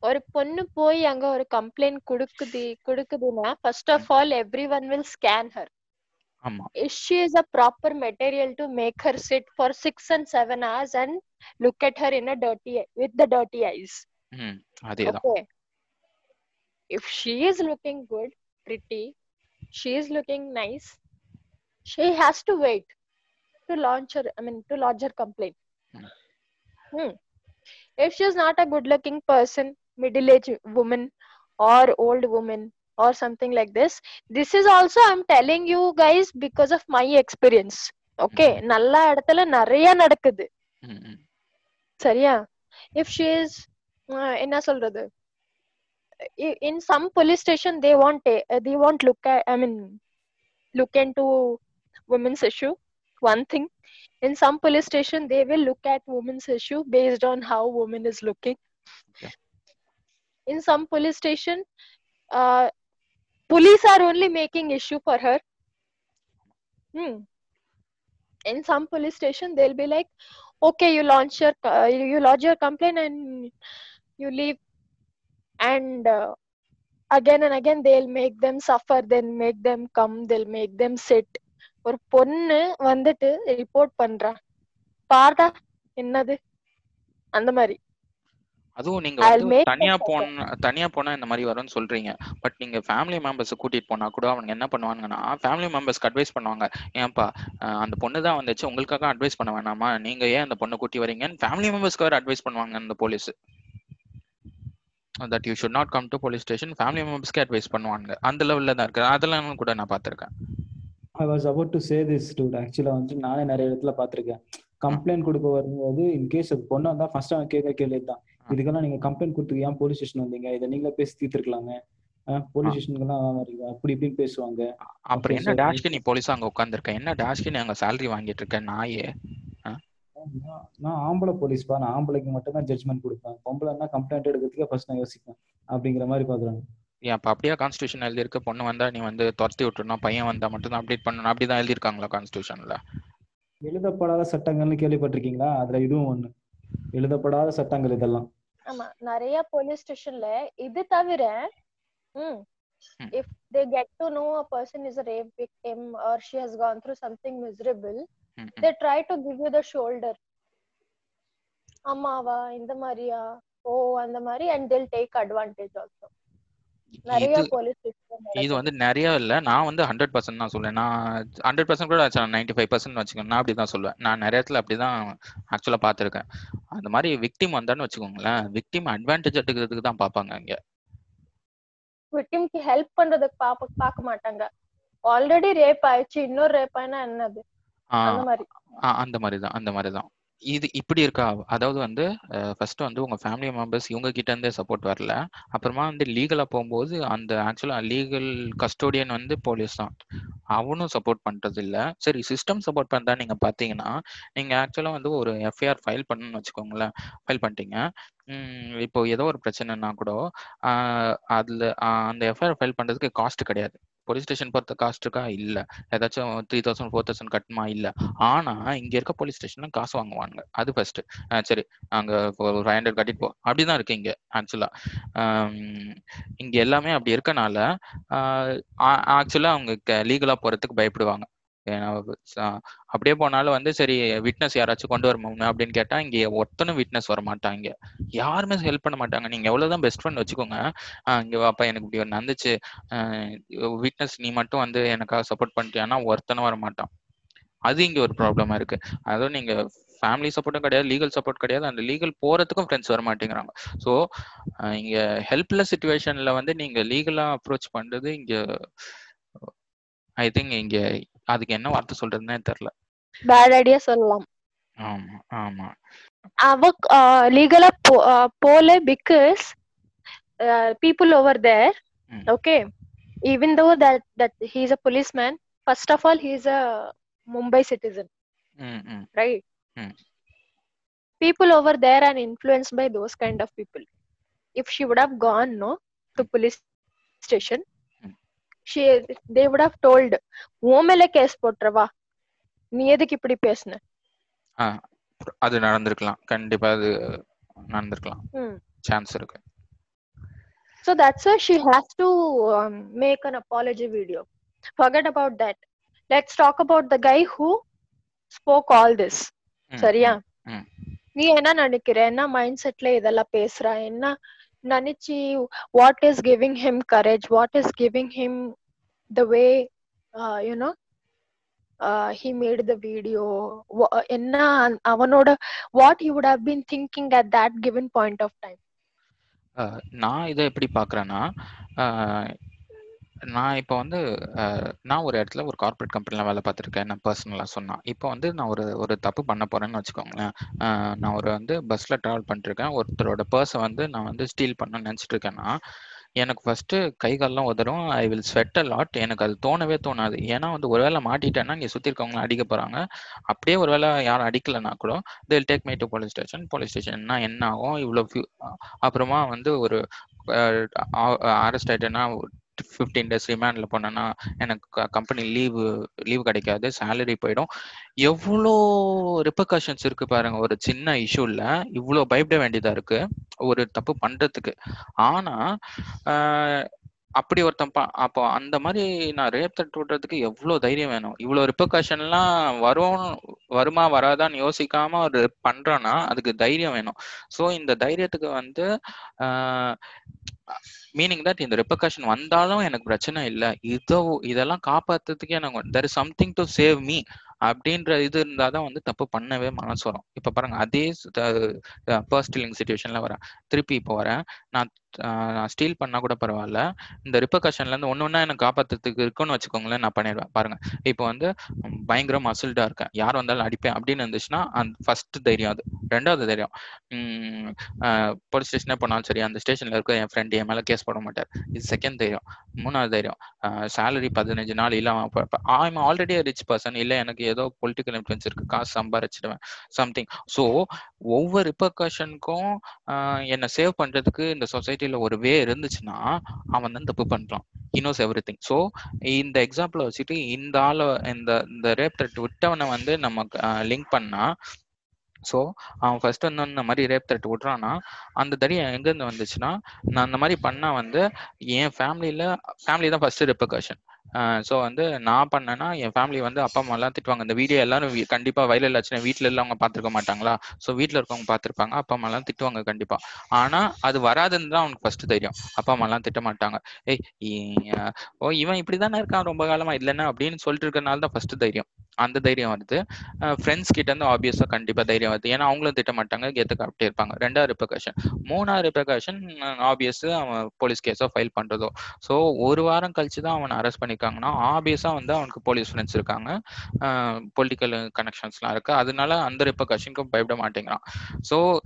ஒரு பொண்ணு போய் அங்க ஒரு கம்ப்ளைண்ட் குடுக்குது குடுக்குதுன்னா first of all everyone will scan her ஆமா if she is a proper material to make her sit for six and seven hours and look at her in a dirty with the dirty eyes ம் அதேதான் okay if she is looking good pretty she is looking nice she has to wait to launch her i mean to lodge her complaint Hmm. Hmm. if she is not a good looking person middle aged woman or old woman or something like this this is also i'm telling you guys because of my experience okay Mhm. நல்ல இடத்துல நிறைய நடக்குது ம், ம், சரியா if she is uh, என்ன சொல்றது i- in some police station they want a- uh, they won't look at i mean look into women's issue one thing. In some police station they will look at women's issue based on how woman is looking. In some police station uh, police are only making issue for her. Hmm. in some police station they'll be like okay you launch your uh, you you lodge your complaint and you leave. And uh, again and again they'll make them suffer then make them come they'll make them sit ஒரு பொண்ணு வந்துட்டு report பண்றா. பாருடா என்னது? அந்த மாதிரி. அதுவும் நீங்க வந்து தனியா போன தனியா போனா இந்த மாதிரி வரும்னு சொல்றீங்க. பட் நீங்க ஃபேமிலி மெம்பர்ஸ் கூட்டிட்டு போனா கூட அவங்க என்ன பண்ணுவாங்கன்னா ஃபேமிலி மெம்பர்ஸ்க்கு அட்வைஸ் பண்ணுவாங்க. ஏன்பா அந்த பொண்ணு தான் வந்துச்சு உங்களுக்காக அட்வைஸ் பண்ண வேணாமா? நீங்க ஏன் அந்த பொண்ணை கூட்டி வரீங்கன்னு ஃபேமிலி மெம்பர்ஸ்க்கு வேற அட்வைஸ் பண்ணுவாங்க இந்த police that you should not come to police station family மெம்பர்ஸ்க்கு அட்வைஸ் பண்ணுவாங்க அந்த லெவல்ல தான் இருக்கு. அதெல்லாம் கூட நான் பார்த்திருக்கேன். I was about to say this dude ஆக்சுவலா வந்து நானே நிறைய இடத்துல பார்த்திருக்கேன். கம்ப்ளைண்ட் கொடுக்க வரும்போது இன்கேஸ் அது பொண்ணா இருந்தா ஃபர்ஸ்ட் அவன் கேட்க கேள்வி தான் இதுக்கெல்லாம் நீங்க கம்ப்ளைண்ட் கொடுத்து ஏன் போலீஸ் ஸ்டேஷன் வந்தீங்க? இதை நீங்களே பேசி தீர்த்துருக்கலாங்க போலீஸ் ஸ்டேஷனுக்குலாம் வரீங்க அப்படி இப்படின்னு பேசுவாங்க. அப்புறம் என்ன டேஷ்க்கு நீ போலீஸா அங்க உட்காந்துருக்க என்ன டேஷ்க்கு நீ அங்க சேலரி வாங்கிட்டு இருக்க? நாயே. நான் நான் ஆம்பளை போலீஸ்ப்பா நான் ஆம்பளைக்கு மட்டும் தான் ஜட்மெண்ட் கொடுப்பேன். பொம்பளைன்னா கம்ப்ளைண்ட் எடுக்கிறதுக்கே ஃபர்ஸ்ட் நான் யோசிப்பேன். அப்படிங்கிற மாதிரி பாக்குறாங்க அப்ப அப்படியே கான்ஸ்டியூஷன் எழுதியிருக்கு. பொண்ணு வந்தா நீ வந்து துரத்தி விட்டுறணும் பையன் வந்தா மட்டும் தான் அப்டேட் பண்ணணும். அப்படிதான் எழுதியிருக்காங்களா கான்ஸ்டியூஷன்ல எழுதப்படாத சட்டங்கள்னு கேள்விப்பட்டிருக்கீங்களா? அதுல இதுவும் ஒண்ணு. எழுதப்படாத சட்டங்கள் இதெல்லாம். ஆமா. நிறைய போலீஸ் ஸ்டேஷன்ல இது தவிர ம் Hmm. if they get to know a person is a rape victim or she has gone through something miserable ம், ம். they try to give you the shoulder. ஆமாவா இந்த மாதிரியா? ஓ அந்த மாதிரி and they'll take advantage also. நிறைய இது வந்து நிறைய இல்ல. நான் வந்து ஹண்ட்ரட் பர்சன்ட் தான் சொல்லுவேன் நான் ஹண்ட்ரட் பர்சன்ட் கூட நைன்டி ஃபைவ் பர்சன்ட் வச்சுக்கோங்க. நான் அப்படிதான் சொல்லுவேன். நான் நிறைய இடத்துல அப்படிதான் ஆக்சுவலா பார்த்திருக்கேன். அந்த மாதிரி விக்டிம் வந்தான்னு வச்சுக்கோங்களேன். விக்டிம் அட்வான்டேஜ் எடுக்கிறதுக்கு தான் பார்ப்பாங்க இங்க. விக்டிம்க்கு ஹெல்ப் பண்றதுக்கு பாப்ப பார்க்க மாட்டாங்க. ஆல்ரெடி ரேப் ஆயிடுச்சு. இன்னொரு ரேப் ஆயினா என்னது? அந்த மாதிரி. அந்த மாதிரி தான். அந்த மாதிரி தான். இது இப்படி இருக்கா? அதாவது வந்து ஃபர்ஸ்ட் வந்து உங்க ஃபேமிலி மெம்பர்ஸ் இவங்க கிட்ட இருந்தே சப்போர்ட் வரல. அப்புறமா வந்து லீகலா போகும்போது அந்த ஆக்சுவலா லீகல் கஸ்டோடியன் வந்து போலீஸ் தான். அவனும் சப்போர்ட் பண்றது இல்ல. சரி சிஸ்டம் சப்போர்ட் பண்றா நீங்க பாத்தீங்கன்னா நீங்க ஆக்சுவலா வந்து ஒரு எஃப்ஐஆர் ஃபைல் பண்ணணும்னு வச்சுக்கோங்களேன். ஃபைல் பண்ணிட்டீங்க. இப்போ ஏதோ ஒரு பிரச்சனைனா கூட அதுல அந்த எஃப்ஐஆர் ஃபைல் பண்றதுக்கு காஸ்ட் கிடையாது. போலீஸ் ஸ்டேஷன் பொறுத்த காஸ்ட் இருக்கா? இல்ல. ஏதாச்சும் த்ரீ தௌசண்ட் ஃபோர் தௌசண்ட் கட்டுமா இல்ல. ஆனா இங்க இருக்க போலீஸ் ஸ்டேஷன்ல காசு வாங்குவாங்க அது ஃபர்ஸ்ட் சரி. அங்க ஒரு ஃபைவ் ஹண்ட்ரட் கட்டிட்டு போ. அப்படிதான் இருக்கு இங்க ஆக்சுவலா இங்க எல்லாமே அப்படி இருக்கனால ஆக்சுவலா அவங்க லீகலா போறதுக்கு பயப்படுவாங்க. அப்படியே போனாலும் வந்து சரி விட்னஸ் யாராச்சும் கொண்டு வரணும் அப்படின்னு கேட்டா இங்க ஒருத்தனும் விட்னஸ் வர மாட்டாங்க யாருமே ஹெல்ப் பண்ண மாட்டாங்க. நீங்க எவ்வளவுதான் பெஸ்ட் ஃப்ரெண்ட் வச்சுக்கோங்க. இங்க வாப்பா எனக்கு இப்படி ஒரு நடந்துச்சு. விட்னஸ் நீ மட்டும் வந்து எனக்காக சப்போர்ட் பண்ணிட்டியானா ஒருத்தனும் வர மாட்டான் அது இங்க ஒரு ப்ராப்ளமா இருக்கு. அதுவும் நீங்க ஃபேமிலி சப்போர்ட்டும் கிடையாது லீகல் சப்போர்ட் கிடையாது. அந்த லீகல் போறதுக்கும் ஃப்ரெண்ட்ஸ் வர மாட்டேங்கிறாங்க ஸோ இங்க ஹெல்ப்லெஸ் சுச்சுவேஷன்ல வந்து நீங்க லீகலா அப்ரோச் பண்றது இங்க ஐ திங்க் இங்க அதுக்கு என்ன வார்த்தை சொல்றதுன்னே தெரியல பேட் ஐடியா சொல்லலாம் ஆமா ஆமா அவ லீகலா போல because people over there Mm. okay even though that that he's a policeman first of all he's a mumbai citizen ம் ம் right Mm. people over there are influenced by those kind of people if she would have gone no to police station Mm. would have told உன் மேல case போட்டுறவா நீ எதுக்கு இப்படி பேசுன அது நடந்திருக்கலாம் கண்டிப்பா அது நடந்திருக்கலாம் ம். சான்ஸ் இருக்கு So that's why she has to um, make an apology video. Forget about that. Let's talk about the guy who spoke all this. ம், சரியா. நீ என்ன நினைக்கிற என்ன மைண்ட் செட்ல இதெல்லாம் பேசுற என்ன நினைச்சு what is giving him courage what is giving him the way you know he made the video என்ன அந்த- அவனோட what he would have been thinking at that given point of time ah நான் இதை எப்படி பார்க்குறேன்னா நான் இப்போ வந்து நான் ஒரு இடத்துல ஒரு கார்ப்பரேட் கம்பெனியில் வேலை பார்த்துருக்கேன். நான் பர்சனலாக சொன்னால் இப்போ வந்து நான் ஒரு ஒரு தப்பு பண்ண போறேன்னு வச்சுக்கோங்களேன். நான் ஒரு வந்து பஸ்ஸில் ட்ராவல் பண்ணிருக்கேன். ஒருத்தரோட பர்ஸை வந்து நான் வந்து ஸ்டீல் பண்ணணும்னு நினச்சிட்டு இருக்கேன்னா எனக்கு ஃபர்ஸ்ட்டு கை கால்லாம் உதறும். I will sweat a lot எனக்கு அது தோணவே தோணாது. ஏன்னா வந்து ஒருவேளை மாட்டிட்டேன்னா இங்கே சுற்றி இருக்கவங்களாம் அடிக்க போகிறாங்க அப்படியே ஒருவேளை யாரும் அடிக்கலைன்னா கூட they'll take my to police station police ஸ்டேஷன்னா என்ன ஆகும்? இவ்வளோ அப்புறமா வந்து ஒரு அரெஸ்ட் ஆயிட்டேன்னா ஃபிஃப்டீன் டேஸ் ரிமாண்டில் போனேன்னா எனக்கு கம்பெனி லீவு லீவு கிடைக்காது சேலரி போயிடும். எவ்வளோ ரிப்பர்காஷன்ஸ் இருக்கு பாருங்க ஒரு சின்ன இஷ்யூவில் இவ்வளோ பயப்பட வேண்டியதாக இருக்கு ஒரு தப்பு பண்ணுறதுக்கு ஆனா அப்படி ஒருத்தன் பா அப்போ அந்த மாதிரி நான் ரேப் தட்டு விடுறதுக்கு எவ்வளோ தைரியம் வேணும்? இவ்வளோ ரிப்பர்காஷன்லாம் வரும் வருமா வராதான்னு யோசிக்காம ஒரு பண்றோன்னா அதுக்கு தைரியம் வேணும். ஸோ இந்த தைரியத்துக்கு வந்து மீனிங் தட் இந்த ரிப்பர்கஷன் வந்தாலும் எனக்கு பிரச்சனை இல்லை. இதோ இதெல்லாம் காப்பாத்துறதுக்கே எனக்கு there is something to save me அப்படின்ற இது இருந்தாதான் வந்து தப்பு பண்ணவே மனசு வரும். இப்ப பாருங்க அதே பர்ஸ்டிலிங் சுச்சுவேஷன்ல வரேன். திருப்பி இப்போ வரேன். நான் நான் ஸ்டீல் பண்ணா கூட பரவாயில்ல. இந்த ரிப்பர்கஷன்ல இருந்து ஒண்ணு ஒண்ணா எனக்கு காப்பாத்துறதுக்கு இருக்குன்னு வச்சுக்கோங்களேன் நான் பண்ணிடுவேன். பாருங்க. இப்போ வந்து பயங்கர மசில்டா இருக்கேன். யார் வந்தாலும் அடிப்பேன் அப்படின்னு இருந்துச்சுன்னா அந்த ஃபர்ஸ்ட் தைரியம் அது. ரெண்டாவது தைரியம் போலீஸ் ஸ்டேஷனே போனாலும் சரி அந்த ஸ்டேஷன்ல இருக்க என் ஃப்ரெண்ட் என் மேல கேஸ் போட மாட்டார். இது செகண்ட் தைரியம். மூணாவது தைரியம் சேலரி பதினஞ்சு நாள் இல்லை ஐம் ஆல்ரெடி ரிச் பர்சன் இல்ல எனக்கு ஏதோ பொலிட்டிக்கல் இன்ஃபுளுன்ஸ் இருக்கு. காசு சம்பாரிச்சிடுவேன். சம்திங் ஸோ ஒவ்வொரு ரிப்பர்கஷனுக்கும் என்னை சேவ் பண்றதுக்கு இந்த சொசைட்டி சொசைட்டில ஒரு வே இருந்துச்சுன்னா அவன் தான் தப்பு பண்றான். இனோஸ் எவ்ரி திங் ஸோ இந்த எக்ஸாம்பிளை வச்சுட்டு இந்த ஆளை இந்த இந்த ரேப் த்ரெட் விட்டவனை வந்து நம்ம லிங்க் பண்ணா ஸோ அவன் ஃபர்ஸ்ட் வந்து இந்த மாதிரி ரேப் த்ரெட் விட்றான்னா அந்த தைரியம் எங்கேருந்து வந்துச்சுன்னா நான் அந்த மாதிரி பண்ணா வந்து என் ஃபேமிலியில ஃபேமிலி தான் ஃபர்ஸ்ட் ரெப்பர்கஷன் ஸோ வந்து நான் பண்ணேன்னா என் ஃபேமிலி வந்து அப்பா அம்மா எல்லாம் திட்டுவாங்க. இந்த வீடியோ எல்லாரும் கண்டிப்பாக வயலில் ஆச்சுன்னா வீட்டில் அவங்க பார்த்துருக்க மாட்டாங்களா? ஸோ வீட்டில் இருக்கவங்க பார்த்துருப்பாங்க. அப்பா அம்மா எல்லாம் திட்டுவாங்க கண்டிப்பாக ஆனா அது வராதுன்னு தான் அவனுக்கு ஃபர்ஸ்ட் தெரியும். அப்பா அம்மா எல்லாம் திட்ட மாட்டாங்க. ஏய் ஓ இவன் இப்படி தானே இருக்கான் ரொம்ப காலமா? இல்லைன்னா அப்படின்னு சொல்லிட்டு இருக்கறனால தான் ஃபர்ஸ்ட் தைரியம். அந்த தைரியம் வருது. ஃப்ரெண்ட்ஸ் கிட்ட இருந்து ஆப்வியஸாக கண்டிப்பாக தைரியம் வருது. ஏன்னா அவங்களும் திட்ட மாட்டாங்க கெத்துக்கு அப்படியே இருப்பாங்க. ரெண்டாவது ரிப்பர்கஷன் மூணாவது ரிப்பர்கஷன் ஆப்வியஸ் அவன் போலீஸ் கேஸோ ஃபைல் பண்ணுறதோ ஸோ ஒரு வாரம் கழிச்சு தான் அவனை அரெஸ்ட் பண்ணிருக்காங்கன்னா ஆப்வியஸா வந்து அவனுக்கு போலீஸ் ஃப்ரெண்ட்ஸ் இருக்காங்க பொலிட்டிக்கல் கனெக்ஷன்ஸ்லாம் இருக்கு. அதனால அந்த ரிப்பர்கஷனுக்கு பயப்பட மாட்டேங்கிறான். ஸோ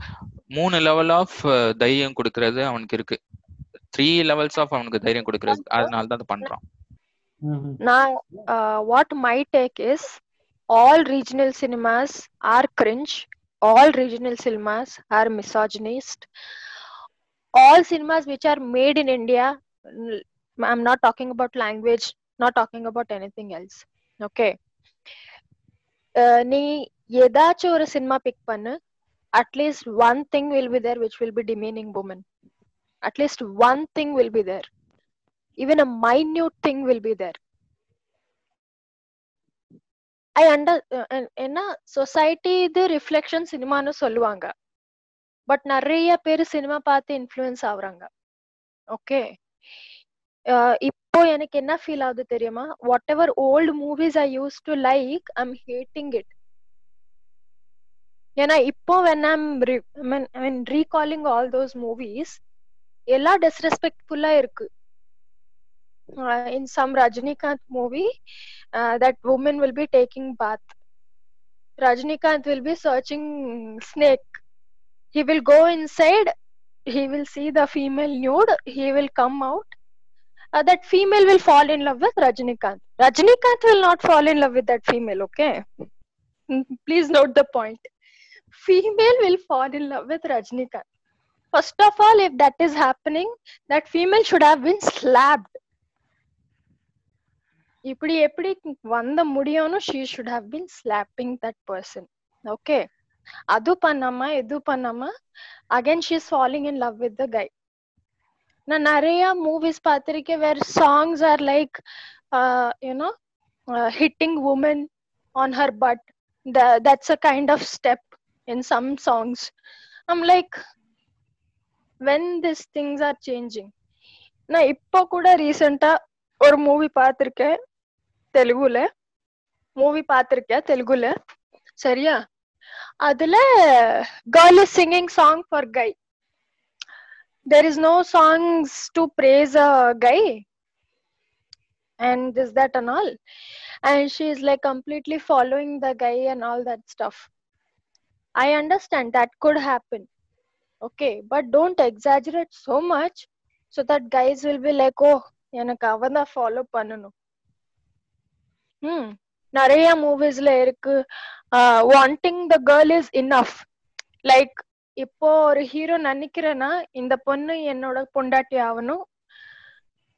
மூணு லெவல் ஆஃப் தைரியம் கொடுக்கறது அவனுக்கு இருக்கு. த்ரீ லெவல்ஸ் ஆஃப் அவனுக்கு தைரியம் கொடுக்கறது. அதனால தான் அதை பண்றான். Now, uh, what my take is all regional cinemas are cringe, all regional cinemas are misogynist, all cinemas which are made in India, n- I'm not talking about language, not talking about anything else. Okay. Uh, நீ ஏதாச்சும் ஒரு cinema pick பண்ணு. At least one thing will be there which will be demeaning woman at least one thing will be there even a minute thing will be there I under என்ன? Society இது reflection சினிமான்னு சொல்லுவாங்க. But நிறைய பேர் cinema பார்த்து influence ஆகுறாங்க. Okay இப்போ எனக்கு என்ன ஃபீல் ஆகுது தெரியுமா? Whatever old movies I use to like I'm hating it ஏன்னா இப்போ when I'm I mean recalling all those movies எல்லாம் டிஸ்ரெஸ்பெக்ட்ஃபுல்லா இருக்கு. In some Rajinikanth movie that woman will be taking bath Rajinikanth will be searching snake he will go inside he will see the female nude he will come out uh, that female will fall in love with rajinikanth rajinikanth will not fall in love with that female okay please note the point female will fall in love with rajinikanth first of all if that is happening that female should have been slapped இப்படி எப்படி வந்த முடியும்னு she should have been slapping that person okay அது பண்ணாம இது பண்ணாம again she is falling in love with the guy நான் நிறைய மூவிஸ் பார்த்திருக்கேன் where songs are like you know hitting woman on her but that's a kind of step in some songs I'm like when this things are changing நான் இப்போ கூட ரீசெண்டா ஒரு movie பார்த்திருக்கேன் தெலுங்குல மூவி பார்த்திருக்கேன் தெலுங்குல சரியா? அதுல girl is singing song for guy there is no chance to praise a guy and this that and all and she is like completely following the guy and all that stuff i understand that could happen okay but don't exaggerate so much so that guys will be like oh எனக்கு அவன் தான் follow பண்ணணும் ம் நிறைய மூவிஸ்ல இருக்கு wanting the girl is enough like இப்போ ஒரு ஹீரோ நினைக்கிறேன்னா இந்த பொண்ணு என்னோட பொண்டாட்டி ஆகணும்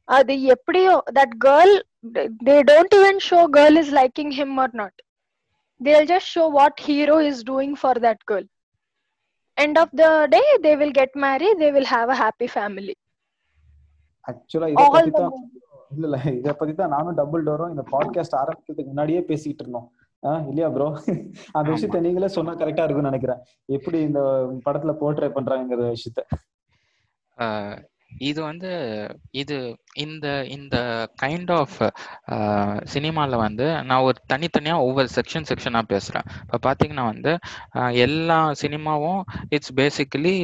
அது எப்படியோ that girl they don't even show girl is liking him or not they'll just show what hero is doing for that girl end of the day they will get married they will have a happy family. ஆக்சுவலா இத all பத்தி the தான் இல்ல இல்ல இத பத்தி தான் நானும் டபுள் டோரும் இந்த பாட்காஸ்ட் ஆரம்பிக்கிறதுக்கு முன்னாடியே பேசிட்டு இருந்தோம். ஆஹ் இல்லையா ப்ரோ அந்த. விஷயத்த நீங்களே சொன்னா கரெக்டா இருக்கும்னு நினைக்கிறேன். எப்படி இந்த படத்துல போர்ட்ரே பண்றாங்கிற விஷயத்த? இது வந்து இது இந்த இந்த கைண்ட் ஆஃப் சினிமாவில் வந்து நான் ஒரு தனித்தனியாக ஒவ்வொரு செக்ஷன் செக்ஷனாக பேசுகிறேன் இப்போ பார்த்தீங்கன்னா வந்து எல்லா சினிமாவும் it's basically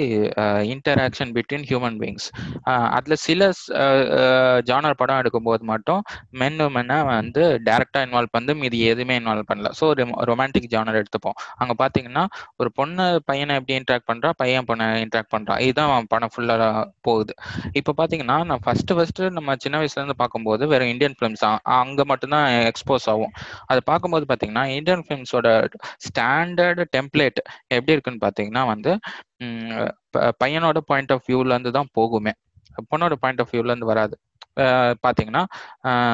interaction between human beings அதில் சில ஜானர் படம் எடுக்கும்போது மட்டும் மென் உமனை வந்து டேரெக்டாக இன்வால்வ் பண்ணி மீதி எதுவுமே இன்வால்வ் பண்ணல. ஸோ ரொமான்டிக் ஜானர் எடுத்துப்போம். அங்கே பார்த்தீங்கன்னா ஒரு பொண்ணு பையனை எப்படி இன்ட்ராக்ட் பண்ணுறா பையன் பொண்ணை இன்ட்ராக்ட் பண்ணுறான் இதுதான் படம் ஃபுல்லாக போகுது. இப்போ பார்த்தீங்கன்னா நான் ஃபஸ்ட்டு ஃபஸ்ட்டு நம்ம சின்ன வயசுல இருந்து பார்க்கும்போது வேற இந்தியன் ஃபிலிம்ஸ் அங்கே மட்டும்தான் எக்ஸ்போஸ் ஆகும். அதை பார்க்கும்போது பார்த்தீங்கன்னா இந்தியன் ஃபிலிம்ஸோட ஸ்டாண்டர்டு டெம்ப்ளேட் எப்படி இருக்குன்னு பார்த்தீங்கன்னா வந்து ப- பையனோட பாயிண்ட் ஆஃப் வியூல இருந்து தான் போகுமே. பொண்ணோட பாயிண்ட் ஆஃப் வியூல இருந்து வராது. பார்த்தீங்கன்னா பாத்தீங்கன்னா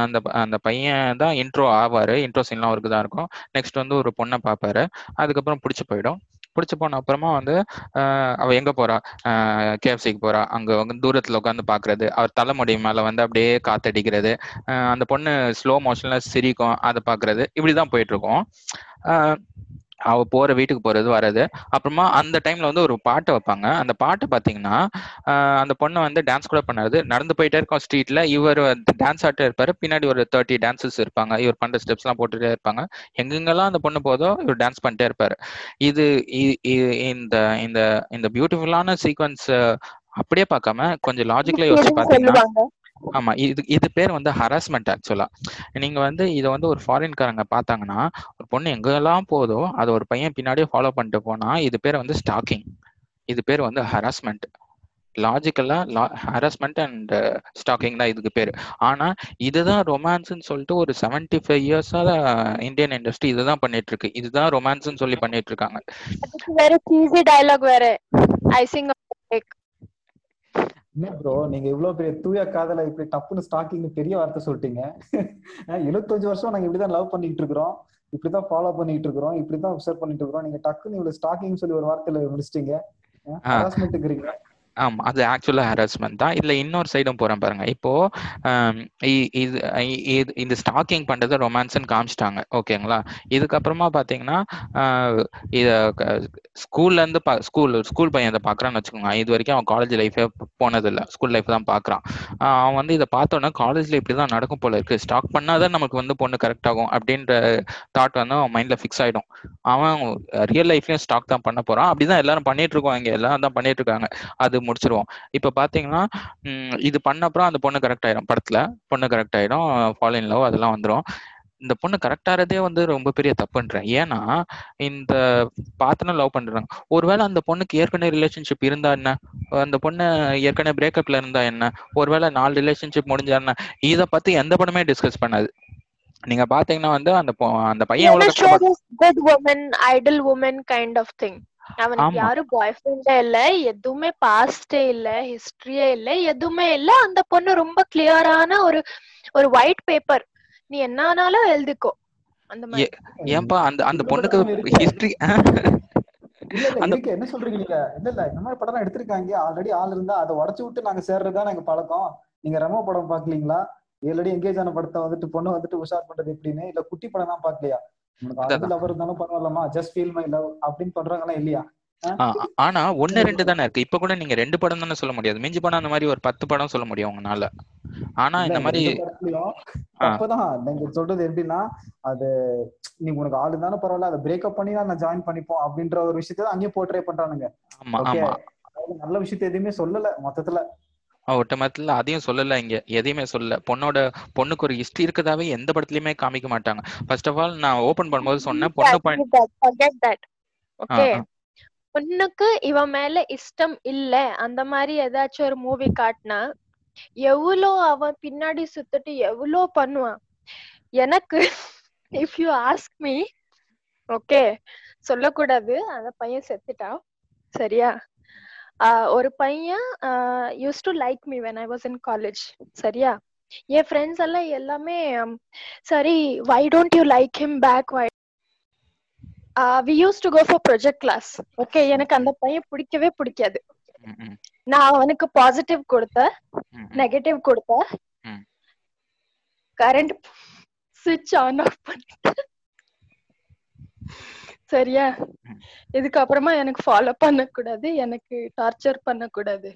அந்த அந்த பையன் தான் இன்ட்ரோ ஆவாரு. இன்ட்ரோ சீன்லாம் அவருக்கு தான் இருக்கும். நெக்ஸ்ட் வந்து ஒரு பொண்ணை பார்ப்பாரு. அதுக்கப்புறம் பிடிச்சி போயிடும். பிடிச்சி போன அப்புறமா வந்து அஹ் அவ எங்க போறா? கேஎஃப்சிக்கு போறா. அங்க வந்து தூரத்துல உட்காந்து பாக்குறது. அவர் தலைமுடி மேல வந்து அப்படியே காத்தடிக்கிறது. அஹ் அந்த பொண்ணு ஸ்லோ மோஷன்ல சிரிக்கும். அதை பாக்குறது. இப்படிதான் போயிட்டு இருக்கும் அவ போற வீட்டுக்கு போறது வர்றது. அப்புறமா அந்த டைம்ல வந்து ஒரு பாட்டை வைப்பாங்க. அந்த பாட்டு பாத்தீங்கன்னா அந்த பொண்ணு வந்து டான்ஸ் கூட பண்ணாது. நடந்து போயிட்டே இருக்கோம் ஸ்ட்ரீட்ல இவர் டான்ஸ் ஆட்டே இருப்பாரு. பின்னாடி ஒரு தேர்ட்டி டான்சஸ் இருப்பாங்க. இவர் பண்ற ஸ்டெப்ஸ் எல்லாம் போட்டுட்டே இருப்பாங்க. எங்கெங்கெல்லாம் அந்த பொண்ணு போதோ இவர் டான்ஸ் பண்ணிட்டே இருப்பாரு. இது இந்த இந்த இந்த பியூட்டிஃபுல்லான சீக்வன்ஸ் அப்படியே பார்க்காம கொஞ்சம் லாஜிக்கலா யோசிச்சு பாத்தீங்கன்னா ஆமா இது இது பேர் வந்து ஹராஸ்மெண்ட் ஆக்சுவலா நீங்க வந்து இதை வந்து ஒரு ஃபாரின்காரங்க பார்த்தாங்கன்னா ஒரு பொண்ணு எங்கெல்லாம் போதோ அது ஒரு பையன் பின்னாடியே ஃபாலோ பண்ணிட்டு போனா இது பேர் வந்து ஸ்டாக்கிங் இது பேர் வந்து ஹராஸ்மெண்ட் லாஜிக்கலா ஹராஸ்மெண்ட் அண்ட் ஸ்டாக்கிங் தான் இதுக்கு பேர். ஆனா இதுதான் ரொமான்ஸ்ன்னு சொல்லிட்டு ஒரு செவன்டி ஃபைவ் இயர்ஸா இந்தியன் இண்டஸ்ட்ரி இதுதான் பண்ணிட்டு இருக்கு இதுதான் ரொமான்ஸ்ன்னு சொல்லி பண்ணிட்டு இருக்காங்க வேற சீசி டயலாக் வேற. ஐசிங் என்ன ப்ரோ நீங்க இவ்வளவு பெரிய தூய காதல இப்படி டப்புன்னு ஸ்டாக்கிங் பெரிய வார்த்தை சொல்லிட்டீங்க. எழுபத்தஞ்சு வருஷம் நாங்க இப்படிதான் லவ் பண்ணிட்டு இருக்கிறோம். இப்படிதான் ஃபாலோ பண்ணிட்டு இருக்கிறோம். இப்படிதான் அப்சர்வ் பண்ணிட்டு இருக்கிறோம். நீங்க டக்குன்னு இவ்வளவு ஸ்டாக்கிங் சொல்லி ஒரு வார்த்தையில முடிச்சிட்டீங்க. ஹராஸ்மெண்ட்டுங்கிறீங்க ஆமாம் அது ஆக்சுவலாக ஹராஸ்மெண்ட் தான். இதில் இன்னொரு சைடும் போகிறேன் பாருங்க. இப்போ இ- இது இது- இந்த ஸ்டாக்கிங் பண்றது ரொமான்ஸ்ன்னு காமிச்சிட்டாங்க. ஓகேங்களா? இதுக்கப்புறமா பார்த்தீங்கன்னா இதை ஸ்கூல்லேருந்து ஸ்கூல்ல இருந்து ஸ்கூல் ஸ்கூல் பையன் இதை பார்க்குறான்னு வச்சுக்கோங்க. இது வரைக்கும் அவன் காலேஜ் லைஃபே போனதில்லை. ஸ்கூல் லைஃப் தான் பார்க்குறான் அவன் வந்து இதை பார்த்தோன்னா காலேஜ்ல இப்படிதான் நடக்கும் போல இருக்கு. ஸ்டாக் பண்ணாதான் நமக்கு வந்து பொண்ணு கரெக்ட் ஆகும் அப்படின்ற தாட் வந்து அவன் மைண்டில் ஃபிக்ஸ் ஆகிடும் அவன் ரியல் லைஃப்லேயும் ஸ்டாக் தான் பண்ண போறான். அப்படிதான் எல்லாரும் பண்ணிட்டு இருக்கோம் இங்கே. எல்லாம் தான் பண்ணிட்டு இருக்காங்க. அது முடிச்சிருவோம். இப்ப பாத்தீங்கன்னா இது பண்ண அப்புறம் அந்த பொண்ணு கரெக்ட் ஆயிடும் படத்துல பொண்ணு கரெக்ட் ஆயிடும் ஃபாலோ இன் லவ் அதெல்லாம் வந்துரும். இந்த பொண்ணு கரெக்ட் ஆறதே வந்து ரொம்ப பெரிய தப்புன்றேன். ஏன்னா இந்த பாத்தனை லவ் பண்றாங்க. ஒருவேளை அந்த பொண்ணுக்கு ஏற்கனவே ரிலேஷன்ஷிப் இருந்தா என்ன? அந்த பொண்ணு ஏற்கனவே பிரேக்கப்ல இருந்தா என்ன? ஒருவேளை நாலு ரிலேஷன்ஷிப் முடிஞ்சா என்ன? இத பத்தி எந்த படமே டிஸ்கஸ் பண்ணாது. நீங்க பாத்தீங்கன்னா வந்து அந்த அந்த பையன் Let எவ்வளவு us show கஷ்டப்பட்டு அவனுக்கு. யாரும் பாய் ஃப்ரெண்டே இல்ல எதுவுமே பாஸ்டே இல்ல ஹிஸ்டரியே இல்ல எதுவுமே இல்ல. அந்த பொண்ணு ரொம்ப கிளியரான ஒரு ஒரு ஒயிட் பேப்பர் நீ என்னானாலும் எழுதிக்கோ. அந்த மாதிரி. ஏன்பா அந்த அந்த பொண்ணுக்கு. ஹிஸ்டரி என்ன சொல்றீங்க நீங்க? இல்ல இல்ல இந்த மாதிரி படம் எடுத்திருக்காங்க. ஆல்ரெடி ஆள் இருந்தா அதை உடச்சு விட்டு நாங்க சேர்றதுதான் எங்க பழக்கம். நீங்க ரெமோ படம் பாக்கலீங்களா ஆல்ரெடி எங்கேஜ் ஆன படத்தை வந்துட்டு பொண்ணு வந்துட்டு உஷார் பண்றது எப்படின்னு? இல்ல குட்டி படம் தான் பாக்கலையா உனக்கு லவர் இருந்தாலும் பரவாயில்லமா ஜஸ்ட் ஃபீல் மை லவ் அப்படின்னு பண்றாங்களா இல்லையா? ஆனா ஒண்ணு ரெண்டு தானே இருக்கு. இப்ப கூட நீங்க ரெண்டு படம் தானே சொல்ல முடியாது. மிஞ்சி படம் அந்த மாதிரி ஒரு பத்து படம் சொல்ல முடியும் உங்களால ஆனா இந்த மாதிரி. தப்புதான் நீங்க சொல்றது எப்படின்னா அது நீ உனக்கு ஆளு தானே பரவாயில்ல அதை பிரேக்கப் பண்ணி நான் ஜாயின் பண்ணிப்போம் அப்படின்ற ஒரு விஷயத்தை தான் அங்கேயும் போர்ட்ரே பண்றானுங்க. நல்ல விஷயத்த எதுவுமே சொல்லல மொத்தத்துல. ஒட்டுமொத்தத்துல அதையும் சொல்லல இங்க எதையுமே சொல்லல. பொண்ணோட பொண்ணுக்கு ஒரு ஹிஸ்டரி இருக்கதாவே எந்த படத்துலயுமே காமிக்க மாட்டாங்க. ஃபர்ஸ்ட் ஆஃப் ஆல் நான் ஓபன் பண்ணும்போது சொன்னேன் பொண்ணு. பொண்ணுக்கு இவன் மேல இஷ்டம் இல்ல. அந்த மாதிரி ஏதாச்சும் ஒரு மூவி காட்டினா எவ்வளோ அவன் பின்னாடி சுத்திட்டு எவ்வளோ பண்ணுவான் எனக்கு if you ask me okay சொல்லக்கூடாது. அந்த பையன் செத்துட்டான். சரியா? ஒரு பையன் use to like me when I was in college சரியா? என் ஃப்ரெண்ட்ஸ் எல்லாம் எல்லாமே சரி why don't you like him back why we use to go for project class okay எனக்கு அந்த பையன் பிடிக்கவே பிடிக்காது. நான் அவனுக்கு பாசிட்டிவ் கொடுத்தேன். நெகட்டிவ் கொடுத்தேன். கரண்ட் சுவிட்ச் ஆன் ஆஃப் பண்ணிட்டேன். சரியா. இதுக்கப்புறமா எனக்கு ஃபாலோ பண்ணக்கூடாது எனக்கு டார்ச்சர் பண்ணக்கூடாது.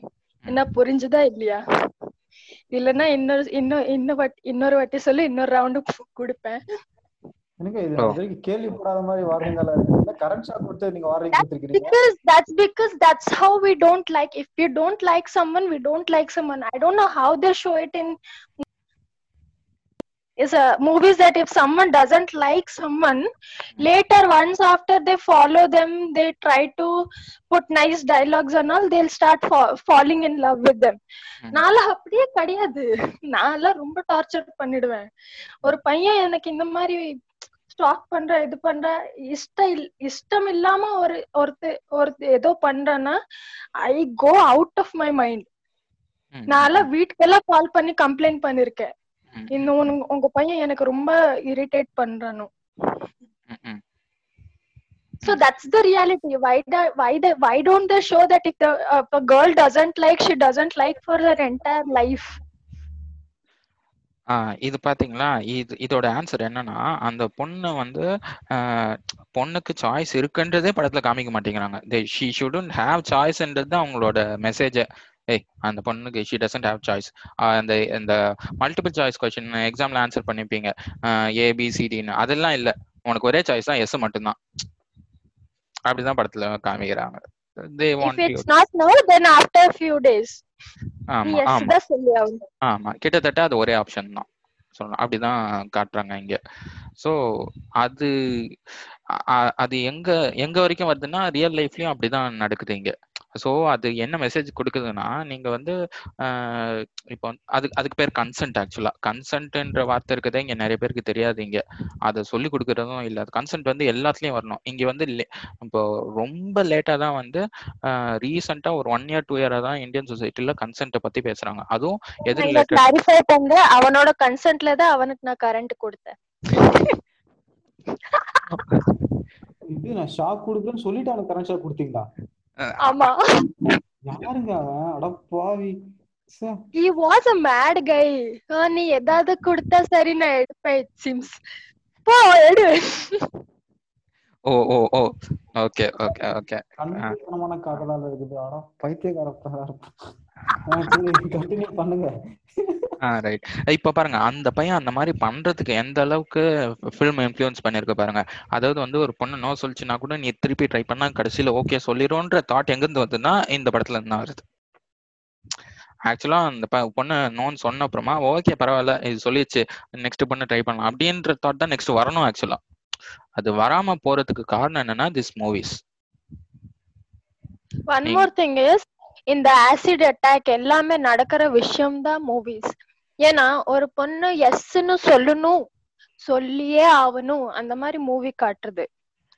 என்ன புரிஞ்சுதா இல்லையா? இல்லைன்னா இன்னொரு இன்னும் இன்னும் வாட்டி இன்னொரு வாட்டி சொல்லி இன்னொரு ரவுண்டு கொடுப்பேன். எனக்கு இது? வரைக்கும் கேள்விப்படாத மாதிரி வார்த்தைகளா இருக்கு. கரண்ட் ஷாக் கொடுத்து நீங்க வார்னிங் கொடுத்துருக்கீங்க because that's because that's how we don't like. If we don't like someone we don't like someone. I don't know how they show it in is a movies that if someone doesn't like someone later once after they follow them they try to put nice dialogues and all they'll start fa- falling in love with them. ம். நான்லாம் அப்படியே கிடையாது. நான்லாம் ரொம்ப torture பண்ணிடுவேன். ஒரு பையன் எனக்கு இந்த மாதிரி ஸ்டாக் பண்ற இது பண்ற இஷ்டம் இல்- இஷ்டம் இல்லாம ஒரு ஒருத்த ஒருத்த ஏதோ பண்றேன்னா I go out of my. Mind நான்லாம் வீட்டுக்கெல்லாம் கால் பண்ணி கம்ப்ளைண்ட் பண்ணிருக்கேன். இந்த உங்க பையன் எனக்கு ரொம்ப இரிட்டேட் பண்றானு. so that's the reality. Why the, why the, why don't they show that if the uh, if a girl doesn't like she doesn't like for her entire life? இது பாத்தீங்களா? இது இதோட ஆன்சர் என்னன்னா அந்த பொண்ணு வந்து பொண்ணுக்கு சாய்ஸ் இருக்குன்றதே படத்துல காமிக்க மாட்டேங்கிறாங்க. ஷீ ஷுடன்ட் ஹேவ் சாய்ஸ்ன்றது தான் அவங்களோட மெசேஜ் ஏய் அந்த பொண்ணுக்கு ஷி டசன்ட் ஹேவ் சாய்ஸ் அந்த இந்த மல்டிபிள் சாய்ஸ் கொஸ்டின் எக்ஸாம்ல ஆன்சர் பண்ணிருப்பீங்க. ஏபிசிடின்னு அதெல்லாம் இல்ல. உனக்கு ஒரே சாய்ஸ் தான் எஸ் மட்டும்தான். அப்படிதான் படத்துல காமிக்கிறாங்க. They want you it's not now then after a few days. ஆமா ஆமா. தான் ஆமா கிட்டத்தட்ட அது ஒரே ஆப்ஷன் தான். சொல்லணும். அப்படிதான் காட்டுறாங்க இங்க. சோ அது அது எங்க எங்க வரைக்கும் வருதுன்னா ரியல் லைஃப்லயும் அப்படிதான் நடக்குது இங்க. சோ அது என்ன மெசேஜ் கொடுக்குதுன்னா நீங்க வந்து ஆஹ், இப்போ அது அதுக்கு பேர் கன்சென்ட் ஆக்சுவலா கன்சென்ட்ன்ற வார்த்தை இருக்கதே இங்க நிறைய பேருக்கு தெரியாது இங்க. அதை சொல்லி கொடுக்கறதும் இல்ல. அது கன்சென்ட் வந்து எல்லாத்துலயும் வரணும். இங்க வந்து இப்போ ரொம்ப லேட்டா தான் வந்து ரீசெண்டா ஒரு ஒன் இயர் டூ இயரா தான் இந்தியன் சொசைட்டில கன்சென்ட்டை பத்தி பேசுறாங்க. அதுவும் எது ரிலேட்டட் அவனோட கன்சென்ட்ல தான் அவனுக்கு நான் கரண்ட் கொடுத்தேன். இது நான் ஷாக் கொடுக்குறேன்னு சொல்லிட்டு அவனுக்கு கரண்ட் ஷாக் கொடுத்தீங்களா? ஆமா. யாருங்க அவன்? அட பாவி. was a mad guy. ஆ, நீ ஏதாவது கொடுத்தா சரி நான் எடுப்பேன் seems. போ எடு. ஓ ஓ ஓ. ஓகே ஓகே ஓகே கண்ணுத்தனமான காதலால இருக்குது. அட பைத்தியக்கார கண்டினியூ பண்ணுங்க ஆ ரைட் இப்போ பாருங்க அந்த பையன் அந்த மாதிரி பண்றதுக்கு எந்த அளவுக்கு ஃபில்ம் இன்ஃப்ளூயன்ஸ் பண்ணிருக்கு பாருங்க. அதாவது வந்து ஒரு பொண்ணு நோ சொல்லிச்சுன்னா கூட நீ திருப்பி ட்ரை பண்ணா கடைசியில ஓகே சொல்லிடும்ன்ற தாட் எங்கிருந்து வருதுன்னா இந்த படத்துல இருந்து வருது. ஆக்சுவலா அந்த பொண்ணு நோன்னு சொன்ன அப்புறமா ஓகே பரவாயில்ல இது சொல்லிடுச்சு நெக்ஸ்ட் பொண்ணு ட்ரை பண்ணலாம் அப்படின்ற தாட் தான் நெக்ஸ்ட் வரணும் ஆக்சுவலா அது வராம போறதுக்கு காரணம் என்னன்னா this movies one more thing is இந்த ஆசிட் அட்டாக் எல்லாமே நடக்கிற விஷயம் தான் மூவிஸ் ஏன்னா ஒரு பொண்ணு எஸ்ன்னு சொல்லணும் சொல்லியே ஆகணும் அந்த மாதிரி மூவி காட்டுறது.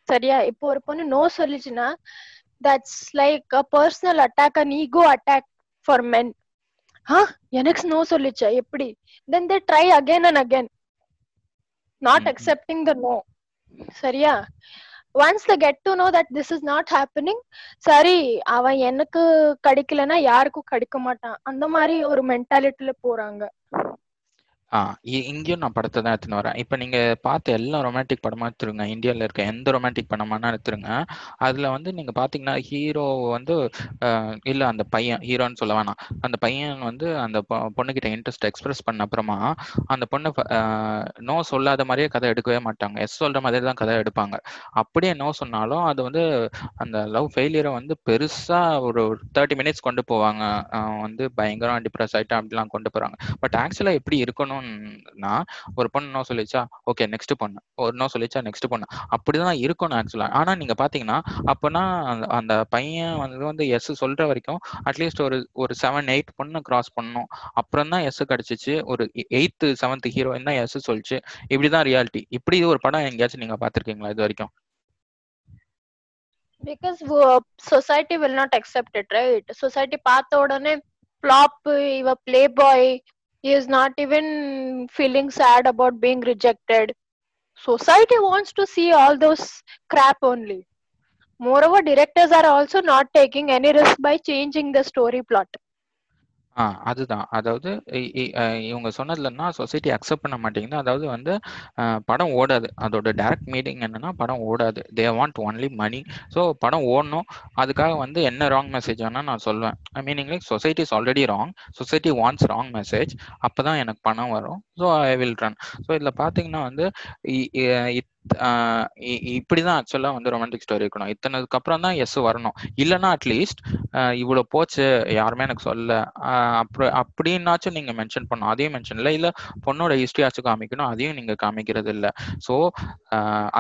சரியா? இப்போ ஒரு பொண்ணு நோ சொல்லிச்சுன்னா that's like a personal attack an ego attack for men ஆ எனக்கு நோ சொல்லிச்சா? எப்படி? Then they try again and again not. Accepting the no சரியா? Once they get to know that this is not happening சரி அவன் எனக்கு கிடைக்கலன்னா யாருக்கும் கிடைக்க மாட்டான். அந்த மாதிரி ஒரு மென்டாலிட்டில போறாங்க. ஆ இங்கேயும் நான் படத்தை தான் எடுத்துன்னு வரேன். இப்போ நீங்க பார்த்த எல்லா ரொமான்டிக் படமா எடுத்துருங்க. இந்தியாவில் இருக்க எந்த ரொமான்டிக் படமானா எடுத்துருங்க. அதுல வந்து நீங்க பாத்தீங்கன்னா ஹீரோ வந்து இல்லை இல்ல அந்த பையன் ஹீரோன்னு சொல்ல வேணாம். அந்த பையன் வந்து அந்த பொ- பொண்ணுகிட்ட இன்ட்ரெஸ்ட் எக்ஸ்பிரஸ் பண்ண அப்புறமா அந்த பொண்ணு நோ சொல்லாத மாதிரியே கதை எடுக்கவே மாட்டாங்க. எஸ் சொல்ற மாதிரி தான் கதை எடுப்பாங்க. அப்படியே நோ சொன்னாலும் அது வந்து அந்த லவ் ஃபெயிலியரை வந்து பெருசா ஒரு தேர்ட்டி மினிட்ஸ் கொண்டு போவாங்க. வந்து பயங்கரம் டிப்ரெஸ் ஆயிட்டு அப்படிலாம் கொண்டு போறாங்க. பட் ஆக்சுவலா எப்படி இருக்கணும் பண்ணோம்னா ஒரு பொண்ணு நோ சொல்லிச்சா ஓகே நெக்ஸ்ட் பொண்ணு. ஒரு நோ சொல்லிச்சா நெக்ஸ்ட் பொண்ணு. அப்படிதான் இருக்கணும் ஆக்சுவலா ஆனா நீங்க பாத்தீங்கன்னா அப்பனா அந்த- அந்த பையன் வந்து வந்து எஸ் சொல்ற வரைக்கும் அட்லீஸ்ட் ஒரு ஒரு செவன் எயிட் பொண்ணு கிராஸ் பண்ணணும். அப்புறம் தான் எஸ் கிடைச்சிச்சு. ஒரு எயித்து செவன்த் ஹீரோயின் தான் எஸ் சொல்லிச்சு. இப்படிதான் ரியாலிட்டி இப்படி ஒரு படம் எங்கேயாச்சும் நீங்க பாத்திருக்கீங்களா இது வரைக்கும்? Because society will not accept it right society பார்த்த உடனே ஃப்ளாப் இவ playboy He is not even feeling sad about being rejected. Society wants to see all those crap only. Moreover, directors are also not taking any risk by changing the story plot. ஆ அதுதான். அதாவது இ- இ- இவங்க சொன்னதுலன்னா society accept பண்ண மாட்டேங்குது. அதாவது வந்து படம் ஓடாது. அதோட டைரக்ட் மீனிங் என்னன்னா படம் ஓடாது. They want only money so படம் ஓடணும். அதுக்காக வந்து என்ன ராங் மெசேஜ் வேணா நான் சொல்வேன். Meaning like society is already wrong society wants wrong message அப்பதான் எனக்கு பணம் வரும். So I will run so இதில் பார்த்தீங்கன்னா வந்து இ- இத்- இ- இப்படிதான் ஆக்சுவலா வந்து ரொமான்டிக் ஸ்டோரி இருக்கணும். இத்தனதுக்கு அப்புறம் தான் எஸ் வரணும். இல்லைன்னா அட்லீஸ்ட் இவ்வளவு போச்சு யாருமே எனக்கு சொல்ல அப்புறம் அப்படின்னாச்சும் நீங்க மென்ஷன் பண்ணணும். அதையும் மென்ஷன் இல்லை. இல்ல பொண்ணோட ஹிஸ்டரியாச்சும் காமிக்கணும். அதையும் நீங்க காமிக்கிறது இல்லை. ஸோ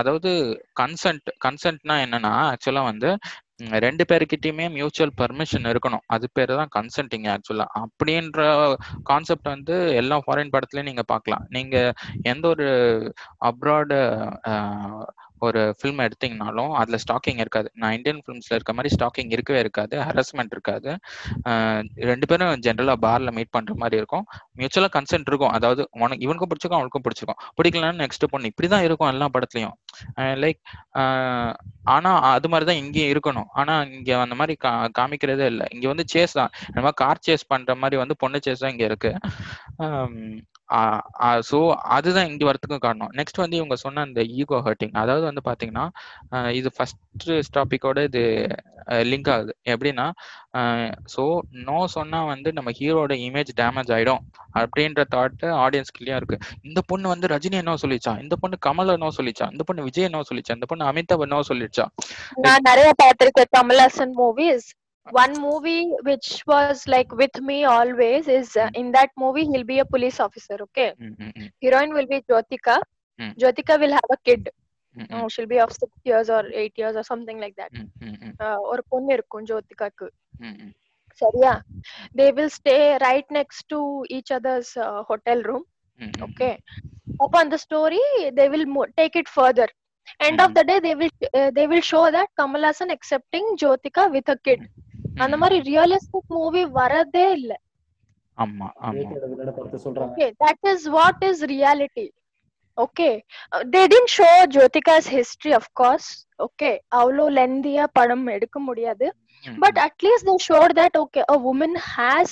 அதாவது கன்சென்ட் கன்சென்ட்னா என்னன்னா ஆக்சுவலா வந்து ரெண்டு பேர்கிட்டயுமே மியூச்சுவல் பர்மிஷன் இருக்கணும். அது பேர் தான் கன்சென்டிங் ஆக்சுவலா அப்படின்ற கான்செப்ட் வந்து எல்லா ஃபாரின் படத்துலயும் நீங்க பார்க்கலாம். நீங்க எந்த ஒரு அப்ராடு ஒரு ஃபில்ம் எடுத்தீங்கனாலும் அதில் ஸ்டாக்கிங் இருக்காது. நான் இந்தியன் ஃபிலிம்ஸ்ல இருக்க மாதிரி ஸ்டாக்கிங் இருக்கவே இருக்காது. ஹரஸ்மெண்ட் இருக்காது. ரெண்டு பேரும் ஜென்ரலாக பார்ல மீட் பண்ணுற மாதிரி இருக்கும். மியூச்சுவலாக கன்சென்ட் இருக்கும். அதாவது உனக்கு இவனுக்கும் பிடிச்சிருக்கும் அவனுக்கும் பிடிச்சிருக்கும். பிடிக்கலன்னு நெக்ஸ்ட் பொண்ணு. இப்படி தான் இருக்கும் எல்லா படத்துலையும். லைக் ஆனால் அது மாதிரி தான் இங்கேயும் இருக்கணும். ஆனால் இங்கே அந்த மாதிரி கா காமிக்கிறதே இல்லை. இங்கே வந்து சேஸ் தான். நம்ம கார் சேஸ் பண்ணுற மாதிரி வந்து பொண்ணு சேஸ் தான் இங்கே இருக்குது ஸோ அதுதான் இங்கே வரத்துக்கும் காரணம். நெக்ஸ்ட் வந்து இவங்க சொன்ன அந்த ஈகோ ஹர்ட்டிங் அதாவது வந்து பார்த்தீங்கன்னா இது ஃபர்ஸ்ட் டாப்பிக்கோட இது லிங்க் ஆகுது. எப்படின்னா ஸோ நோ சொன்னா வந்து நம்ம ஹீரோட இமேஜ் டேமேஜ் ஆயிடும் அப்படின்ற தாட் ஆடியன்ஸ்குள்ளேயும் இருக்கு. இந்த பொண்ணு வந்து ரஜினி என்ன சொல்லிச்சா? இந்த பொண்ணு கமல் என்ன சொல்லிச்சா? இந்த பொண்ணு விஜய் என்ன சொல்லிச்சா? இந்த பொண்ணு அமிதாப் என்ன சொல்லிச்சா நான் நிறைய பார்த்திருக்கேன் Kamal Haasan movies one movie which was like with me always is uh, in that movie he'll be a police officer okay ம், ம், ம், heroine will be jyotika Hmm. jyotika will have a kid ம், ம், Oh, she'll be of six years or eight years or something like that ம், ம், ம், uh, ஒரு பொண்ணு இருக்கும் ஜோதிகாக்கு ம், ம், சரியா they will stay right next to each other's uh, hotel room ம், ம், okay upon the story they will mo- take it further end of Mhm. the day they will uh, they will show that kamal hassan accepting jyotika with a kid அந்த. மாதிரி realistic movie வரதே இல்ல ஆமா ஆமா okay that is what is reality okay uh, they didn't show jyotika's history of course okay avlo lengthy padam edukka mudiyadu but at least they showed that okay a woman has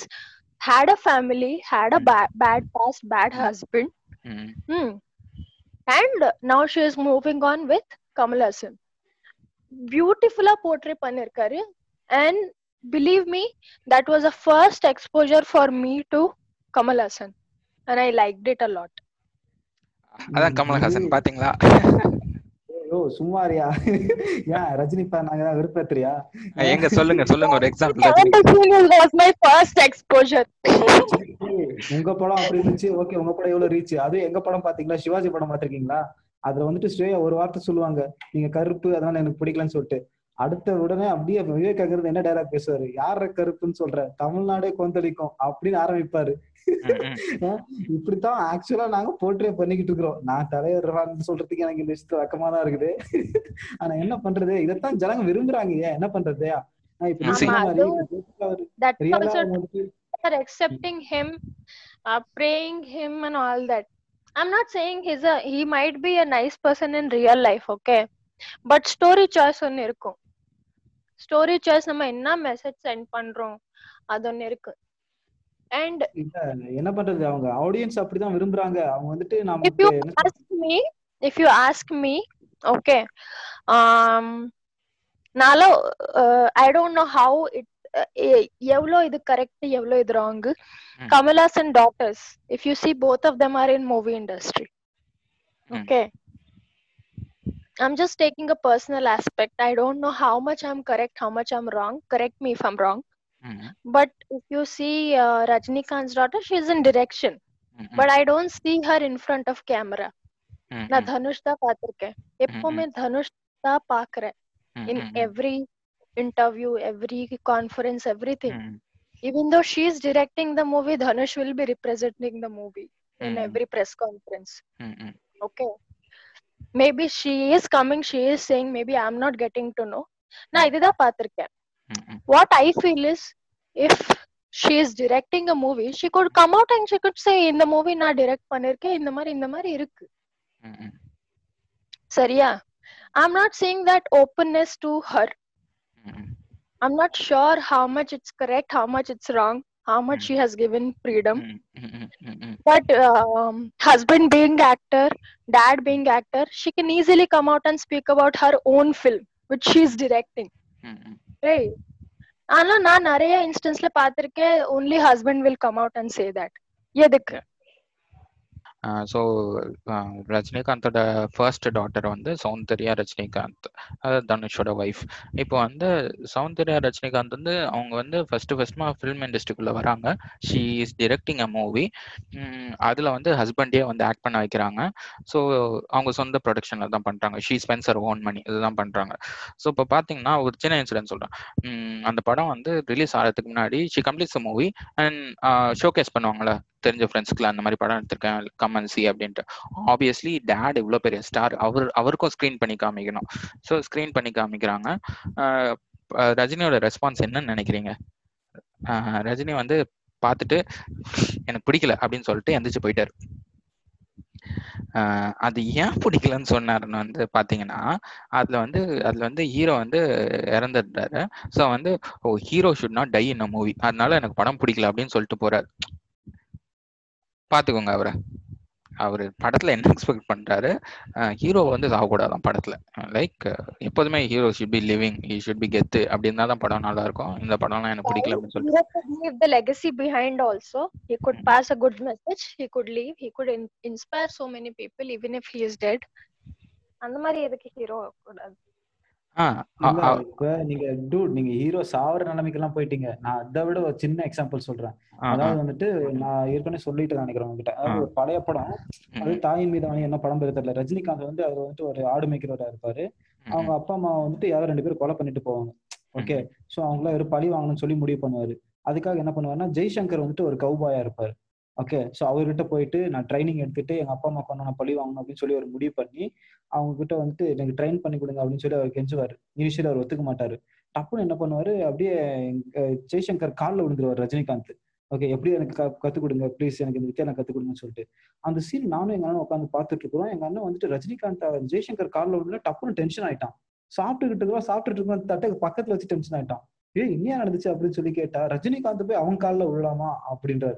had a family had a Mm. bad bad past bad husband ம், Hmm. And now she is moving on with Kamal Hassan. Beautiful portray பண்ணிருக்காரு and believe me that was a first exposure for me to Kamal Hassan and I liked it a lot. அதான் கமலஹாசன் பாத்தீங்களா? ஐயோ சும்மாரியா? ஏன் Rajini fan நாங்க தான் விருப்பத்திரியா? எங்க சொல்லுங்க சொல்லுங்க ஒரு example was my first exposure. உங்க படம் அப்படி இருந்துச்சு ஓகே உங்க படம் எவ்வளவு ரீச் அது எங்க படம் பாத்தீங்களா? சிவாஜி படம் பாத்திருக்கீங்களா? அதுல வந்துட்டு ஸ்ரேயா ஒரு வார்த்தை சொல்லுவாங்க நீங்க கருப்பு அதனால எனக்கு பிடிக்கலன்னு சொல்லிட்டு. அடுத்த உடனே அப்படியே விவேக் அகர்ந்து என்ன டைலாக் பேசுவாரு? யார கருப்புன்னு சொல்ற? தமிழ்நாடே கொந்தளிக்கும் அப்படின்னு ஆரம்பிப்பாரு. இப்படித்தான் ஆக்சுவலா நாங்க போர்ட்ரே பண்ணிக்கிட்டு இருக்கிறோம். நான் தலைவர்றான்னு சொல்றதுக்கு எனக்கு இந்த விஷயத்துல வெக்கமா தான் இருக்குது. ஆனா என்ன பண்றது? இதைத்தான் ஜனங்க விரும்புறாங்க. ஏன்? என்ன பண்றது? accepting him, uh, praying him, and all that. I'm not saying he's a he might be a nice person in real life, okay? But story choice ஒன்னு இருக்கும். ஸ்டோரி சாய்ஸ் நம்ம என்ன மெசேஜ் சென்ட் பண்றோம்? அது ஒன்னு இருக்கு. அண்ட் என்ன பண்றது? அவங்க ஆடியன்ஸ் அப்படிதான் விரும்புறாங்க. அவங்க வந்துட்டு you என்ன ask me if you ask me okay. Um நால I don't know how it எவ்வளோ இது கரெக்ட் எவ்வளோ இது wrong. Kamal's and daughters if you see both of them are in movie industry Hmm. I'm just taking a personal aspect. I don't know how much I'm correct, how much I'm wrong. Correct me if I'm wrong. Mm-hmm. But if you see uh, Rajnikant's daughter, she's in direction. Mm-hmm. But I don't see her in front of camera. Mm-hmm. mm-hmm. in mm-hmm. every interview, every conference, everything. Mm-hmm. Even though she's directing the movie, Dhanush will be representing the movie in every press conference. Okay. Maybe she is coming she is saying maybe i'm not getting to know நான் இதுதான் பார்த்திருக்கேன் what i feel is if she is directing a movie she could come out and she could say இந்த movie நான் direct பண்ணிருக்கேன் இந்த மாதிரி இந்த மாதிரி இருக்கு சரியா i'm not saying that openness to her i'm not sure how much it's correct how much it's wrong how much she has given freedom but um, husband being actor dad being actor she can easily come out and speak about her own film which she's directing right ஆனா நான் நிறைய இன்ஸ்டன்ஸ்ல பாத்திருக்கேன் only husband will come out and say that எதுக்கு so ரஜினிகாந்தோட first daughter வந்து சௌந்தர்யா ரஜினிகாந்த். தனுஷோட wife இப்போ வந்து சௌந்தர்யா ரஜினிகாந்த் வந்து அவங்க வந்து ஃபர்ஸ்ட் ஃபர்ஸ்ட்மா ஃபிலிம் இண்டஸ்ட்ரிக்குள்ளே வராங்க. She is directing a movie அதில் வந்து ஹஸ்பண்டே வந்து ஆக்ட் பண்ண வைக்கிறாங்க. ஸோ அவங்க சொந்த ப்ரொடக்ஷனில் தான் பண்ணுறாங்க ஷீ ஸ்பென்சர் ஓன் மணி இதுதான் பண்ணுறாங்க ஸோ இப்போ பார்த்தீங்கன்னா ஒரு சின்ன இன்சிடென்ட் சொல்கிறேன் அந்த படம் வந்து ரிலீஸ் ஆகிறதுக்கு முன்னாடி she completes movie and showcase பண்ணுவாங்களே தெரிஞ்ச ஃப்ரெண்ட்ஸ்க்குலாம் அந்த மாதிரி படம் எடுத்திருக்கேன். கமன் சி அப்படின்ட்டு. ஆப்வியஸ்லி டேட் இவ்வளோ பெரிய ஸ்டார் அவர் அவருக்கும் ஸ்க்ரீன் பண்ணி காமிக்கணும். ஸோ ஸ்க்ரீன் பண்ணி காமிக்கிறாங்க. ரஜினியோட ரெஸ்பான்ஸ் என்னன்னு நினைக்கிறீங்க? ரஜினி வந்து பார்த்துட்டு எனக்கு பிடிக்கல அப்படின்னு சொல்லிட்டு எந்திரிச்சு போயிட்டாரு. அது ஏன் பிடிக்கலன்னு சொன்னாருன்னு வந்து பாத்தீங்கன்னா அதுல வந்து அதுல வந்து ஹீரோ வந்து இறந்துடுறாரு. ஸோ வந்து ஓ hero should not die in a movie அதனால எனக்கு படம் பிடிக்கல அப்படின்னு சொல்லிட்டு போறாரு. பாத்துக்கோங்க அவரை. அவர் படத்துல என்ன எக்ஸ்பெக்ட் பண்றாரு? ஹீரோ வந்து சாகக்கூடாதான் படத்துல. லைக் எப்போதுமே hero should be living he should be கெத்து அப்படின்னு தான் படம் நல்லா இருக்கும். இந்த படம்லாம் எனக்கு பிடிக்கல அப்படின்னு the legacy behind also. He could pass a good message. He could leave. He could in- inspire so many people even if he is dead. அந்த மாதிரி எதுக்கு ஹீரோ கூடாது இப்ப நீங்க டூட் நீங்க ஹீரோ சாவர நிலைமைக்கு எல்லாம் போயிட்டீங்க. நான் அதை விட ஒரு சின்ன எக்ஸாம்பிள் சொல்றேன். அதாவது வந்துட்டு நான் ஏற்கனவே சொல்லிட்டு நினைக்கிறேன் உங்ககிட்ட. அதாவது ஒரு பழைய படம் அது தாயின் மீது என்ன படம் பேர் தெரியல. ரஜினிகாந்த் வந்து அவர் வந்துட்டு ஒரு ஆடு மேய்க்கிறவரா இருப்பாரு. அவங்க அப்பா அம்மா வந்துட்டு யாரோ ரெண்டு பேரும் கொலை பண்ணிட்டு போவாங்க. ஓகே. சோ அவங்கள ஒரு பழி வாங்கணும்னு சொல்லி முடிவு பண்ணுவாரு. அதுக்காக என்ன பண்ணுவாருன்னா ஜெய்சங்கர் வந்துட்டு ஒரு கௌபாயா இருப்பாரு. ஓகே ஸோ அவர்கிட்ட போயிட்டு நான் ட்ரைனிங் எடுத்துட்டு எங்கள் அப்பா அம்மா நான் பழி வாங்கணும் அப்படின்னு சொல்லி ஒரு முடிவு பண்ணி அவங்க கிட்ட வந்துட்டு எனக்கு ட்ரைன் பண்ணி கொடுங்க அப்படின்னு சொல்லி அவர் கெஞ்சுவார். இனிஷியல் அவர் ஒத்துக்க மாட்டாரு. டப்புன்னு என்ன பண்ணுவாரு? அப்படியே ஜெய்சங்கர் காலில் விழுந்துருவார் ரஜினிகாந்த். ஓகே எப்படி எனக்கு க- கற்றுக் கொடுங்க ப்ளீஸ் எனக்கு இந்த வித்தியா கற்றுக் கொடுங்கன்னு சொல்லிட்டு. அந்த சீன் நானும் எங்கள் அண்ணன் உட்காந்து பார்த்துட்டு இருக்கிறோம். எங்கள் அண்ணன் வந்துட்டு ரஜினிகாந்த் ஜெய்சங்கர் காலில் உள்ள டப்புன்னு டென்ஷன் ஆயிட்டான். சாப்பிட்டுக்கிட்டு இருக்கோம் சாப்பிட்டுட்டு இருக்கோம் தட்டை பக்கத்தில் வச்சு டென்ஷன் ஆயிட்டான். ஏன் என்னையா நடந்துச்சு அப்படின்னு சொல்லி கேட்டா ரஜினிகாந்த் போய் அவன் காலில் விழலாமா? அப்படின்றாரு.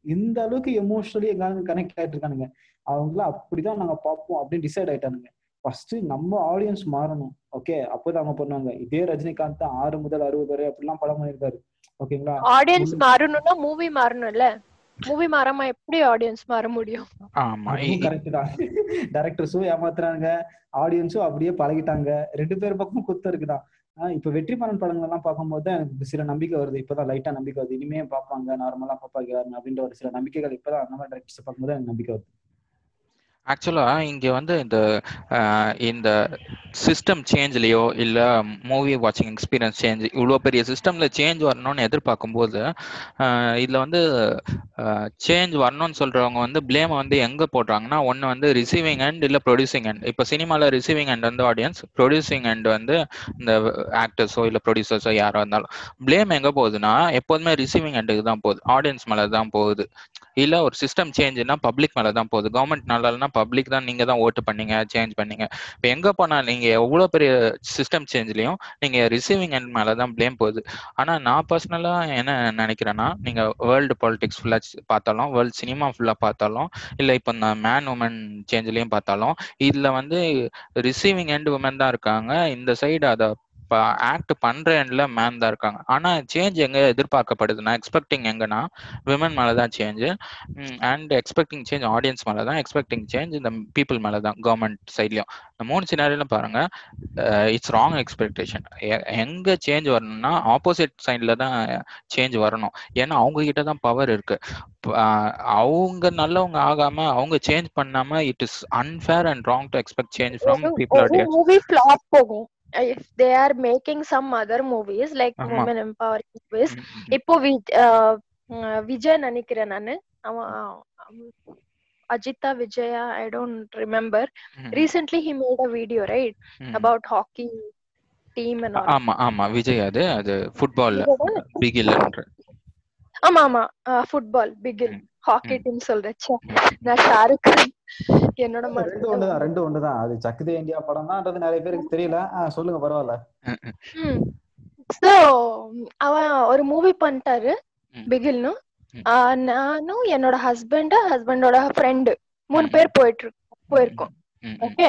இந்த அளவுக்கு எமோஷனலி எங்க கனெக்ட் ஆயிட்டு இருக்கானுங்க அவங்களாம் அப்படிதான் நாங்க பார்ப்போம் அப்படின்னு டிசைட் ஆயிட்டானுங்க. ஃபர்ஸ்ட் நம்ம ஆடியன்ஸ் மாறணும். ஓகே அப்போதான் அவங்க பண்ணுவாங்க. இதே ரஜினிகாந்த் தான் ஆறு முதல் அறுபது வரை அப்படிலாம் படம் பண்ணியிருக்காரு. ஓகேங்களா? ஆடியன்ஸ் மாறணும்னா மூவி மாறணும்ல? மூவி மாறாம எப்படி ஆடியன்ஸ் மாற முடியும்? ஆமா. கரெக்ட் தான். டேரக்டர்ஸும் ஏமாத்துறாங்க ஆடியன்ஸும் அப்படியே பழகிட்டாங்க. ரெண்டு பேர் பக்கமும் குத்தம் இருக்குதான். இப்ப வெற்றிமாறன் படங்கள் எல்லாம் பார்க்கும்போது தான் எனக்கு சில நம்பிக்கை வருது. இப்பதான் லைட்டா நம்பிக்கை வருது. இனிமே பார்ப்பாங்க. நார்மலா பாப்பாங்க அப்படின்ற ஒரு சில நம்பிக்கைகள் இப்பதான் அந்த மாதிரி டேரக்டர்ஸ் பார்க்கும்போது எனக்கு நம்பிக்கை வருது. ஆக்சுவலா இங்க வந்து இந்த இந்த சிஸ்டம் சேஞ்ச்லயோ இல்ல மூவி வாட்சிங் எக்ஸ்பீரியன்ஸ் சேஞ்ச் இவ்வளோ பெரிய சிஸ்டம்ல சேஞ்ச் வரணும்னு எதிர்பார்க்கும்போது போது இதுல வந்து சேஞ்ச் வரணும்னு சொல்றவங்க வந்து பிளேம் வந்து எங்க போடுறாங்கன்னா ஒன்னு வந்து ரிசீவிங் அண்ட் இல்ல ப்ரொடியூசிங் அண்ட் இப்போ சினிமால ரிசீவிங் அண்ட் வந்து ஆடியன்ஸ் ப்ரொடியூசிங் அண்ட் வந்து இந்த ஆக்டர்ஸோ இல்ல ப்ரொடியூசர்ஸோ யாரோ இருந்தாலும் பிளேம் எங்க போகுதுன்னா எப்போதுமே ரிசீவிங் அண்டுக்கு தான் போகுது. ஆடியன்ஸ் மேல தான் போகுது. இல்ல ஒரு சிஸ்டம் சேஞ்சுனா பப்ளிக் மேல தான் போகுது. கவர்மெண்ட் நல்லா பப்ளிக் தான் நீங்க தான் ஓட்டு பண்ணீங்க சேஞ்ச் பண்ணீங்க. இப்போ எங்க போனா நீங்க எவ்வளவு பெரிய சிஸ்டம் சேஞ்ச்லயும் நீங்க ரிசீவிங் எண்ட் மேலதான் தான் போகுது. ஆனா நான் பர்சனலா என்ன நினைக்கிறேன்னா நீங்க வேர்ல்டு பாலிடிக்ஸ் ஃபுல்லா பார்த்தாலும் வேர்ல்டு சினிமா ஃபுல்லா பார்த்தாலும் இல்ல இப்போ இந்த மேன் உமன் சேஞ்ச்லயும் பார்த்தாலும் இதுல வந்து ரிசீவிங் எண்ட் உமன் தான் இருக்காங்க. இந்த சைடு அதை ஆக்ட் பண்ற எண்ட்ல மேன் தான் இருக்காங்க. ஆனா சேஞ்ச் எங்க எதிர்பார்க்கப்படுதுன்னா எக்ஸ்பெக்டிங் எங்கன்னா விமன் மேல தான் change and expecting change audience மேல தான் எக்ஸ்பெக்டிங் சேஞ்ச் இந்த பீப்புள் மேல தான் கவர்மெண்ட் சைட்லயும் இந்த மூணு சினாரியிலும் பாருங்க இட்ஸ் ராங் எக்ஸ்பெக்டேஷன் எங்க சேஞ்ச் வரணும்னா ஆப்போசிட் சைட்ல தான் சேஞ்ச் வரணும். ஏன்னா அவங்க கிட்ட தான் பவர் இருக்கு அவங்க நல்லவங்க ஆகாம அவங்க சேஞ்ச் பண்ணாம it is unfair and wrong to expect change from people போகும். If they are making some other movies like ஆமா. women empowering movies. இப்போ அஹ் உம் விஜய் நினைக்கிறேன் நானு அவன் அஜிதா Vijaya I don't remember recently he made a video right about hockey team ஆமா ஆமா விஜய் அது அது ஃபுட்பால் பிகில்ன்ற ஆமா ஆமா ஃபுட்பால் பிகில். ஹாக்கி. டீம் சொல்றேன் ச்சே, நான் ஷாருக் கான் என்னோட ரெண்டு ஒண்ணுதான் ரெண்டு ஒண்ணுதான். அது சக்குதே இந்தியா படம் தான்ன்றது நிறைய பேருக்கு தெரியல. சொல்லுங்க பரவாயில்ல. சோ அவன் ஒரு மூவி பண்ணிட்டாரு. பிகில்னு. நானும் என்னோட ஹஸ்பண்ட் ஹஸ்பண்டோட ஃப்ரெண்டு மூணு. பேர் போயிட்டு போயிருக்கோம். Okay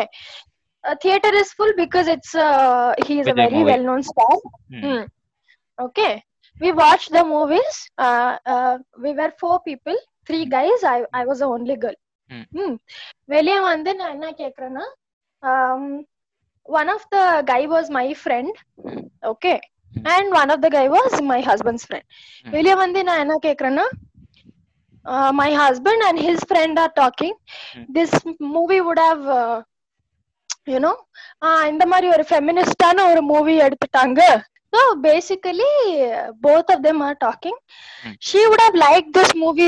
theatre is full because it's he is a very. Well known star okay we watch the movies we were four people three guys I I was only girl hmm. வெளியே வந்து நான் என்ன கேக்குறேன்னா one of the guy was my friend okay. And one of the guy was my husband's friend. வெளியே வந்து நான் என்ன கேக்குறேன்னா my husband and his friend are talking. This movie would have you know இந்த மாதிரி ஒரு ஃபெமினிஸ்டான ஒரு மூவி எடுத்துட்டாங்க so basically both of them are talking hmm. She would have like this movie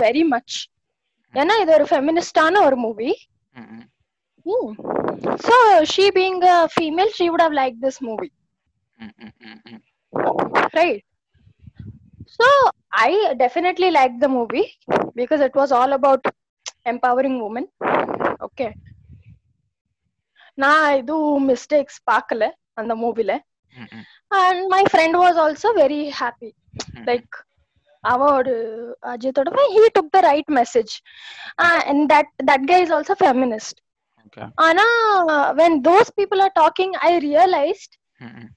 very much ஏன்னா இது ஒரு ஃபெமினிஸ்டான ஒரு movie so she being female she would have like this movie right. So i definitely liked the movie because it was all about empowering women. Okay. நான் எதுவும் mistakes பார்க்கல அந்த மூவில Mm-hmm. And my friend was also very happy. Mm-hmm. Like, our Ajay Todama, he took the right message. Uh, and that, that guy is also feminist. Okay. Anna, when those people are talking, I realized Mm-mm.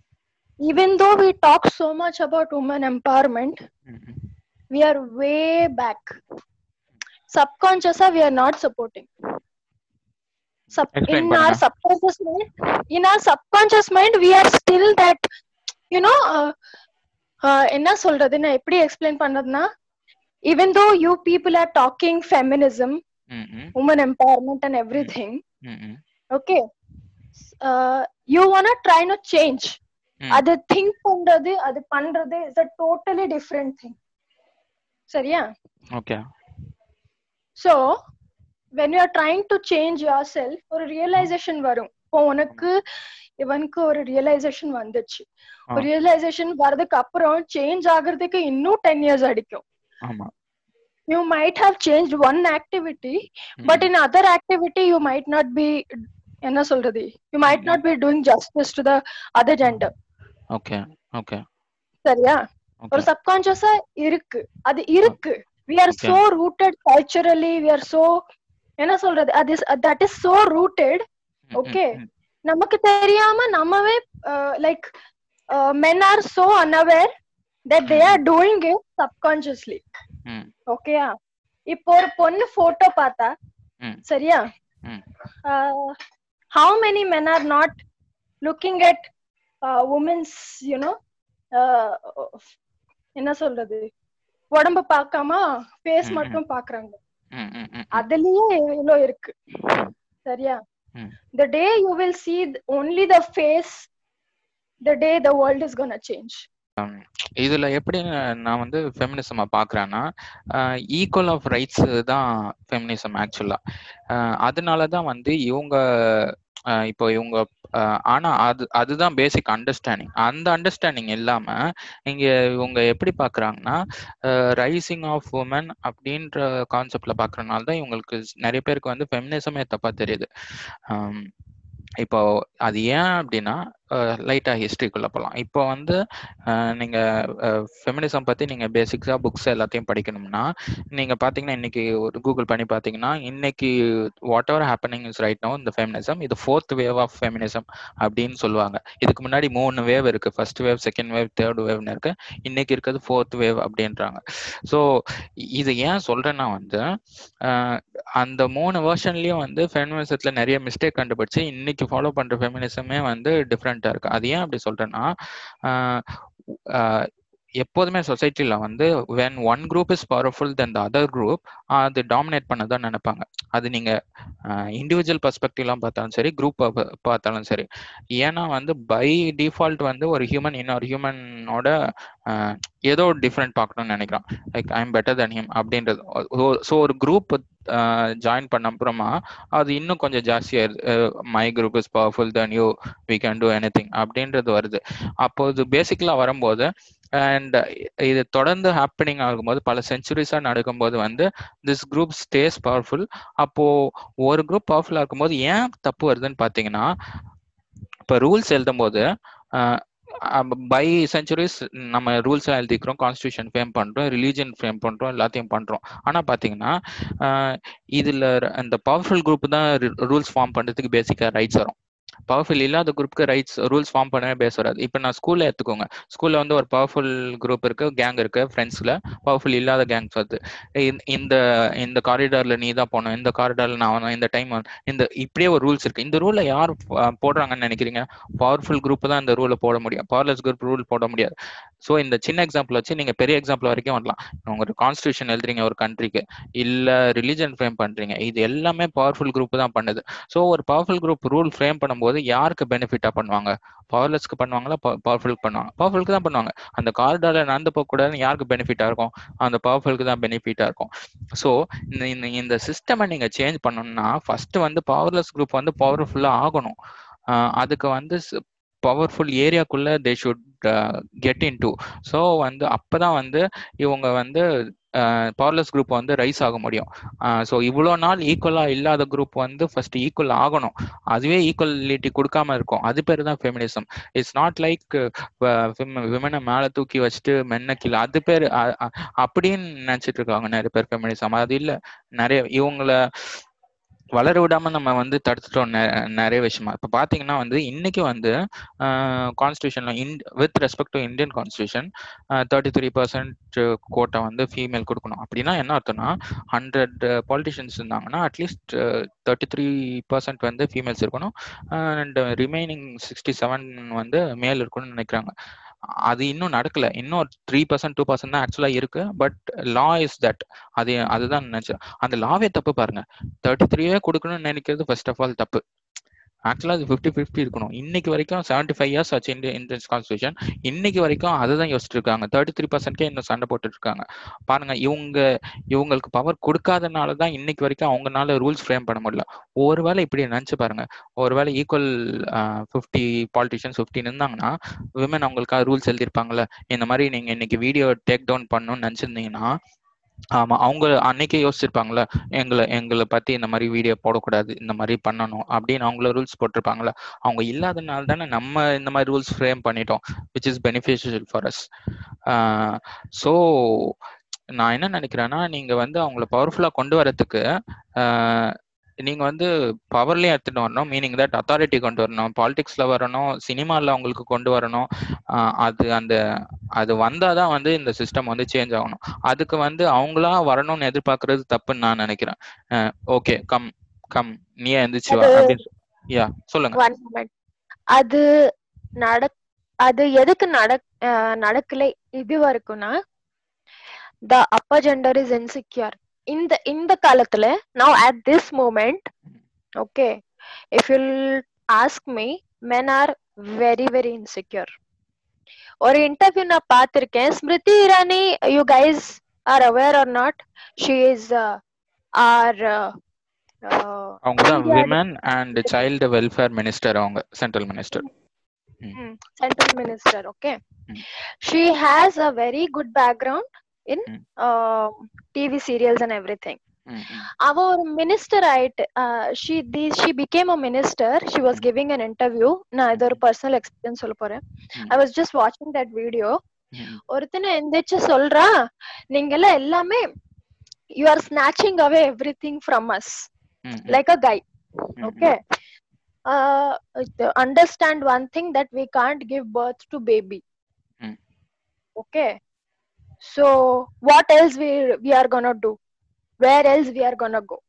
even though we talk so much about women empowerment, Mm-mm. we are way back. Subconsciously, we are not supporting Sub- Explain in our பண்ணுங்க. subconscious mind in our subconscious mind we are still that you know uh, uh, என்ன சொல்றது நான் எப்படி explain பண்றதுன்னா even though you people are talking feminism women empowerment and everything okay uh, you wanna try to change ம். அது think பண்றது அது பண்றது is a totally different thing சரியா okay so when you are trying to change yourself ஒரு realisation வரும். இப்போ உனக்கு இவனுக்கு ஒரு ரியலைசேஷன் வந்துச்சு. ஒரு ரியலைசேஷன் வர்றதுக்கு அப்புறம் சேஞ்ச் ஆகுறதுக்கு இன்னும் டென் இயர்ஸ் அடிக்கும். ஆமா. You might have changed one activity but ம், in other activity you might not be என்ன சொல்றது? You might not be doing justice to the other gender. Okay okay சரியா? ஒரு சப்கான்சியஸா இருக்கு. அது இருக்கு. We are Okay. so rooted culturally we are so என்ன சொல்றது அது that is so rooted okay. நமக்கு தெரியாம நம்மவே like men are so unaware that they are doing it subconsciously ம் ஓகேயா இப்போ ஒரு பொண்ணு போட்டோ பார்த்தா ம். சரியா. How many men are not looking at women's you know என்ன சொல்றது உடம்ப பார்க்காம ஃபேஸ் ம். மட்டும் பாக்குறாங்க. அதுலயே இவ்வளோ இருக்கு? சரியா? day you will see th- only the face the day the world is gonna change. இதுல எப்படி நான் வந்து ஃபெமினிசம் பாக்குறேன்னா ஈக்குவல் ஆஃப் ரைட்ஸ் தான் ஃபெமினிசம் ஆக்சுவலா அதனால தான் வந்து இவங்க இப்போ இவங்க ஆனா அது அதுதான் பேசிக் அண்டர்ஸ்டாண்டிங் அந்த அண்டர்ஸ்டாண்டிங் இல்லாம இங்க இவங்க எப்படி பாக்குறாங்கன்னா ரைசிங் ஆஃப் உமன் அப்படின்ற கான்செப்ட்ல பாக்குறதுனால தான் இவங்களுக்கு நிறைய பேருக்கு வந்து ஃபெமினிசமே தப்பா தெரியுது. இப்போ அது ஏன் அப்படின்னா லைட்டாக ஹிஸ்ட்ரிக்குள்ளே போகலாம் இப்போ வந்து நீங்கள் ஃபெமினிசம் பற்றி நீங்கள் பேசிக்ஸாக புக்ஸ் எல்லாத்தையும் படிக்கணும்னா நீங்கள் பார்த்தீங்கன்னா இன்னைக்கு ஒரு கூகுள் பண்ணி பார்த்தீங்கன்னா இன்னைக்கு whatever happening is right no இந்த ஃபெமினிசம் இது ஃபோர்த் வேவ் ஆஃப் ஃபெமினிசம் அப்படின்னு சொல்லுவாங்க. இதுக்கு முன்னாடி மூணு வேவ் இருக்குது first wave second wave third வேவ்னு இருக்கு. இன்னைக்கு இருக்கிறது ஃபோர்த் வேவ் அப்படின்றாங்க. ஸோ இது ஏன் சொல்கிறேன்னா வந்து அந்த மூணு வேர்ஷன்லேயும் வந்து ஃபெமினிசத்தில் நிறைய மிஸ்டேக் கண்டுபிடிச்சு இன்னைக்கு ஃபாலோ பண்ணுற ஃபெமினிசமே வந்து டிஃப்ரெண்ட் இருக்கு? அது ஏன் அப்படி சொல்றேன்னா ஆஹ் ஆஹ் எப்போதுமே சொசைட்டில வந்து when one group is powerful then the other group அது டாமினேட் பண்ண தான் நினைப்பாங்க. அது நீங்க இண்டிவிஜுவல் பர்ஸ்பெக்டிவ்லாம் பார்த்தாலும் சரி குரூப் பார்த்தாலும் சரி. ஏன்னா வந்து பை டிஃபால்ட் வந்து ஒரு ஹியூமன் இன்னொரு ஹியூமனோட ஏதோ டிஃப்ரெண்ட் பார்க்கணும்னு நினைக்கிறான். Like I am better then him அப்படின்றது ஸோ ஒரு குரூப் ஜாயின் பண்ண அப்புறமா அது இன்னும் கொஞ்சம் ஜாஸ்தியாயிருது my group is powerful then you we can do anything அப்படின்றது வருது. அப்போது பேசிக்கலாக வரும்போது அண்ட் இது தொடர்ந்து ஹாப்பனிங் ஆகும்போது பல செஞ்சுரிஸாக நடக்கும்போது வந்து திஸ் குரூப் ஸ்டேஸ் பவர்ஃபுல் அப்போது ஒரு குரூப் பவர்ஃபுல்லாக இருக்கும்போது ஏன் தப்பு வருதுன்னு பார்த்தீங்கன்னா இப்போ ரூல்ஸ் எழுதும் போது பை செஞ்சுரிஸ் நம்ம ரூல்ஸ்லாம் எழுதிக்கிறோம் கான்ஸ்டியூஷன் ஃப்ரேம் பண்ணுறோம் ரிலீஜன் ஃப்ரேம் பண்ணுறோம் எல்லாத்தையும் பண்ணுறோம் ஆனால் பார்த்தீங்கன்னா இதில் அந்த பவர்ஃபுல் குரூப் தான் ரூல்ஸ் ஃபார்ம் பண்ணுறதுக்கு பேசிக்காக ரைட்ஸ் வரும். பவர்ஃபுல் இல்லாத குரூப்க்கு ரைட்ஸ் ரூல்ஸ் ஃபார்ம் பண்ணவே பேச வராது. இப்போ நான் ஸ்கூல்ல எடுத்துக்கோங்க. ஸ்கூலில் வந்து ஒரு பவர்ஃபுல் குரூப் இருக்கு கேங் இருக்கு ஃப்ரெண்ட்ஸ்ல பவர்ஃபுல் இல்லாத கேங்ஸ் வருது இந்த இந்த காரிடார்ல நீ தான் போகணும். இந்த காரிடார்ல நான் இந்த டைம் இந்த இப்படியே ஒரு ரூல்ஸ் இருக்கு. இந்த ரூலை யார் போடுறாங்கன்னு நினைக்கிறீங்க? பவர்ஃபுல் குரூப் தான் இந்த ரூலை போட முடியும். பவர்லெஸ் குரூப் ரூல் போட முடியாது. ஸோ இந்த சின்ன எக்ஸாம்பிள் வச்சு நீங்க பெரிய எக்ஸாம்பிள் வரைக்கும் வரலாம். உங்க ஒரு கான்ஸ்டியூஷன் எழுதுறீங்க ஒரு கண்ட்ரிக்கு இல்லை ரிலிஜன் ஃப்ரேம் பண்றீங்க. இது எல்லாமே பவர்ஃபுல் குரூப் தான் பண்ணுது. ஸோ ஒரு பவர்ஃபுல் குரூப் ரூல் ஃப்ரேம் பண்ணும்போது யாருக்கு பெனிஃபிட்டா பண்ணுவாங்க? பவர்லெஸ்க்கு பண்ணுவாங்களா? பவர்ஃபுல்க்கு பண்ணுவாங்க. பவர்ஃபுல்க்கு தான் பண்ணுவாங்க. அந்த கார்டால நடந்து போக கூடாதுன்னு யாருக்கு பெனிஃபிட்டா இருக்கும்? அந்த பவர்ஃபுல்க்கு தான் பெனிஃபிட்டா இருக்கும். ஸோ இந்த இந்த சிஸ்டமை நீங்க சேஞ்ச் பண்ணணும்னா ஃபர்ஸ்ட் வந்து பவர்லெஸ் குரூப் வந்து பவர்ஃபுல்லா ஆகணும். அதுக்கு வந்து powerful ஏரியாக்குள்ள they should get in to so வந்து அப்பதான் வந்து இவங்க வந்து பவர்லெஸ் குரூப் வந்து ரைஸ் ஆக முடியும். ஸோ இவ்வளோ நாள் ஈக்குவலா இல்லாத குரூப் வந்து ஃபர்ஸ்ட் ஈக்குவல் ஆகணும். அதுவே ஈக்குவலிட்டி கொடுக்காம இருக்கும். அது பேர் தான் ஃபெமினிசம் இட்ஸ் நாட் லைக் விமனை மேலே தூக்கி வச்சுட்டு மென்ன கீழே. அது பேர் அப்படின்னு நினச்சிட்டு இருக்காங்க நிறைய பேர் ஃபெமினிசம் அது இல்லை. நிறைய இவங்கள வளர விடாம நம்ம வந்து தடுத்துட்டோம் நிறைய விஷயமா. இப்ப பாத்தீங்கன்னா வந்து இன்னைக்கு வந்து கான்ஸ்டியூஷன்ல with respect to Indian constitution thirty three percent கோட்டை வந்து ஃபீமேல் கொடுக்கணும். அப்படின்னா என்ன அர்த்தம்னா ஹண்ட்ரட் பாலிட்டிஷியன்ஸ் இருந்தாங்கன்னா at least thirty three percent வந்து ஃபீமேல்ஸ் இருக்கணும். அண்ட் ரிமைனிங் சிக்ஸ்டி செவன் வந்து மேல் இருக்கணும்னு நினைக்கிறாங்க. அது இன்னும் நடக்கல. இன்னும் த்ரீ பர்சன்ட் டூ பர்சன்ட் தான் ஆக்சுவலா இருக்கு. பட் லா இஸ் தட் அது அதுதான் நினைச்சேன். அந்த லாவே தப்பு பாருங்க. தேர்ட்டி த்ரீயே கொடுக்கணும்னு நினைக்கிறது ஃபர்ஸ்ட் ஆஃப் ஆல் தப்பு. ஆக்சுவலா அது ஃபிஃப்டி ஃபிஃப்டி இருக்கணும். இன்னைக்கு வரைக்கும் செவன்டி ஃபைவ் இயர்ஸ் ஆச்சு இந்தியன் இந்தியன் கான்ஸ்டியூஷன் இன்னைக்கு வரைக்கும் அதை தான் யோசிச்சுட்டு இருக்காங்க தேர்ட்டி த்ரீ பர்சன்ட்கே இன்னும் சண்டை போட்டுட்டு இருக்காங்க பாருங்க இவங்க இவங்களுக்கு பவர் கொடுக்காதனால தான் இன்னைக்கு வரைக்கும் அவங்கனால ரூல்ஸ் ஃப்ரேம் பண்ண முடியல. ஒருவேளை இப்படி நினைச்சு பாருங்க. ஒருவேளை ஈக்குவல் ஃபிஃப்டி பாலிட்டிஷியன்ஸ் ஃபிஃப்டின் இருந்தாங்கன்னா விமன் அவங்களுக்காக ரூல்ஸ் எழுதியிருப்பாங்கல்ல. இந்த மாதிரி நீங்க இன்னைக்கு வீடியோ டேக் டவுன் பண்ணணும்னு நினைச்சிருந்தீங்கன்னா ஆமா அவங்க அன்னைக்கே யோசிச்சிருப்பாங்கல்ல எங்களை எங்களை பத்தி இந்த மாதிரி வீடியோ போடக்கூடாது இந்த மாதிரி பண்ணணும் அப்படின்னு அவங்கள ரூல்ஸ் போட்டிருப்பாங்கல்ல அவங்க இல்லாதனால தானே நம்ம இந்த மாதிரி ரூல்ஸ் ஃப்ரேம் பண்ணிட்டோம் which is beneficial for us so நான் என்ன நினைக்கிறேன்னா நீங்க வந்து அவங்கள பவர்ஃபுல்லா கொண்டு வரதுக்கு நீங்க வந்து பவர்லயும் எடுத்துட்டு வரணும். மீனிங் தட் அத்தாரிட்டி கொண்டு வரணும். பாலிடிக்ஸ்ல வரணும். சினிமால அவங்களுக்கு கொண்டு வரணும். அது அந்த அது வந்தாதான் வந்து இந்த சிஸ்டம் வந்து சேஞ்ச் ஆகணும். அதுக்கு வந்து அவங்களா வரணும்னு எதிர்பார்க்கறது தப்புன்னு நான் நினைக்கிறேன். ஓகே கம் கம் நீ எந்திரிச்சு வா அப்படின்னு யா சொல்லுங்க. அது நட அது எதுக்கு நட நடக்கல? இது வரைக்கும்னா the upper gender is insecure இந்த இந்த காலத்துல now at this moment okay if you'll ask me men are very very insecure ஒரு இன்டர்வியூ நான் பார்த்திருக்கேன். Smriti Irani you guys are aware or not she is or அவங்க தான் India- women and child welfare minister அவங்க central minister Mm, central minister okay. Mm. she has a very good background. In Mm. um, tv serials and everything. அவ ஒரு minister ஆயிட்டு she the she became a minister she was giving an interview நான் இது ஒரு personal experience சொல்ல போறேன். I was just வாட்சிங் that video ஒருத்தனை எந்திரிச்சு சொல்றா நீங்க எல்லாம் எல்லாமே you are snatching away everything from us like a guy. Okay. Uh th- understand one thing that we can't give birth to baby. Mm. okay. So what else we we are gonna do? Where else we are gonna go?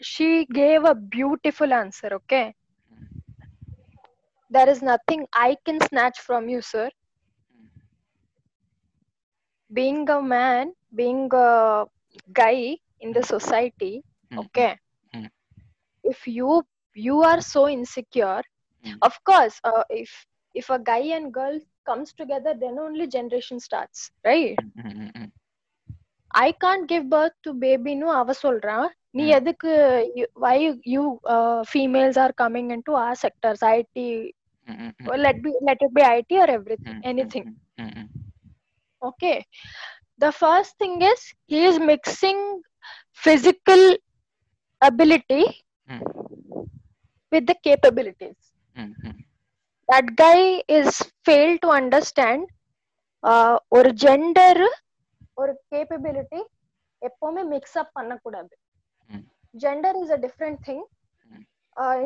She gave a beautiful answer okay? There is nothing i can snatch from you sir. Being a man being a guy in the society okay? Mm. if you you are so insecure Mm. of course uh, if if a guy and girl comes together then only generation starts right i can't give birth to baby no அவ சொல்றா நீ Mm. எதுக்கு you- why you, you uh, females are coming into our sectors it or let be let it be it or everything anything okay the first thing is he is mixing physical ability with the capabilities that guy is failed to understand uh, ஒரு gender ஒரு capability எப்பவுமே mix up பண்ணக்கூடாது Mm. Gender is a different thing Mm.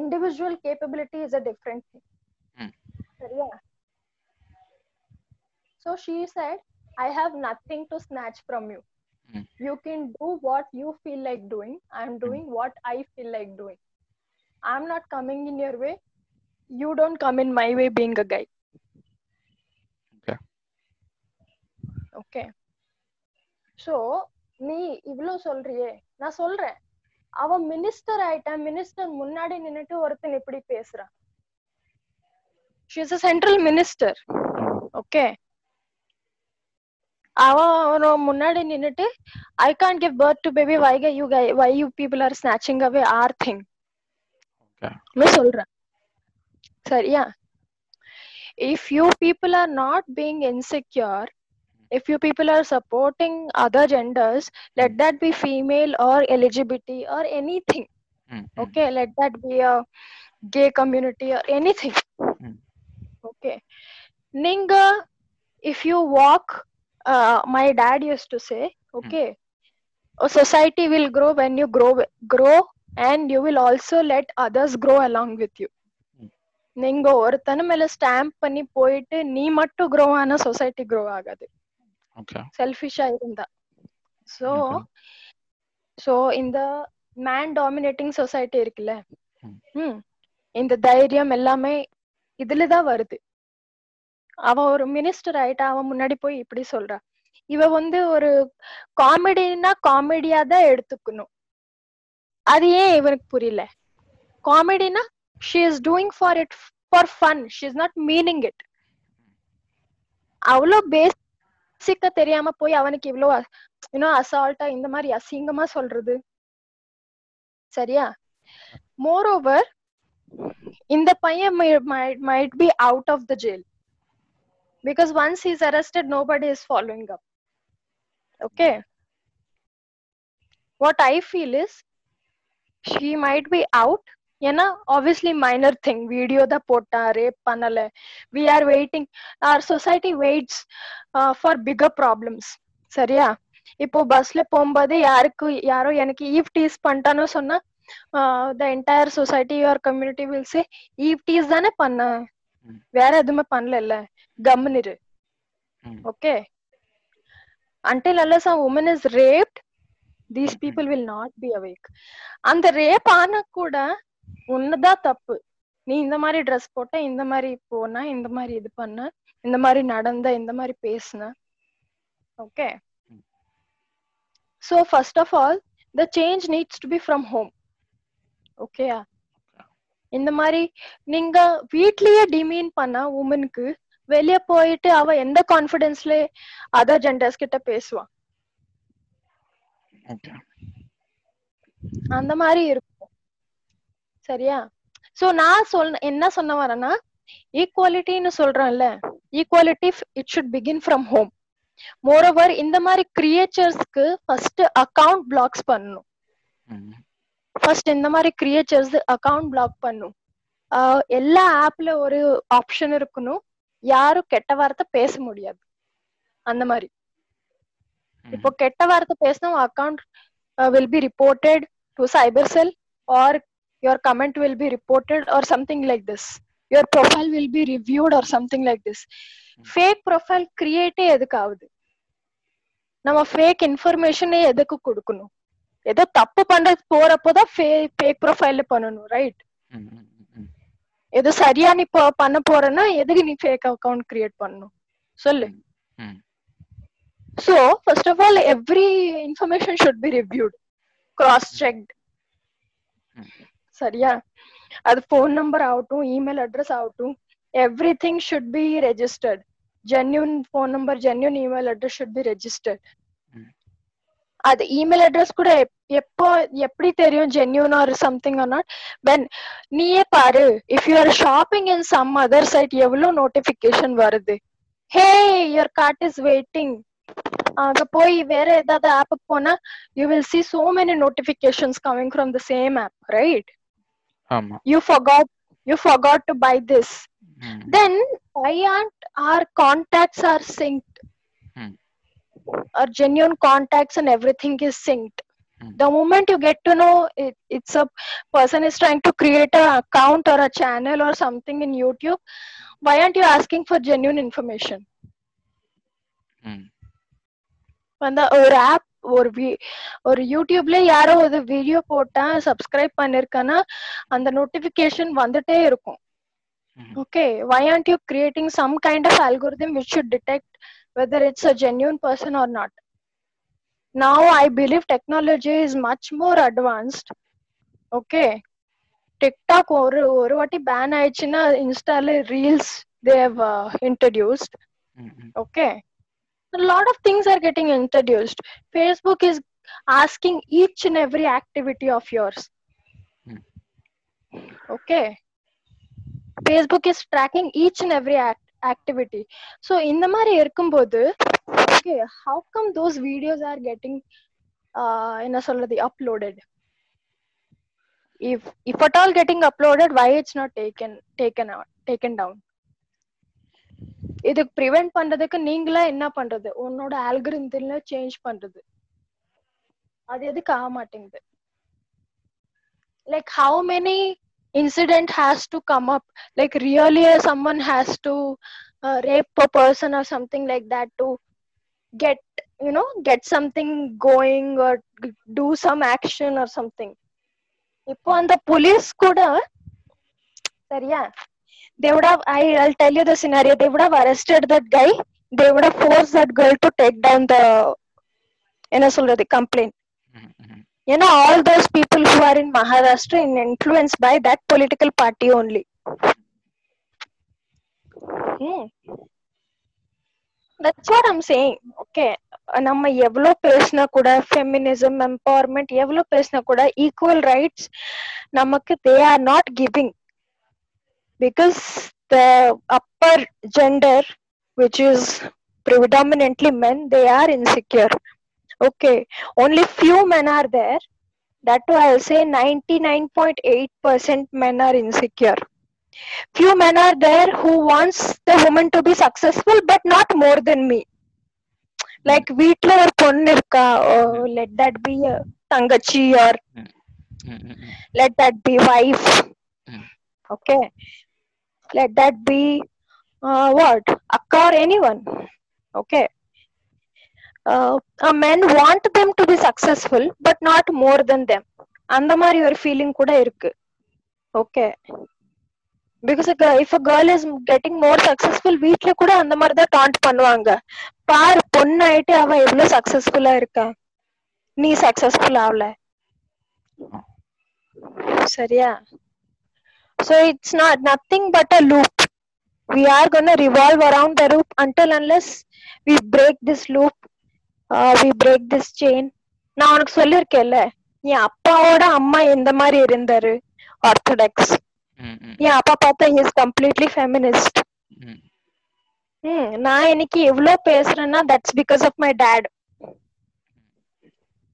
Individual capability is a different thing Mm. சரியா so she said i have nothing to snatch from you Mm. you can do what you feel like doing i'm doing what i feel like doing i'm not coming in your way You don't come in my way being a guy. Okay. okay. So நீ இவ்ளோ சொல்றியே. நான் சொல்றேன். அவ minister ஆயிட்டா minister முன்னாடி நின்னுட்டு ஒருத்தன் இப்படி பேசுறான். She is a central minister okay அவன் அவன முன்னாடி நின்னுட்டு I can give birth to baby why you why you people are snatching away or thing Okay. sorry yeah if you people are not being insecure if you people are supporting other genders let hmm. that be female or lgbt or anything mm-hmm. okay let that be a gay community or anything mm. okay ninga if you walk uh, my dad used to say hmm. okay mm. a society will grow when you grow grow and you will also let others grow along with you நீங்க ஒருத்தன மேல stamp பண்ணி போயிட்டு நீ மட்டும் grow ஆனா society grow ஆகாது. செல்ஃபிஷா இருந்தா. சோ. சோ இந்த மேன் டாமினேட்டிங் சொசைட்டி இருக்குல்ல? ம். இந்த தைரியம் எல்லாமே இதுலதான் வருது. அவன் ஒரு மினிஸ்டர் ஆயிட்டா அவன் முன்னாடி போய் இப்படி சொல்றா. இவ வந்து ஒரு காமெடினா காமெடியா தான் எடுத்துக்கணும். அது ஏன் இவனுக்கு புரியல? காமெடினா she is doing for it for fun she is not meaning it அவ்வளோ பேசிக்கா தெரியாம போய் அவனுக்கு இவ்வளோ இன்னும் அசால்ட்டா இந்த மாதிரி அசிங்கமா சொல்றது சரியா மோர் ஓவர் இந்த பையன் might be out of the jail because once is arrested nobody is following up okay what i feel is she might be out ஏன்னா obviously minor thing. வீடியோ தான் போட்டா ரேப் பண்ணல. We are waiting. Our society waits uh, for bigger problems. சரியா? இப்போ பஸ்ல போகும்போது யாருக்கு யாரோ எனக்கு ஈவ் டீஸ் பண்ணிட்டான்னு சொன்னா the entire society your community will say eve tease தானே பண்ண. வேற எதுவுமே பண்ணல கம்முனிரு ம். Okay? Until unless a woman is raped these people will not be awake. அந்த ரேப் ஆனா கூட உன்னதான் தப்பு. நீ இந்த மாதிரி ட்ரெஸ் போட்ட இந்த மாதிரி போன இந்த மாதிரி இது பண்ண இந்த மாதிரி நடந்த இந்த மாதிரி பேசுன. Okay so first of all the change needs to be from home. ஓகேயா இந்த மாதிரி நீங்க வீட்லயே டிமீன் பண்ண உமனுக்கு வெளிய போயிட்டு அவ எந்த கான்பிடன்ஸ்ல அதர் ஜெண்டர்ஸ் கிட்ட பேசுவா? ஓகே அந்த மாதிரி இருக்கும் சரியா? சோ நான் சொல் என்ன சொன்ன வரேன்னா ஈக்குவாலிட்டின்னு சொல்றேன்ல. Equality it should begin from home moreover இந்த மாதிரி கிரியேச்சர்ஸ்க்கு ஃபர்ஸ்ட் அக்கவுண்ட் பிளாக்ஸ் பண்ணணும். ஃபர்ஸ்ட் இந்த மாதிரி கிரியேச்சர்ஸ் அக்கவுண்ட் பிளாக் பண்ணும். எல்லா ஆப்ல ஒரு ஆப்ஷன் இருக்கணும். யாரும் கெட்ட வார்த்தை பேச முடியாது. அந்த மாதிரி. இப்போ கெட்ட வார்த்தை பேசினா account will be reported to cyber cell or your comment will be reported or something like this your profile will be reviewed or something like this fake profile கிரியேட்டே எதுக்கு ஆகுது நம்ம ஃபேக் இன்ஃபர்மேஷனே எதுக்கு கொடுக்கணும்? ஏதோ தப்பு பண்றது போறப்போதான் ஃபேக் ப்ரொஃபைல்ல பண்ணணும் ரைட் ஏதோ சரியா நீ ப- பண்ண போறேன்னா எதுக்கு நீ ஃபேக் அக்கவுண்ட் கிரியேட் பண்ணணும்? சொல்லு. So, first of all, every information should be reviewed, cross checked. சரியா? அது ஃபோன் நம்பர் ஆகட்டும் இமெயில் அட்ரஸ் ஆகட்டும் everything should be registered genuine phone number genuine email address should be registered. அது email address கூட எப்- எப்போ எப்படி தெரியும் genuine or something or not when நீயே பாரு. If you are shopping in some other site எவ்வளவு நோட்டிபிகேஷன் வருது? Hey your card is waiting அங்க போய் வேற ஏதாவது ஆப்புக்கு போனா you will see so many notifications coming from the same app right? ஆமா you forgot you forgot to buy this ம் then why aren't our contacts are synced Hmm. our genuine contacts and everything is synced Hmm. the moment you get to know it, it's a person is trying to create an account or a channel or something in youtube why aren't you asking for genuine information ம் அந்த ஒரு app ஒரு வி- ஒரு யூடியூப்ல யாரோ ஒரு video போட்டா சப்ஸ்கிரைப் பண்ணிருக்கேன்னா அந்த நோட்டிபிகேஷன் வந்துட்டே இருக்கும் ம் okay why aren't you creating some kind of algorithm which should detect whether it's a genuine person or not now i believe technology is much more advanced okay tiktok ஒரு ஒரு வாட்டி ban ஆயிடுச்சுன்னா இன்ஸ்டால reels they introduced okay a lot of things are getting introduced facebook is asking each and every activity of yours Hmm. okay facebook is tracking each and every act activity so இந்த மாதிரி இருக்கும்போது okay how come those videos are getting uh, என்ன சொல்றது uploaded if if at all getting uploaded why it's not taken taken out taken down இதுக்கு prevent பண்றதுக்கு நீங்களா என்ன பண்றது உன்னோட ஆல்கரிதம்ல சேஞ்ச் பண்றது அது எதுக்கு ஆக மாட்டேங்குது like how many incident has to come up like really uh, someone has to uh, rape a person or something like that to get you know get something going or g- do some action or something இப்போ அந்த police கூட சரியா they would have I, i'll tell you the scenario they would have arrested that guy they would have forced that girl to take down the என்ன சொல்றது complaint ம் ம் you know all those people who are in maharashtra in influenced by that political party only Hmm. that's what i'm saying okay நம்ம எவ்வளவு பேசினா கூட feminism empowerment எவ்வளவு பேசினா கூட ஈக்குவல் ரைட்ஸ் நமக்கு they are not giving because the upper gender which is predominantly men they are insecure okay only few men are there that too i'll say 99.8% men are insecure few men are there who wants the woman to be successful but not more than me like வீட்ல ஒரு பொண்ணு இருக்கா let that be a தங்கச்சி or ம், ம், ம். let that let that be uh, what akka or anyone okay uh, a men want them to be successful but not more than them அந்த மாதிரி ஒரு ஃபீலிங் கூட இருக்கு okay because if a girl is getting more successful வீட்ல கூட அந்த மாதிரி தான் டாண்ட் பண்ணுவாங்க பார் பொண்ணு ஆயிட்டு அவ எவ்வளவு சக்சஸ்ஃபுல்லா இருக்கா நீ சக்சஸ்ஃபுல் ஆகல சரியா so it's not nothing but a loop. We are going to revolve around the loop until unless we break this loop uh, we break this chain. நான் உனக்கு சொல்லிருக்கேன்ல என் அப்பாவோட அம்மா எந்த மாதிரி இருந்தாரு? ஆர்த்தடாக்ஸ் ம், ம், என் அப்பா பார்த்தா இஸ் கம்ப்ளீட்லி ஃபெமினிஸ்ட் ம். ம் நான் இன்னைக்கு எவ்வளவு பேசுறேன்னா that's because of my dad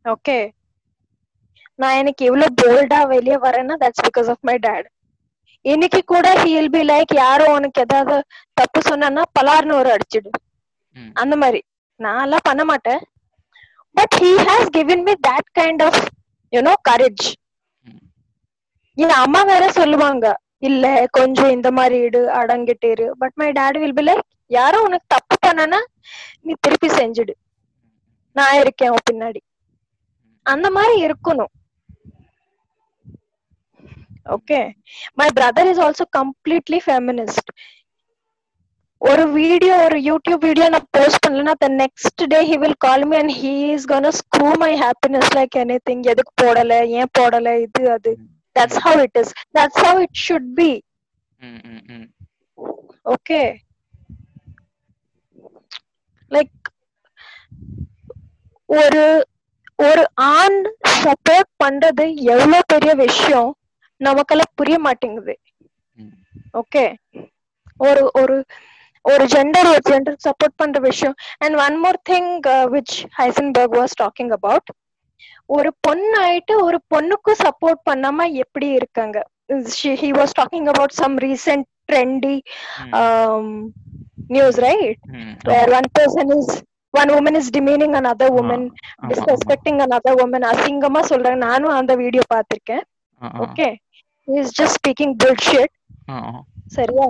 okay நான் எனக்கு எவ்வளவு போல்டா வெளியே வரேன்னா that's because of my dad இன்னைக்கு கூட ஹீல் பி லைக் யாரோ உனக்கு ஏதாவது தப்பு சொன்னா பலார்னு ஒரு அடிச்சிடு. அந்த மாதிரி. நான் எல்லாம் பண்ண மாட்டேன். But he has given me that kind of you know courage. என் அம்மா வேற சொல்லுவாங்க இல்ல கொஞ்சம் இந்த மாதிரி இடு அடங்கிட்டு இரு. But my dad will be like யாரோ உனக்கு தப்பு பண்ணனா நீ திருப்பி செஞ்சுடு. நான் இருக்கேன் பின்னாடி. அந்த மாதிரி இருக்கணும். Okay my brother is also completely feminist ஒரு வீடியோ ஒரு யூடியூப் வீடியோ நான் போஸ்ட் பண்ணலன்னா the next day he will call me and he is gonna screw my happiness like anything எதுக்கு போடல? ஏன் போடல? இது அது. That's how it is that's how it should be ம், ம், ம். ஓகே லைக் ஒரு ஒரு ஆண் சப்போர்ட் பண்றது எவ்வளவு பெரிய விஷயம்? நமக்கெல்லாம் புரிய மாட்டேங்குது. ஓகே ஒரு ஒரு ஒரு ஜெண்டர் ஒரு ஜெண்டர் சப்போர்ட் பண்ற விஷயம். And one more thing which Heisenberg was talking about ஒரு பொண்ணாயிட்டு ஒரு பொண்ணுக்கும் சப்போர்ட் பண்ணாம எப்படி இருக்காங்க? He was talking about some recent trendy news right one person is one woman is demeaning another woman ஆமா, ஆமா. disrespecting another woman. அசிங்கமா சொல்றாங்க நானும் அந்த வீடியோ பார்த்திருக்கேன். ஆ, ஆ. Okay is just speaking bullshit ஆ, ஆ. சரியா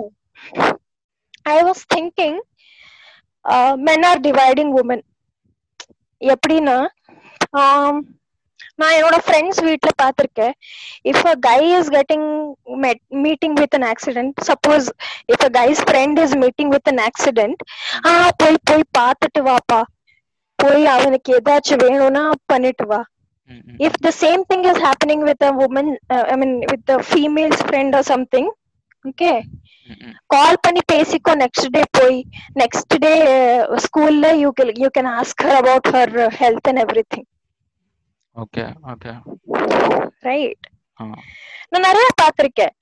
I was thinking men are dividing women எப்படின்னா ஆம், நான் என்னோட ஃப்ரெண்ட்ஸ் வீட்ல பார்த்திருக்கேன் if a guy is getting meeting with an accident suppose if a guy's friend is meeting with an accident ஆ போய் போய் பார்த்துட்டு வாப்பா. போய் அவனுக்கு ஏதாச்சும் வேணும்னா பண்ணிட்டு வா. ம், ம். if the same thing is happening with a woman uh, i mean with the female's friend or something okay? ம், ம். கால் பண்ணி பேசிக்கோ நெக்ஸ்ட் டே போய். நெக்ஸ்ட் டே ஸ்கூல்ல you you can ask her about her health and everything okay okay right ஆ. நான் நிறைய பார்த்திருக்கேன்.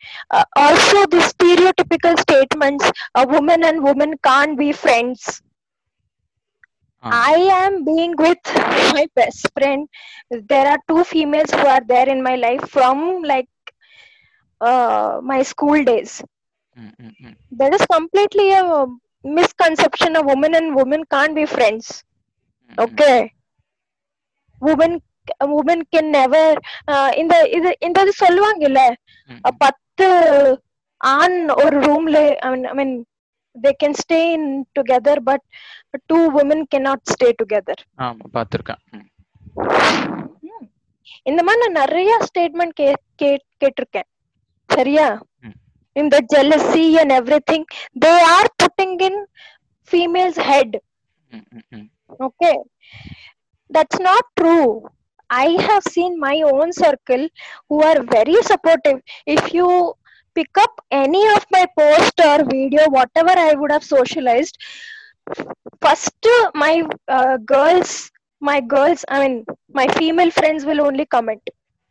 Also the stereotypical statements women and women can't be friends ah. I am being with my best friend. There are two females who are there in my life from like uh, my school days. ம், ம், ம். There is completely a misconception of women and women can't be friends. ம், ம். Okay. Women women can never uh, இந்த இது இந்த இது சொல்லுவாங்கல்ல ம், அஹ் பத்து ஆண் ஒரு ரூம்ல ஐ மீன் They can stay in together but two women cannot stay together ஆமா பார்த்திருக்கேன் ம். இந்த மாதிரி நான் நிறைய ஸ்டேட்மெண்ட் கே கே- கேட்டிருக்கேன் சரியா ம். இந்த jealousy and everything they are putting in females head hmm, hmm, hmm. okay that's not true i have seen my own circle who are very supportive if you pick up any of my post or video whatever i would have socialized first my uh, girls my girls i mean my female friends will only comment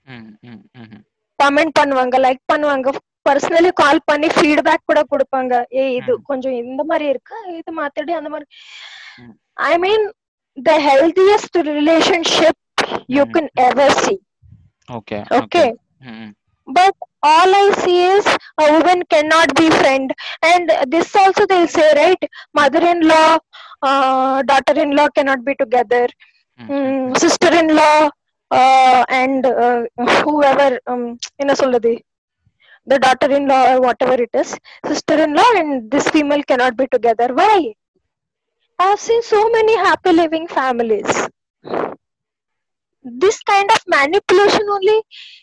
ம், ம், ம், ம். Comment பண்ணுவாங்க like பண்ணுவாங்க personally call பண்ணி feedback கூட கொடுப்பாங்க ஏ இது ம். கொஞ்சம் இந்த மாதிரி இருக்கு இது மாத்திடு அந்த மாதிரி hmm. I mean the healthiest relationship you Mhm. can ever see. Okay Okay. Hmm but all I see is a woman cannot be friend. And this also they'll say, right? Mother-in-law, uh, daughter-in-law cannot be together. Mm-hmm. Mm, sister-in-law uh, and uh, whoever, um, the daughter-in-law or whatever it is, sister-in-law and this female cannot be together. Why? I've seen so many happy living families this kind of manipulation only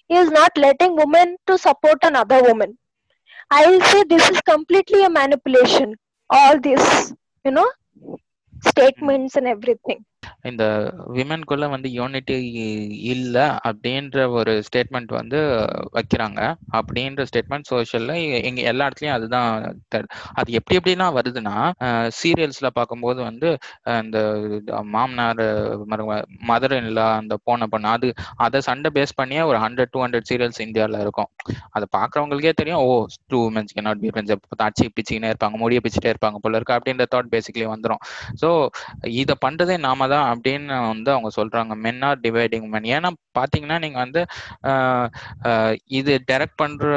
is not letting women to support another woman. I'll say this is completely a manipulation all this you know statements and everything இந்த விமென்குள்ள வந்து unity இல்லை அப்படின்ற ஒரு statement வந்து வைக்கிறாங்க. அப்படின்ற statement சோஷியல்ல எங்க எல்லா இடத்துலயும் அதுதான் அது எப்படி எப்படிலாம் வருதுன்னா சீரியல்ஸ்ல பார்க்கும்போது வந்து இந்த மாமனார் மதர் இல்ல அந்த போன பொண்ணு அது அதை சண்டை பேஸ் பண்ணியே ஒரு ஹண்ட்ரட் டூ ஹண்ட்ரட் சீரியல்ஸ் இந்தியாவில் இருக்கும். அதை பார்க்குறவங்களுக்கே தெரியும் ஓ two womens cannot be friends தாச்சி பிச்சுக்கினே இருப்பாங்க முடிய பிச்சுட்டே இருப்பாங்க போல இருக்கு அப்படின்ற தாட் பேசிக்கலி வந்துடும் ஸோ இதை பண்றதே நாம தான் அப்படின்னு வந்து அவங்க சொல்றாங்க. மென் ஆர் டிவைடிங் மென் ஏன்னா பாத்தீங்கன்னா நீங்க வந்து இது டைரக்ட் பண்ற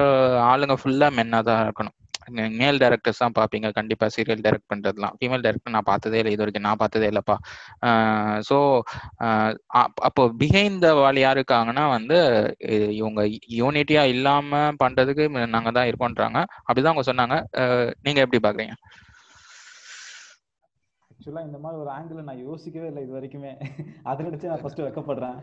ஆளுங்க ஃபுல்லா மென்னா தான் இருக்கணும். மேல் டேரக்டர்ஸ் தான் பார்ப்பீங்க கண்டிப்பாக சீரியல் டைரக்ட் பண்ணுறதுலாம் ஃபீமேல் டேரக்டர் நான் பார்த்ததே இல்லை. இது வரைக்கும் நான் பார்த்ததே இல்லைப்பா. ஸோ அப்போ பிஹைண்ட் த வால் யார் இருக்காங்கன்னா வந்து இவங்க யூனிட்டியாக இல்லாமல் பண்ணுறதுக்கு நாங்கள் தான் இருக்கோன்றாங்க. அப்படிதான் அவங்க சொன்னாங்க. நீங்கள் எப்படி பார்க்குறீங்க ஆக்சுவலா இந்த மாதிரி ஒரு ஆங்கிள் நான் யோசிக்கவே இல்லை இது வரைக்குமே. அதை நினைச்சு நான் ஃபர்ஸ்ட் வெக்கப்படுறேன்.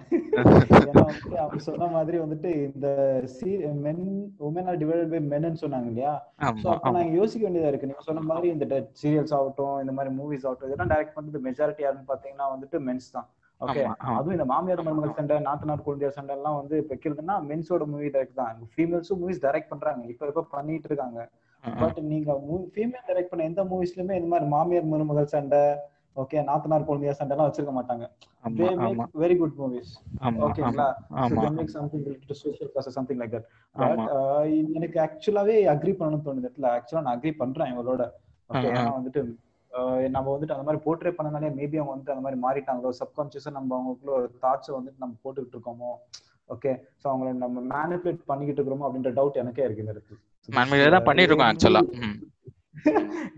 அவங்க சொன்ன மாதிரி வந்துட்டு இந்த see men women are divided by மென்னு சொன்னாங்க இல்லையா? சோ ஆமா அப்ப நாங்க யோசிக்க வேண்டியதா இருக்கு. நீங்க சொன்ன மாதிரி இந்த சீரியல்ஸ் ஆகட்டும் இந்த மாதிரி மூவிஸ் ஆகட்டும் இதெல்லாம் டைரக்ட் பண்றது மெஜாரிட்டி யாருன்னு பாத்தீங்கன்னா வந்துட்டு மென்ஸ் தான். ஓகே. அதுவும் இந்த மாமியார் மருமகள் சண்டை நாத்தனார் குழந்தையார் சண்டை எல்லாம் வந்து வைக்கிறதுன்னா மென்ஸோட மூவி டைரக்ட் தான். ஃபீமேல்ஸும் மூவிஸ் டைரக்ட் பண்றாங்க. இப்ப இப்ப பண்ணிட்டு இருக்காங்க. பட் நீங்க ஃபீமேல் டைரக்ட் பண்ண எந்த மூவிஸ்லயுமே இந்த மாதிரி மாமியார் மருமகள் சண்டை ஓகே நாத்தனார் குழந்தையார் சண்டை எல்லாம் வச்சிருக்க மாட்டாங்க. வெரி குட் மூவிஸ் ஓகேங்களா something related social causes something like that எனக்கு ஆக்சுவலாவே அக்ரி பண்ணணும்னு தோணுது. இடத்துல ஆக்சுவலா நான் அக்ரி பண்றேன் இவங்களோட. ஓகே வந்துட்டு நம்ம வந்துட்டு அந்த மாதிரி போர்ட்ரே பண்ணனாலே மேபி அவங்க வந்துட்டு அந்த மாதிரி மாறிட்டாங்களோ சப்கான்சியஸா நம்ம அவங்களுக்குள்ள ஒரு தாட்ஸை வந்துட்டு நம்ம போட்டுக்கிட்டு இருக்கோமோ ஓகே ஸோ அவங்கள நம்ம மேனிபுலேட் பண்ணிக்கிட்டு இருக்கிறோமோ அப்படின்ற டவுட் எனக்கே இருக்கு இந்த இடத்துல. பண்ணிட்டு இருக்கோம் ஆக்சுவலா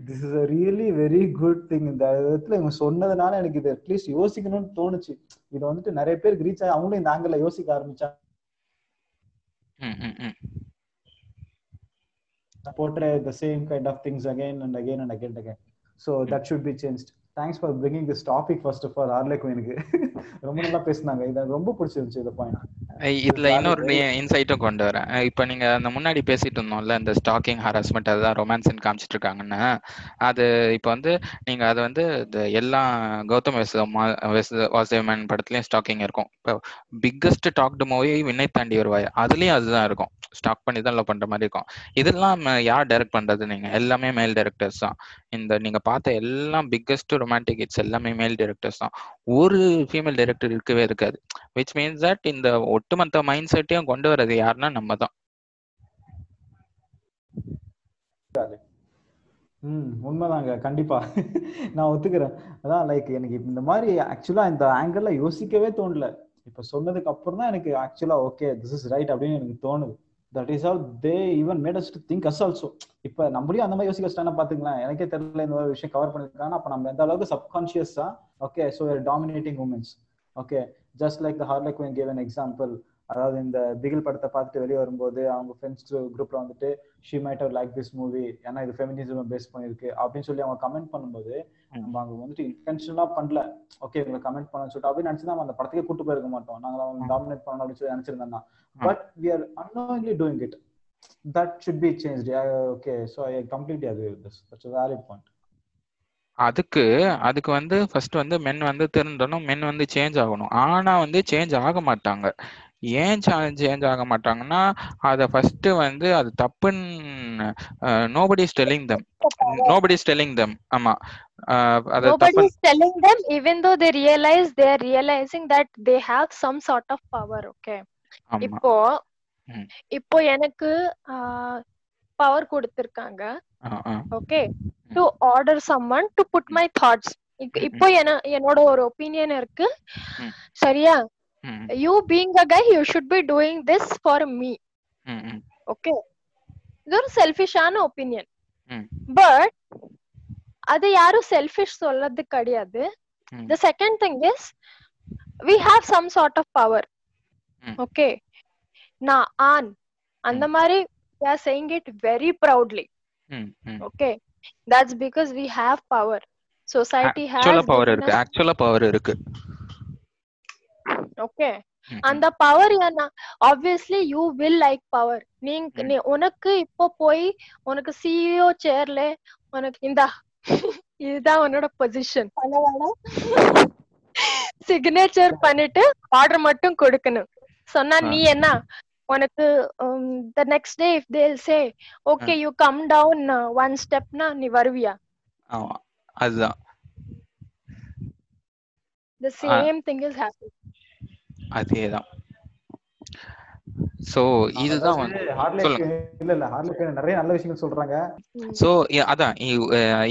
this is a really very good thing இந்த விதத்துல இவங்க சொன்னதுனால எனக்கு இது அட்லீஸ்ட் யோசிக்கணும்னு தோணுச்சு. இது வந்துட்டு நிறைய பேருக்கு ரீச் ஆகி அவங்களும் இந்த ஆங்கிள் யோசிக்க ஆரம்பிச்சா portray the same kind of things again and again and again and so that should be change thanks for bringing this topic first of all Harley குயினுக்கு ரொம்ப நல்லா பேசினாங்க இது ரொம்ப பிடிச்சிருந்துச்சு இந்த பாயிண்ட் இதுல இன்னொரு இன்சைட்டும் கொண்டு வரேன். இப்ப நீங்க அந்த முன்னாடி பேசிட்டு இருந்தோம்ல இந்த ஸ்டாக்கிங் ஹராஸ்மெண்ட் அதுதான் ரொமான்ஸ்ன்னு காமிச்சிட்டு இருக்காங்கன்னு. அது இப்ப வந்து நீங்க அது வந்து இந்த எல்லா கௌதம் வாசுதேவன் படத்துலயும் ஸ்டாக்கிங் இருக்கும். இப்போ பிக்கஸ்ட் டாக்டு மூவி விண்ணை தாண்டி வருவாய். அதுலயும் அதுதான் இருக்கும். ஸ்டாக் பண்ணி தான் லவ் பண்ற மாதிரி இருக்கும். இதெல்லாம் யார் டைரக்ட் பண்றது நீங்க? எல்லாமே மேல் டைரக்டர்ஸ் தான். இந்த நீங்க பார்த்த எல்லாம் பிக்கஸ்ட் ரொமான்டிக் இட்ஸ் எல்லாமே மேல் டைரக்டர்ஸ் தான். ஒரு ஃபீமேல் டைரக்டர் இருக்கவே இருக்காது. விச் மீன்ஸ் தட் இந்த ஒட்டுமொத்த மைண்ட் செட்டையும் கொண்டு வரது யாருன்னா நம்ம தான் ம் உண்மைதாங்க. கண்டிப்பா. நான் ஒத்துக்கிறேன். அதான் லைக் எனக்கு இந்த மாதிரி ஆக்சுவலா இந்த ஆங்கிள் யோசிக்கவே தோணல. இப்ப சொன்னதுக்கு அப்புறம் தான் எனக்கு ஆக்சுவலா ஓகே திஸ் இஸ் ரைட் அப்படின்னு எனக்கு தோணுது. That is all they even made us to think us also இப்ப நம்மளையும் அந்த மாதிரி யோசிக்க வச்சுட்டாங்கன்னா பாத்துக்கலாம் எனக்கே தெரியல இந்த மாதிரி விஷயம் கவர் பண்ணிருக்காங்க அப்ப நம்ம எந்த அளவுக்கு சப்கான்சியஸா okay so dominating womens okay just like the Harley queen gave an example அதாவது இந்த பிகில் படத்தை பார்த்துட்டு வெளியே வரும்போது அவங்க ஃப்ரெண்ட்ஸ் குரூப்ல வந்துட்டு she might have like this movie ஏன்னா இது ஃபெமினிசம் பேஸ் பண்ணிருக்கு அப்படின்னு சொல்லி அவங்க கமெண்ட் பண்ணும்போது நம்ம அங்க வந்துட்டு இன்டென்ஷனலா பண்ணல. ஓகே இவங்க கமெண்ட் பண்ண சொல்லிட்டு அப்படின்னு நினைச்சு நம்ம அந்த படத்துக்கே கூட்டு போயிருக்க மாட்டோம். நாங்க அவங்க டாமினேட் பண்ணணும் அப்படின்னு சொல்லி நினைச்சிருந்தோம்னா but we are unknowingly doing it that should be change okay so I completely agree with this that's valid point அதுக்கு அதுக்கு வந்து ஃபர்ஸ்ட் வந்து மென் வந்து திருந்தணும் மென் வந்து சேஞ்ச் ஆகணும் ஆனா வந்து சேஞ்ச் ஆக மாட்டாங்க ஏன் சேஞ்ச் ஆக மாட்டாங்கன்னா அதை ஃபர்ஸ்ட் வந்து அது தப்புன்னு நோபடி ஸ்டெல்லிங் தம் நோபடி ஸ்டெல்லிங் தம் ஆமா அது Nobody தப்பு is telling them, even though they realize they are realizing that they have some sort of power. Okay. ஆமா இப்போ. இப்போ எனக்கு பவர் கொடுத்திருக்காங்க. Okay to order summon to put my thoughts இப்போ என்ன என்னோட ஒரு ஒப்பீனியன் இருக்கு. சரியா? You being a guy you should be doing this for me okay இது ஒரு செல்ஃபிஷான ஒப்பீனியன். பட் அது யாரும் செல்ஃபிஷ் சொல்றது கிடையாது. The second thing is we have some sort of power. Okay நான் ஆன் அந்த மாதிரி we are saying it very proudly. ம், because we have power. Society has ஆக்சுவலா பவர் இருக்கு. ஆக்சுவலா பவர் இருக்கு ம். அந்த பவர் என்ன obviously you will like power நீங்க உனக்கு இப்போ போய் உனக்கு சிஇஓ சேர்ல உனக்கு இந்த இதுதான் உன்னோட பொசிஷன் சிக்னேச்சர் பண்ணிட்டு ஆர்டர் மட்டும் கொடுக்கணும். சொன்னா. நீ என்ன? உனக்கு த next day if they'll say okay you come down one ஸ்டெப்னா நீ வருவியா? ஆமா அதுதான். The same thing is happen அதேதான். சோ இதுதான் வந்து ஹார்ட்லேக் சொல்லுங்க. இல்ல இல்ல நிறைய நல்ல விஷயங்கள் சொல்றாங்க. சோ அதான்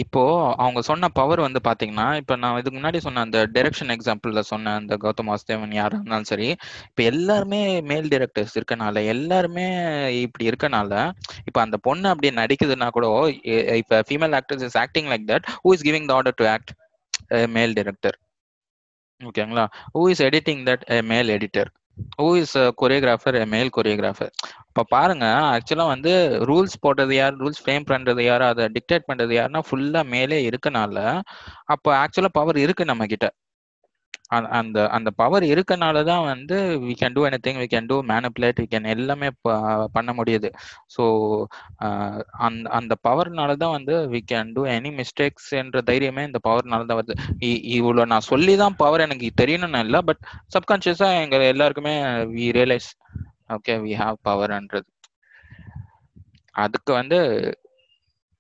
இப்போ அவங்க சொன்ன பவர் வந்து பாத்தீங்கன்னா இப்ப நான் இதுக்கு முன்னாடி சொன்ன அந்த டைரக்ஷன் எக்ஸாம்பிள்ல சொன்ன அந்த கௌதம் வாசுதேவன் யாரா இருந்தாலும் சரி இப்ப எல்லாருமே மேல் டைரக்டர்ஸ் இருக்கனால எல்லாருமே இப்படி இருக்கனால இப்ப அந்த பொண்ணு அப்படி நடிக்குதுன்னா கூட இப்ப female actors is acting like that who is giving the order to act male director ஓகேங்களா who is editing that male editor who is choreographer male choreographer இப்போ பாருங்க ஆக்சுவலா வந்து ரூல்ஸ் போட்டது யார் ரூல்ஸ் ஃப்ரேம் பண்றது யார் அதை டிக்டேட் பண்றது யாருன்னா ஃபுல்லா மேலே இருக்கனால அப்போ ஆக்சுவலா பவர் இருக்கு நம்ம கிட்ட அந்த- அந்த அந்த பவர் இருக்கனால தான் வந்து we can do anything we can do manipulate we can எல்லாமே ப- பண்ண முடியுது. ஸோ அந்த அந்த பவர்னால தான் வந்து we can do any mistakes என்ற தைரியமே இந்த பவர்னால தான் வருது. இ- இவ்வளோ நான் சொல்லி தான் பவர் எனக்கு தெரியணும்னு இல்லை பட் சப்கான்ஷியஸா எங்க எல்லாருக்குமே we realise okay we have பவர்ன்றது அதுக்கு வந்து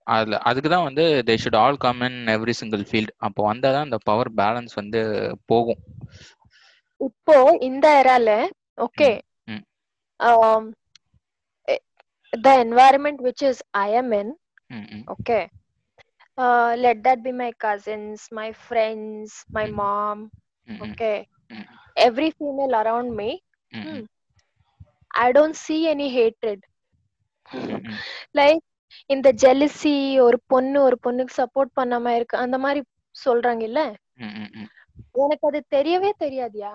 அதுல அதுக்கு தான் வந்து they should all come in every single field அப்போ வந்தால் தான் அந்த பவர் பேலன்ஸ் வந்து போகும் இப்போ இந்த எரால ஓகே ம். the environment which is i am in ம், ம், okay uh, let that be my cousins my friends my Mm. mom ம், ம், okay Mm. every female around me ம், ம், see any hatred ம், ம். லைக் இந்த ஜெலிசி ஒரு பொண்ணு ஒரு பொண்ணுக்கு சப்போர்ட் பண்ணாம இருக்கு அந்த மாதிரி சொல்றாங்க இல்ல. எனக்கு அது தெரியவே தெரியாதுயா?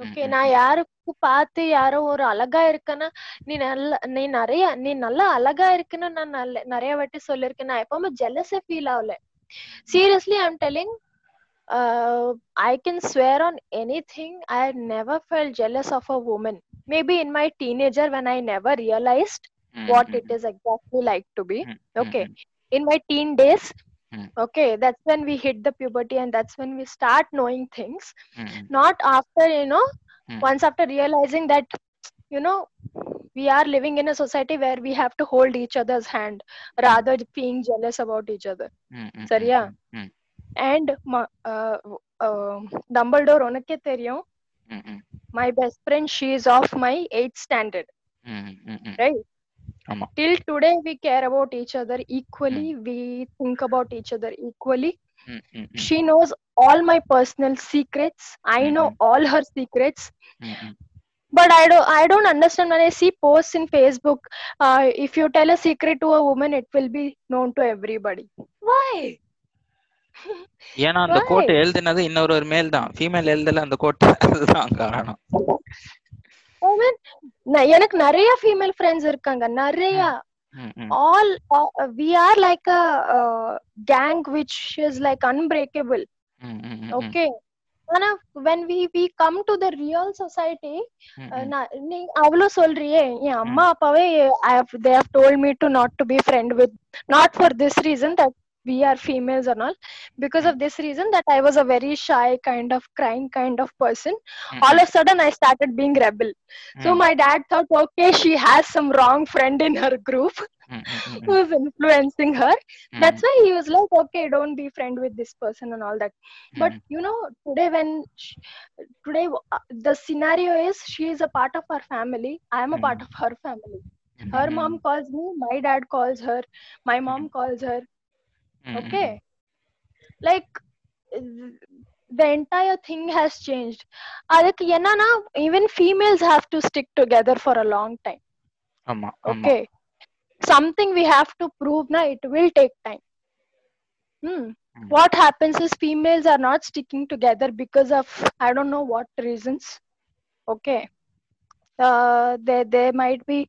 ஓகே நான் யாருக்கு பார்த்து யாரோ ஒரு அழகா இருக்கேன்னா நீ நல்ல நீ நிறைய நீ நல்லா அழகா இருக்குன்னு நான் நல்ல நிறைய வாட்டி சொல்லிருக்கேன் நான் எப்பவுமே ஜெலஸே ஃபீல் ஆகல. Seriously I'm telling I can swear on anything I never fell jealous of a woman maybe in my teenager when I never realised ம், what ம், it is exactly like to be ம், okay ம், in my teen days Mm. okay that's when we hit the puberty and that's when we start knowing things ம், ம், not after you know Mm. once after realizing that you know we are living in a society where we have to hold each other's hand rather being jealous about each other ம், ம், சரியா? ம், and ma- uh, uh, dumbledore உனக்கே தெரியும் ம், ம், my best friend she is of my 8th standard ம், ம், ம். right ஆமா. till today we care about each other equally we think about each other equally ம், ம், ம், she knows all my personal secrets i know Mhm. all her secrets ம், ம். but i don't i don't understand when i see posts in facebook uh, if you tell a secret to a woman it will be known to everybody why ஏன்னா அந்த Why? Code எழுதினது இன்னொரு ஒரு மேல் தான் female எழுதல அந்த code அதுதான் காரணம் women ந- எனக்கு நிறைய ஃபீமேல் ஃப்ரெண்ட்ஸ் இருக்காங்க நிறைய ம், ம், all uh, we are like a uh, gang which is like unbreakable ம், ம், ம், ம், okay ஆனா when we we come to the real society ம், uh, ம். நான் நீ அவ்வளோ சொல்றியே என் அம்மா அப்பாவே I have, they have told me to not to be friend with not for this reason that we are females and all. Because of hmm. this reason that i was a very shy kind of crying kind of person mm-hmm. all of a sudden i started being rebel. Mm-hmm. so hmm. my dad thought okay she has some wrong friend in her group hmm, mm-hmm. who's influencing her. That's why he was like okay don't be friend with this person and all that. But you know today when she, today uh, the scenario is she is a part of our family. I am a part of her family. Her mom calls me my dad calls her my mom calls her ம், ம், okay like the entire thing has changed அதுக்கு என்னன்னா even females have to stick together for a long time ஆமா ஆமா okay something we have to prove na it will take time hmm. Hmm. what happens is females are not sticking together because of i don't know what reasons okay uh, they they might be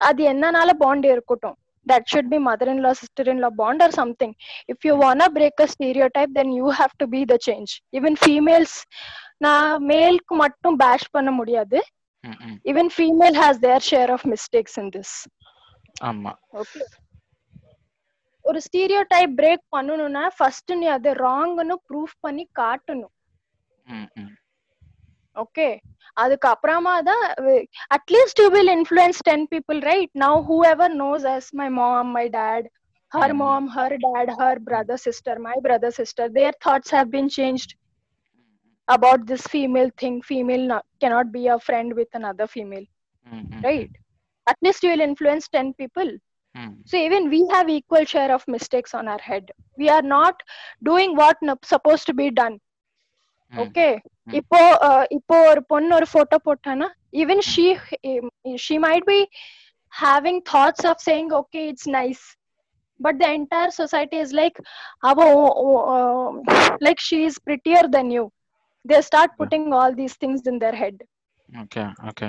அது என்னனால bond இருக்கட்டும் that should be mother-in-law sister-in-law bond or something if you wanna break a stereotype then you have to be the change even females நான் மேல்க்கு மட்டும் பேஷ் பண்ண முடியாது ம், ம். even female has their share of mistakes in this ஆமா okay ஒரு stereotype break பண்ணணும்னா ஃபர்ஸ்ட் நீ அது ராங்னு ப்ரூஃப் பண்ணி காட்டணும் ம், ம். ஓகே அதுக்கு அப்புறமா தான் at least you will influence ten people right now whoever knows us my mom my dad her Mm. Mom her dad her brother sister my brother sister their thoughts have been changed about this female thing female not, cannot be a friend with another female ம், ம். right at least you will influence 10 people ம், so even we have equal share of mistakes on our head we are not doing what no- supposed to be done ம். okay Mm. இப்போ uh, இப்போ ஒரு பொண்ணு ஒரு photo போட்டானா even she she might be having thoughts of saying okay it's nice but the entire society is like "Avo, oh, uh, like she is prettier than you they start Yeah. putting all these things in their head okay okay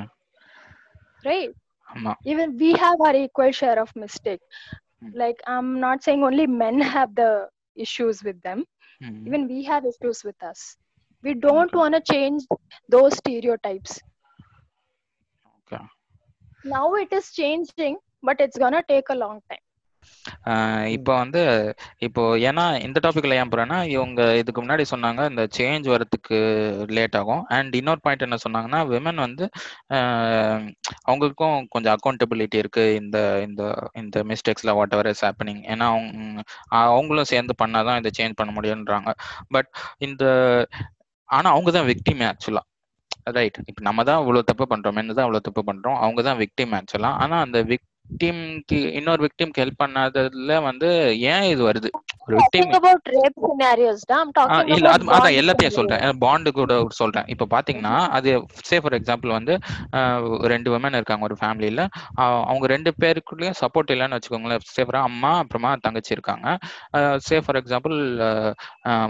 right ஆமா even we have our equal share of mistake Mm. like i'm not saying only men have the issues with them ம், even we have issues with us We don't Okay. want to change those stereotypes. Okay now it is changing but it's gonna take a long time. இப்போ வந்து இப்போ ஏன்னா இந்த டாபிக்ல ஏன் போறேன்னா இவங்க இதுக்கு முன்னாடி சொன்னாங்க இந்த சேஞ்ச் வரதுக்கு லேட் ஆகும். அண்ட் இன்னொரு பாயிண்ட் என்ன சொன்னாங்கன்னா விமன் வந்து அவங்களுக்கும் கொஞ்சம் அக்கௌண்டபிலிட்டி இருக்கு. இந்த இந்த இந்த மிஸ்டேக்ஸ்ல வாட் எவர் இஸ் ஹேப்பனிங் ஏன்னா அவங்க அவங்களும் சேர்ந்து பண்ணாதான் இதை சேஞ்ச் பண்ண முடியுன்றாங்க பட் இந்த ஆனா அவங்க தான் விக்டிம் ஆக்சுவலா ரைட் இப்ப நம்ம தான் இவ்வளவு தப்பு பண்றோம் என்னதான் அவ்வளவு இவ்வளவு தப்பு பண்றோம். அவங்க தான் விக்டிம் ஆக்சுவலா ஆனா அந்த விக்டிம்க்கு இன்னொரு விக்டிம்க்கு ஹெல்ப் பண்ணாததுல வந்து ஏன் இது வருது? ஒரு victim talking about rape scenarios da? i'm talking இல்ல அது bond எல்லாத்தையும். சொல்றேன். பாண்டு கூட சொல்றேன். இப்போ பாத்தீங்கன்னா அது சே ஃபார் எக்ஸாம்பிள் வந்து ரெண்டு விமன் இருக்காங்க ஒரு ஃபேமிலியில அவங்க ரெண்டு பேருக்குள்ளயும் சப்போர்ட் இல்லைன்னு வச்சுக்கோங்களேன். சே ஃபார் அம்மா அப்புறமா தங்கச்சி இருக்காங்க. சே ஃபார் எக்ஸாம்பிள்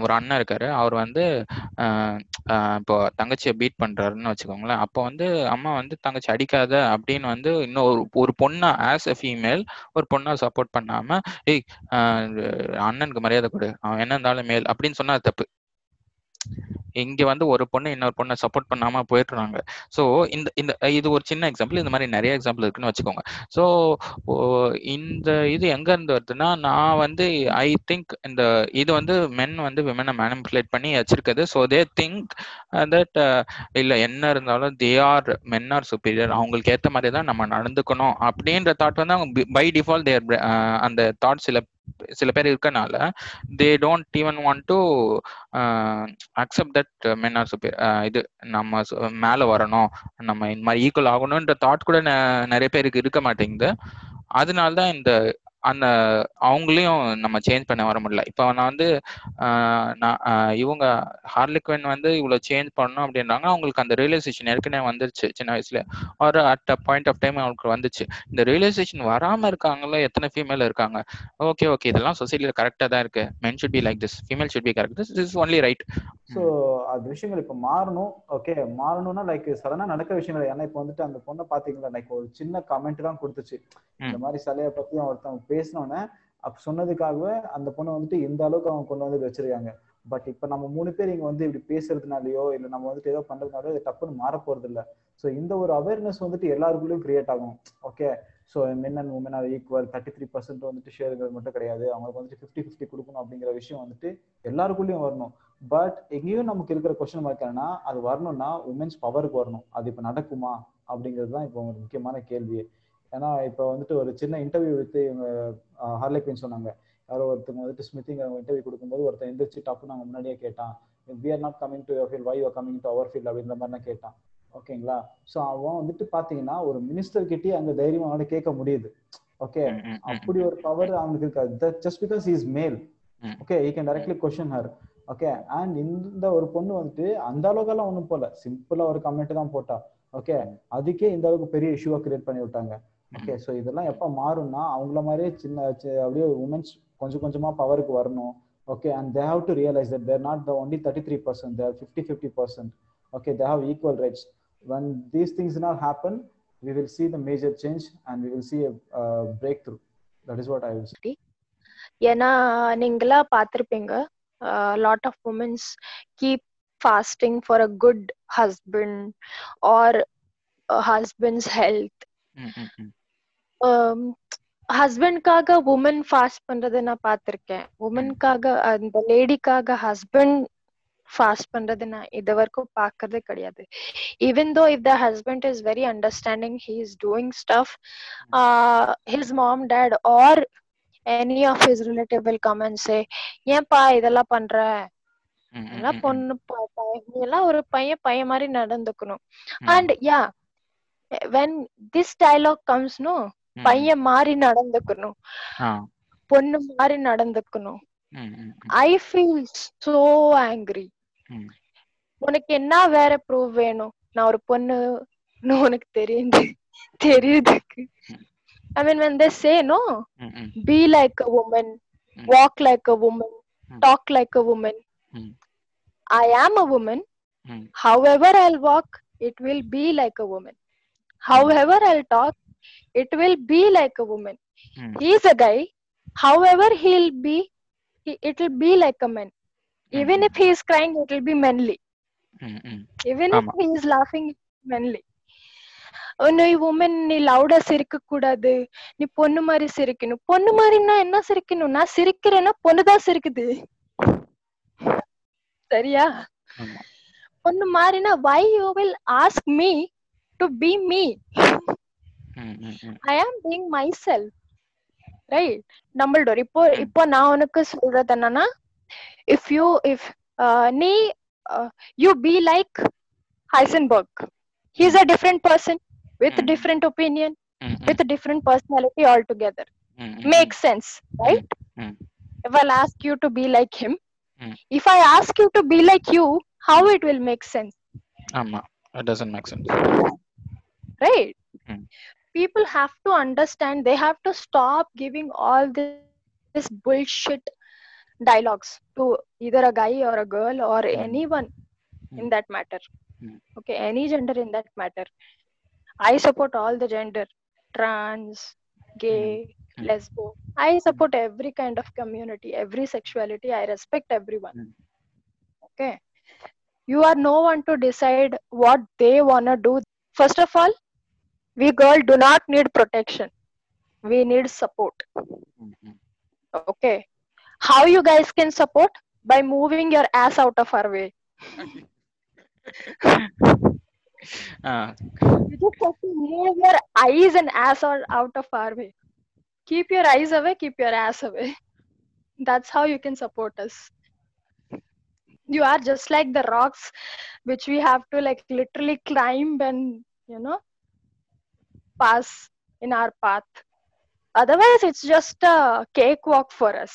ஒரு அண்ணன் இருக்காரு. அவர் வந்து இப்போ தங்கச்சியை பீட் பண்றாருன்னு வச்சுக்கோங்களேன். அப்போ வந்து அம்மா வந்து தங்கச்சி அடிக்காத அப்படின்னு வந்து இன்னும் ஒரு பொண்ணா ஆஸ் எ ஃபீமேல் ஒரு பொண்ணை சப்போர்ட் பண்ணாம ஏய் ஆஹ் அண்ணனுக்கு மரியாதை கொடு. அவன் என்ன இருந்தாலும் மேல் அப்படின்னு சொன்னா தப்பு. இங்க வந்து ஒரு பொண்ணு இன்னொரு பொண்ணை சப்போர்ட் பண்ணாம போயிடுறாங்க ஸோ இந்த இந்த இது ஒரு சின்ன எக்ஸாம்பிள் இந்த மாதிரி நிறைய எக்ஸாம்பிள் இருக்குன்னு வச்சுக்கோங்க. ஸோ இந்த இது எங்க இருந்து வருதுன்னா நான் வந்து ஐ திங்க் இந்த இது வந்து மென் வந்து விமனை மேனிபுலேட் பண்ணி வச்சிருக்குது. ஸோ தே திங்க் தட் இல்ல என்ன இருந்தாலும் they are men are superior அவங்களுக்கு ஏற்ற மாதிரி தான் நம்ம நடந்துக்கணும். அப்படின்ற தாட் வந்து அவங்க பை டிஃபால்ட் தேர் அந்த தாட் சில சில பேர் இருக்கனால they don't even want to accept that men are super இது நம்ம மேல வரணும் நம்ம இந்த மாதிரி ஈக்குவல் ஆகணும்ன்ற தாட் கூட நெ- நிறைய பேருக்கு இருக்க மாட்டேங்குது. அதனால தான் இந்த அந்த அவங்களையும் நம்ம சேஞ்ச் பண்ண வர முடியல. இப்போ நான் வந்து நான் இவங்க ஹார்லிக்வன் வந்து இவ்வளோ சேஞ்ச் பண்ணணும் அப்படின்றாங்க. அவங்களுக்கு அந்த ரியலைசேஷன் ஏற்கனவே வந்துருச்சு சின்ன வயசுல. ஒரு at a point of time அவங்களுக்கு வந்துச்சு. இந்த ரியலைசேஷன் வராம இருக்காங்களோ எத்தனை ஃபீமேல் இருக்காங்க? ஓகே ஓகே இதெல்லாம் சொசைட்டில கரெக்டா தான் இருக்கு. Men should be like this female should be correct this is only right so அது விஷயங்கள் இப்போ மாறணும். ஓகே மாறணும்னா லைக் சடனா நடக்கிற விஷயங்கள். ஏன்னா இப்போ வந்துட்டு அந்த பொண்ணை பாத்தீங்களா லைக் ஒரு சின்ன கமெண்ட் தான் கொடுத்துச்சு. இந்த மாதிரி சிலையை பத்தி ஒருத்தவங்க பேசினோன்னே அப்ப சொன்னதுக்காகவே அந்த பொண்ணை வந்துட்டு இந்த அளவுக்கு அவங்க கொண்டு வந்து வச்சிருக்காங்க. பட் இப்ப நம்ம மூணு பேர் இங்க வந்து இப்படி பேசுறதுனாலயோ இல்ல நம்ம வந்துட்டு ஏதோ பண்றதுனாலயோ இது டப்புன்னு மாற போறது இல்ல ஸோ இந்த ஒரு அவேர்னஸ் வந்துட்டு எல்லாருக்குள்ளயும் கிரியேட் ஆகும். Okay so men and women are equal thirty three percent வந்துட்டு ஷேருங்கிறது மட்டும் கிடையாது. அவங்களுக்கு வந்துட்டு ஃபிஃப்டி ஃபிஃப்டி கொடுக்கணும் அப்படிங்கிற விஷயம் வந்துட்டு எல்லாருக்குள்ளயும் வரணும். பட் எங்கேயும் நமக்கு இருக்கிற கொஸ்டின் மார்க் என்னன்னா அது வரணும்னா உமன்ஸ் பவருக்கு வரணும். அது இப்போ நடக்குமா? அப்படிங்கிறது தான் இப்போ ஒரு முக்கியமான கேள்வியே. ஏன்னா இப்போ வந்துட்டு ஒரு சின்ன இன்டர்வியூ வித்து இவங்க ஹார்லே குயின் சொன்னாங்க. யாரோ ஒருத்தவங்க வந்துட்டு ஸ்மித்திங் அவங்க இன்டர்வியூ கொடுக்கும்போது ஒருத்தன் எந்திரிச்சு டப்பு நாங்கள் முன்னாடியே கேட்டான். We are not coming to your field why you're coming to our field அப்படின்ற மாதிரிலாம் கேட்டான். ஓகேங்களா? ஸோ அவன் வந்துட்டு பார்த்தீங்கன்னா ஒரு மினிஸ்டர் கிட்டே அங்கே தைரியமா அவனை கேட்க முடியுது. ஓகே? அப்படி ஒரு பவர் அவனுக்கு இருக்காது. Just because is male. Okay I can directly question her okay? And இந்த ஒரு பொண்ணு வந்துட்டு அந்த அளவுக்கெல்லாம் ஒன்றும் போல. சிம்பிளா ஒரு கமெண்ட் தான் போட்டா. ஓகே? அதுக்கே இந்த அளவுக்கு பெரிய இஷ்யூவா கிரியேட் பண்ணி விட்டாங்க. ஓகே ஸோ இதெல்லாம் எப்போ மாறும்னா அவங்கள மாதிரியே சின்ன சி- அப்படியே உமன்ஸ் கொஞ்சம் கொஞ்சமா பவருக்கு வரணும். Okay and they have to realise that they're not the only thirty three percent they're fifty fifty percent okay they have equal rights when these things not happen we will see the major change and we will see a uh, breakthrough. That is what i will say. ஏன்னா நீங்களா பார்த்திருப்பீங்க lot of womens keep fasting for a good husband or husband's health hmm, hmm, hmm. ஹஸ்பண்ட்காக women fast பண்றதை நான் பார்த்திருக்கேன் உமனுக்காக அந்த லேடிக்காக husband fast பண்றது நான் இது வரைக்கும் பார்க்கறதே கிடையாது even though if the husband is very understanding he is doing stuff his mom dad or any of his relative will come and say ஏன்பா இதெல்லாம் பண்ற? ம், ம், எல்லாம் ம், ம். பொண்ணு ப- ப- நீ எல்லாம் ஒரு பையன் பையன் மாதிரி நடந்துக்கணும். ம். And yeah when this dialogue comes no hmm, பையன் மாதிரி நடந்துக்கணும். பொண்ணு மாதிரி நடந்துக்கணும். I feel so angry. உனக்கு என்ன வேற ப்ரூவ் வேணும் நான் ஒரு பொண்ணு உனக்கு தெரியுது தெரியுதுக்கு I mean when they say no ம், ம். be like a woman Mm. walk like a woman Mm. talk like a woman Mm. i am a woman Mm. however i'll walk it will be like a woman however i'll talk it will be like a woman Mm. he's a guy however he'll be he, it will be like a man even Mhm. if he is crying it will be manly ம், ம். even ஆமா. if he is laughing manly Oh, நீ woman நீ லவுடா சிரிக்க கூடாது நீ பொண்ணு மாதிரி சிரிக்கணும் பொண்ணு மாதிரின்னா என்ன சிரிக்கணும் நான் சிரிக்கிறேன்னா பொண்ணுதான் சிரிக்குது சரியா. பொண்ணு மாதிரினா why you will ask me to be me ம், hmm, hmm. I am being myself right Dumbledore இப்போ இப்போ நான் உனக்கு சொல்றது என்னன்னா இஃப் யூ இஃப் நீ you be like Heisenberg he is a different person with Mm. different opinion ம், ம். with a different personality altogether ம், ம், makes sense right Mm. if i'll ask you to be like him Mm. if i ask you to be like you how it will make sense ஆமா it doesn't make sense right. Mm. people have to understand they have to stop giving all this, this bullshit dialogues to either a guy or a girl or Mm. anyone in Mm. that matter. Mm. okay any gender in that matter. I support all the gender trans gay Mm. lesbo. I support every kind of community every sexuality. I respect everyone. Okay. You are no one to decide what they want to do. First of all we girl do not need protection. We need support. Mm-hmm. okay. How you guys can support? By moving your ass out of our way. Uh. you just have to move your eyes and ass out of our way. Keep your eyes away keep your ass away. That's how you can support us. You are just like the rocks which we have to like literally climb and you know pass in our path otherwise it's just a cakewalk for us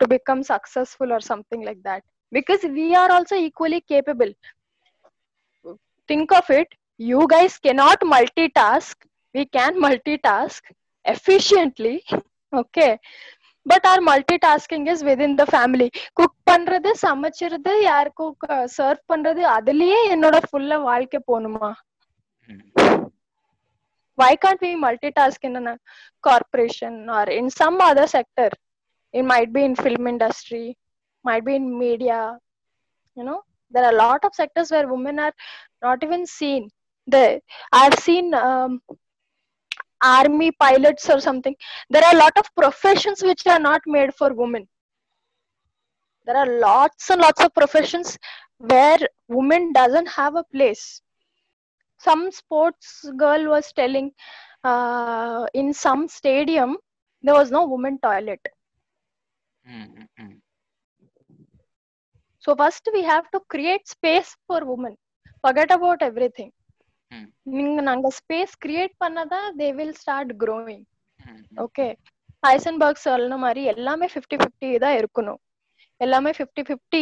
to become successful or something like that because we are also equally capable think of it you guys cannot multitask we can multitask efficiently okay but our multitasking is within the family cook பண்றது சமைச்சிருது யாருக்கும் serve பண்றது அதுலயே என்னோட ஃபுல்லா வாழ்க்கை போகணுமா ம். why can't we multitask in a corporation or in some other sector? It might be in film industry might be in media you know? There are a lot of sectors where women are not even seen. I've seen um, army pilots or something. There are a lot of professions which are not made for women. There are lots and lots of professions where women doesn't have a place some sports girl was telling uh, in some stadium there was no women toilet ம், ம், ம். so first we have to create space for women forget about everything Hmm. நீங்க நாங்க space create பண்ணாதான் they will start hmm. okay Heisenberg சொன்ன மாதிரி எல்லாமே fifty fifty தான் இருக்கணும் எல்லாமே ஃபிஃப்டி ஃபிஃப்டி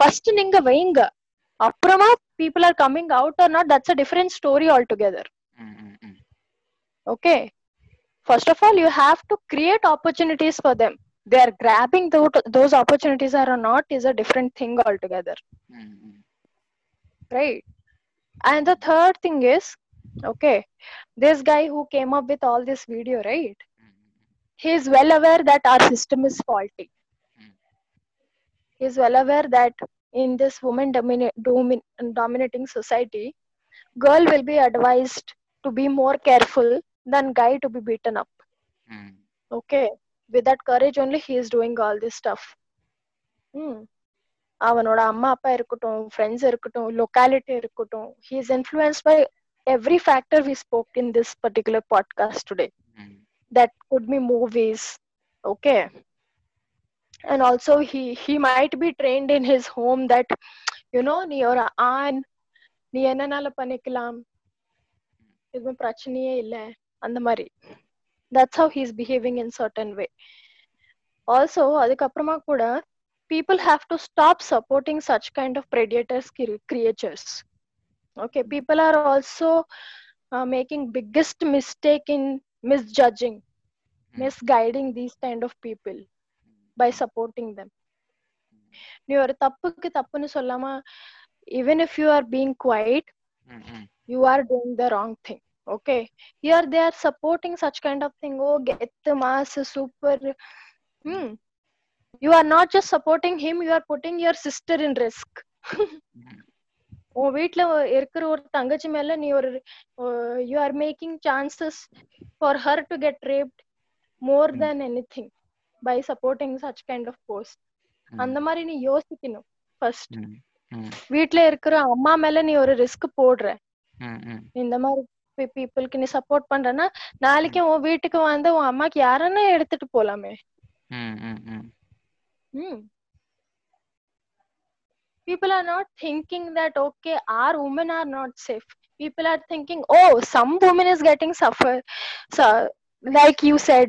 ஃபர்ஸ்ட் நீங்க வைங்க அப்புறமா people are coming out or not that's a different story altogether hmm, hmm, hmm. okay first of all you have to create opportunities for them they are grabbing tho- those opportunities or not is a different thing altogether ம், ம். right and the third thing is okay this guy who came up with all this video right ம், he is well aware that our system is faulty Mm. he is well aware that in this woman domina- domin- dominating society girl will be advised to be more careful than guy to be beaten up ம். okay with that courage only he is doing all this stuff hmm. அவனோட அம்மா அப்பா இருக்கட்டும் friends இருக்கட்டும் locality இருக்கட்டும் he is influenced by every factor we spoke in this particular podcast today ம். that could be movies okay and also he he might be trained in his home that you know நீ ஒரு ஆண் நீ என்னனால பண்ணிக்கலாம் எதுவும் பிரச்சனையே இல்ல அந்த மாதிரி that's how he's behaving in certain way also அதுக்கப்புறமா கூட people have to stop supporting such kind of predators cre- creatures okay people are also uh, making biggest mistake in misjudging misguiding these kind of people by supporting them நீ ஒரு தப்புக்கு தப்புன்னு சொல்லாம even if you are being quiet ம், ம். you are doing the wrong thing okay here they are supporting such kind of thing oh get the mass super hmm. you are not just supporting him you are putting your sister in risk உன் வீட்ல இருக்கிற ஒரு தங்கச்சி மேல நீ ஒரு you are making chances for her to get raped more Mm. Then anything by supporting such kind of post. அந்த மாதிரி நீ யோசிக்கணும் ஃபர்ஸ்ட் ம், ம், வீட்ல இருக்கிற அம்மா மேல நீ ஒரு ரிஸ்க் போடுற ம். இந்த மாதிரி பீப்புளுக்கு நீ சப்போர்ட் பண்றனா நாளைக்கு உன் வீட்டுக்கு வந்து உன் அம்மாக்கு யாரன்னா எடுத்துட்டு போலாமே. Hmm. People are not thinking that okay, our women are not safe. People are thinking, oh, some woman is getting suffer, so like you said,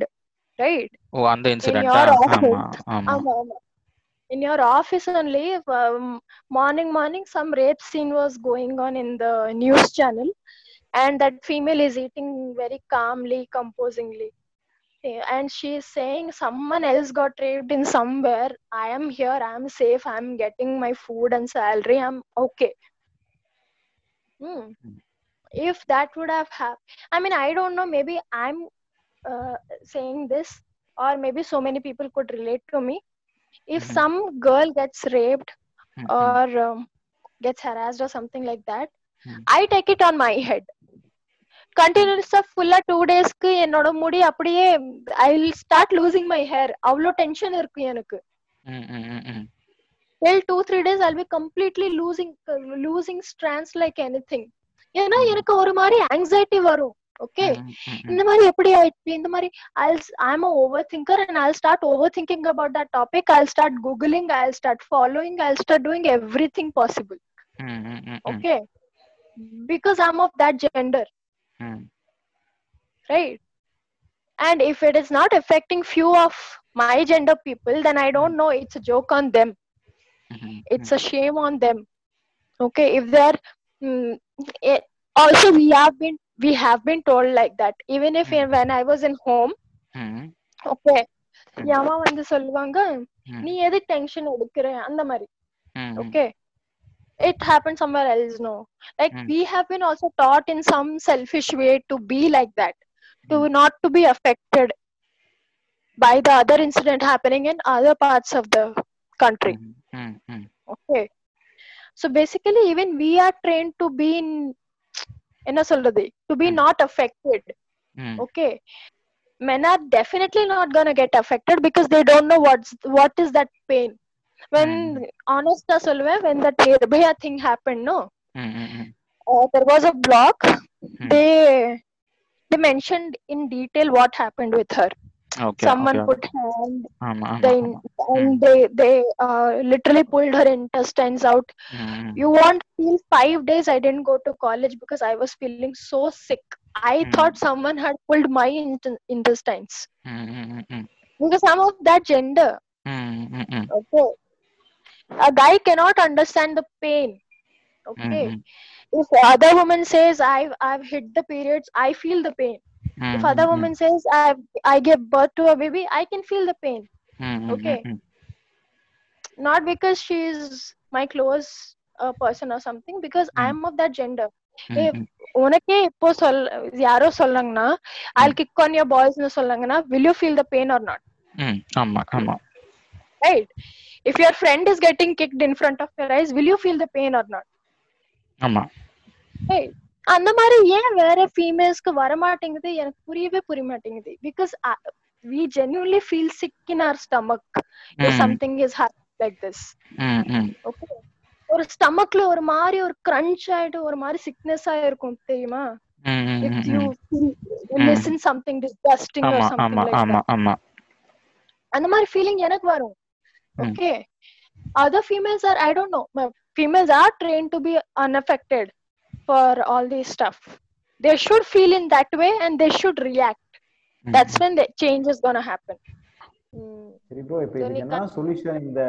right? ஓ அந்த இன்சிடென்ட் your ஆமா office. ஆமா ஆமா, ஆமா. In your office only, um, morning, morning, some rape scene was going on in the news channel, and that female is eating very calmly, composingly. Yeah, And she is saying someone else got raped in somewhere. I am here, I am safe, I am getting my food and salary, I'm okay. Hmm. If that would have happened, I mean, I don't know, maybe I'm uh, saying this, or maybe so many people could relate to me. If Mhm. some girl gets raped ம், ம். or um, gets harassed or something like that, Hmm. I take it on my head. கண்டினியூஸா ஃபுல்லா two டேஸ்க்கு என்னோட முடி அப்படியே I will start losing my hair அவ்வளோ tension இருக்கு எனக்கு hmm, hmm, hmm, hmm. Till two three days I'll be completely losing losing strands like anything ஏன்னா எனக்கு ஒரு மாதிரி ஆங்ஸைட்டி வரும் ஓகே ம், ம், ம். இந்த மாதிரி எப்படி ஆயிடுச்சு இந்த மாதிரி I'll I'm overthinker and I'll start overthinking about that topic I'll start googling I'll start following I'll start doing everything possible hmm, hmm, hmm, ம். okay because i'm of that gender ம், right and if it is not affecting few of my gender people then i don't know it's a joke on them ம், it's a shame on them okay if they're mm, it, also we have been we have been told like that even if Mm. when i was in home ம், okay Mm. என் அம்மா வந்து சொல்லுவாங்க ம், நீ எது tension எடுக்கிற அந்த மாதிரி ம், ம். okay it happened somewhere else no like Mm. we have been also taught in some selfish way to be like that to not to be affected by the other incident happening in other parts of the country ம், ம், ம். okay so basically even we are trained to be in என்ன சொல்றது to be Mm. not affected ம், okay men are definitely not gonna get affected because they don't know what's what is that pain when Mm. honest சொல்லுவேன் when that nirbhaya thing happened no ம், ம், ம். uh, there was a blog Mm. they they mentioned in detail what happened with her Okay, Someone okay. put hand, um, um, um, and they they uh, literally pulled her intestines out. Mm. You won't feel five days. I didn't go to college because I was feeling so sick. I mm. thought someone had pulled my intestines mm. because I'm of that gender. Okay, a guy cannot understand the pain. Okay, if other woman says I've I've hit the periods, I feel the pain. mm, If other mm, woman says I've I gave birth to a baby, I can feel the pain. mm, mm, okay. mm, Not because she's my close uh, person or something, because Mm. I'm of that gender. mm, If mm, உனக்கே இப்போ சொல் யாரோ சொல்லாங்கன்னா I'll kick on your balls னு சொல்லாங்கன்னா will you feel the pain or not? mm. ஆமா ஆமா Right? If your friend is getting kicked in front of your eyes, will you feel the pain or not? ஆமா Right? அந்த மாதிரி ஏன் வேற ஃபீமேல்ஸ்க்கு வர மாட்டேங்குது எனக்கு புரியவே புரிய மாட்டேங்குது because we genuinely feel sick in our stomach Mm. Something is like this okay ஒரு ஸ்டமக்ல ஒரு மாதிரி ஒரு கிரன்ச் ஆயிட்டு ஒரு மாதிரி சிக்னஸ் இருக்கும் தெரியுமா? You Mm. ஆமா that. ஆமா. அந்த மாதிரி ஃபீலிங் எனக்கு வரும். Mm. Okay other females are I don't know females are train to be unaffected. For all these stuff. They should feel in that way and they should react. ம், that's when the change is gonna happen. Mm. சரி bro இப்போ இதுக்கு என்ன solution இந்த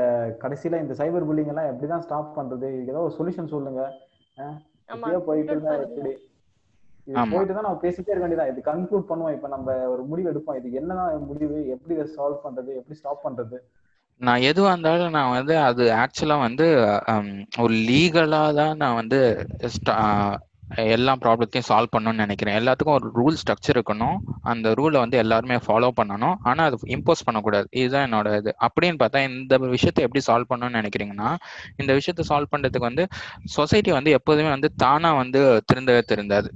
கடைசியில இந்த cyber bullying எல்லாம் எப்படிதான் ஸ்டாப் பண்றது? இதுக்கு ஏதோ ஒரு சொல்யூஷன் சொல்லுங்க. இப்படியே போயிட்டு இருந்தா. எப்படி? இது. போயிட்டு தான் நம்ம பேசிட்டே இருக்க வேண்டியதான் இது கன்க்ளூட் பண்ணுவோம். இப்போ நம்ம ஒரு முடிவு எடுப்போம். இதுக்கு என்னதான் முடிவு? எப்படி இதை சால்வ் பண்றது? எப்படி ஸ்டாப் பண்றது? நான் எதுவா இருந்தாலும் நான் வந்து அது ஆக்சுவலா வந்து ஒரு லீகலா தான் நான் வந்து எல்லா ப்ராப்ளத்தையும் சால்வ் பண்ணணும்னு நினைக்கிறேன். எல்லாத்துக்கும் ஒரு ரூல் ஸ்ட்ரக்சர் இருக்கணும். அந்த ரூலை வந்து எல்லாருமே ஃபாலோ பண்ணணும். ஆனால் அது இம்போஸ் பண்ணக்கூடாது. இதுதான் என்னோட இது. அப்படின்னு பார்த்தா இந்த விஷயத்தை எப்படி சால்வ் பண்ணணும்னு நினைக்கிறீங்கன்னா இந்த விஷயத்தை சால்வ் பண்ணுறதுக்கு வந்து சொசைட்டி வந்து எப்போதுமே வந்து தானாக வந்து திருந்தவே திருந்தாது.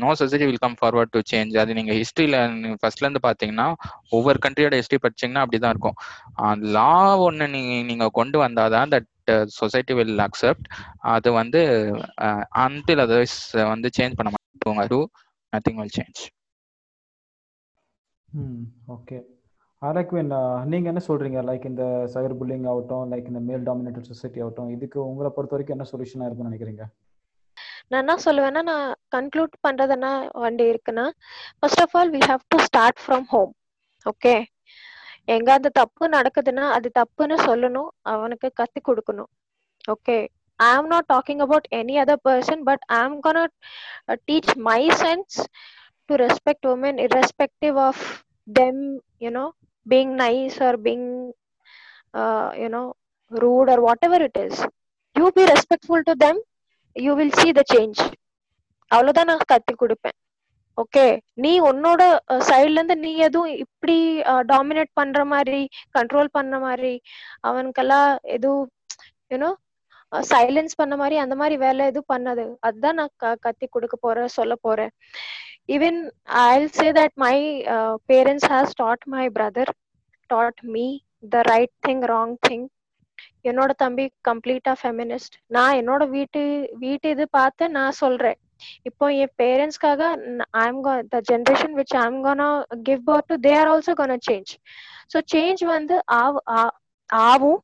No society will come forward to change அது நீங்க ஹிஸ்டரியில ஃபர்ஸ்ட்ல இருந்து பாத்தீங்கன்னா ஒவ்வொரு கண்ட்ரியோட ஹிஸ்டரி படிச்சீங்கன்னா அப்படிதான் இருக்கும். லா ஒன்று நீங்க நீங்க கொண்டு வந்தாதான் தட் சொசைட்டி வில் அக்செப்ட் அது வந்து அன்டில் அதர்வைஸ் வந்து சேஞ்ச் பண்ண மாட்டாங்க do nothing will change okay ஆரக்வின் நீங்க என்ன சொல்றீங்க? லைக் இந்த சைபர் புல்லிங் ஆகட்டும் லைக் இந்த மேல் டாமினேட்டட் சொசைட்டி ஆகட்டும் இதுக்கு உங்களை பொறுத்த வரைக்கும் என்ன சொல்யூஷனா இருக்கும்னு நினைக்கிறீங்க? நான் என்ன சொல்லுவேன்னா நான் கன்க்ளூட் பண்றது என்ன வண்டி இருக்குன்னா first of all we have to start from home okay எங்க அந்த தப்பு நடக்குதுன்னா அது தப்புன்னு சொல்லணும் அவனுக்கு கத்தி கொடுக்கணும். Okay I am not talking about any other person but I am gonna teach my sons to respect women irrespective of them you know being nice or being you know rude or whatever it is you be respectful to them you will see the change அவ்வளவுதான் நான் கத்தி கொடுப்பேன். Okay நீ உன்னோட சைட்ல இருந்து நீ எதுவும் இப்படி டாமினேட் பண்ற மாதிரி கண்ட்ரோல் பண்ண மாதிரி அவனுக்கெல்லாம் எதுவும் யூனோ சைலன்ஸ் பண்ண மாதிரி அந்த மாதிரி வேலை எதுவும் பண்ணாது. அதுதான் நான் க- கத்தி கொடுக்க போறேன் சொல்ல போறேன். Even I say that my parents has taught my brother taught me the right thing wrong thing என்னோட தம்பி கம்ப்ளீட்டா ஃபெமினிஸ்ட் நான் என்னோட வீட்டு வீட்டு இது பார்த்து நான் சொல்றேன் இப்போ என் பேரண்ட்ஸ்க்காக I'm the generation which I'm gonna give birth to they are also gonna change so change வந்து ஆவ- ஆ- ஆகும்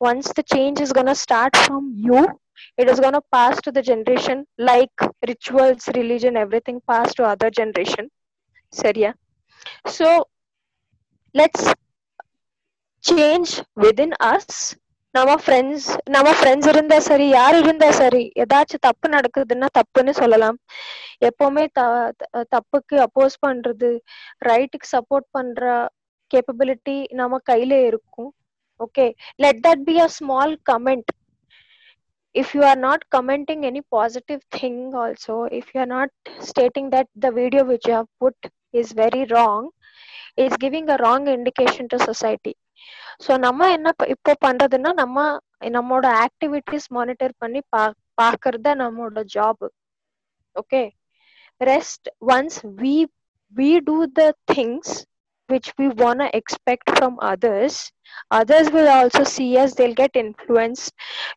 once the change is gonna start from you it is gonna pass to the generation like rituals religion everything pass to other generation சரியா so let's change within us நம்ம friends நம்ம friends இருந்தா சரி யார் இருந்தா சரி ஏதாச்சும் தப்பு நடக்குதுன்னா தப்புன்னு சொல்லலாம் எப்பவுமே த- த- தப்புக்கு அப்போஸ் பண்றது ரைட்டுக்கு சப்போர்ட் பண்ற கேப்பபிலிட்டி நம்ம கையில இருக்கும் okay let that be a small comment if you are not commenting any positive thing also if you are not stating that the video which you have put is very wrong it's giving a wrong indication to society so நம்ம என்ன ப- இப்போ பண்றதுன்னா நம்ம நம்மளோட activities monitor பண்ணி பா பாக்குறது நம்மளோட job okay rest once we we do the things which we want to expect from others others will also see us they'll get influenced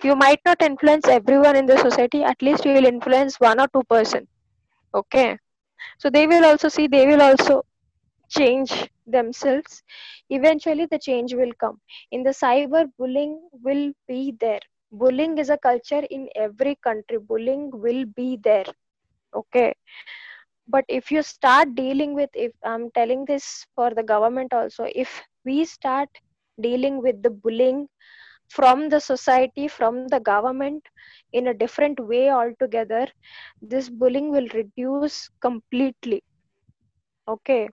you might not influence everyone in the society at least you will influence one or two person okay so they will also see they will also change themselves eventually the change will come. In the cyber bullying will be there. Bullying is a culture in every country. Bullying will be there. Okay. But if you start dealing with if i'm telling this for the government also if we start dealing with the bullying from the society from the government in a different way altogether this bullying will reduce completely. Okay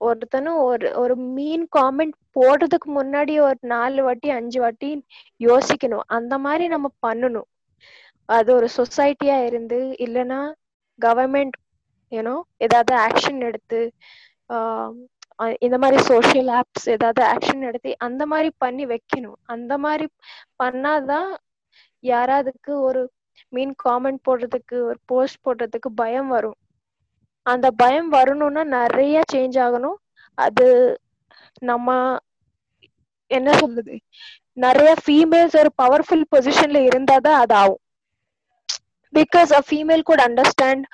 ஒருத்தனும் ஒரு ஒரு மீன் comment போடுறதுக்கு முன்னாடி ஒரு நாலு வாட்டி அஞ்சு வாட்டி யோசிக்கணும். அந்த மாதிரி நம்ம பண்ணணும். அது ஒரு சொசைட்டியா இருந்து இல்லைன்னா கவர்மெண்ட் யூனோ ஏதாவது ஆக்ஷன் எடுத்து ஆஹ் இந்த மாதிரி சோஷியல் ஆப்ஸ் ஏதாவது ஆக்ஷன் எடுத்து அந்த மாதிரி பண்ணி வைக்கணும். அந்த மாதிரி பண்ணாதான் யாராவதுக்கு ஒரு மீன் காமெண்ட் போடுறதுக்கு ஒரு போஸ்ட் போடுறதுக்கு பயம் வரும். அந்த பயம் வரணும்னா நிறைய சேஞ்ச் ஆகணும். அது நம்ம என்ன சொல்லுது நிறைய ஃபீமேல்ஸ் ஒரு பவர்ஃபுல் பொசிஷன்ல இருந்தாதான் அது ஆகும். Because a female could understand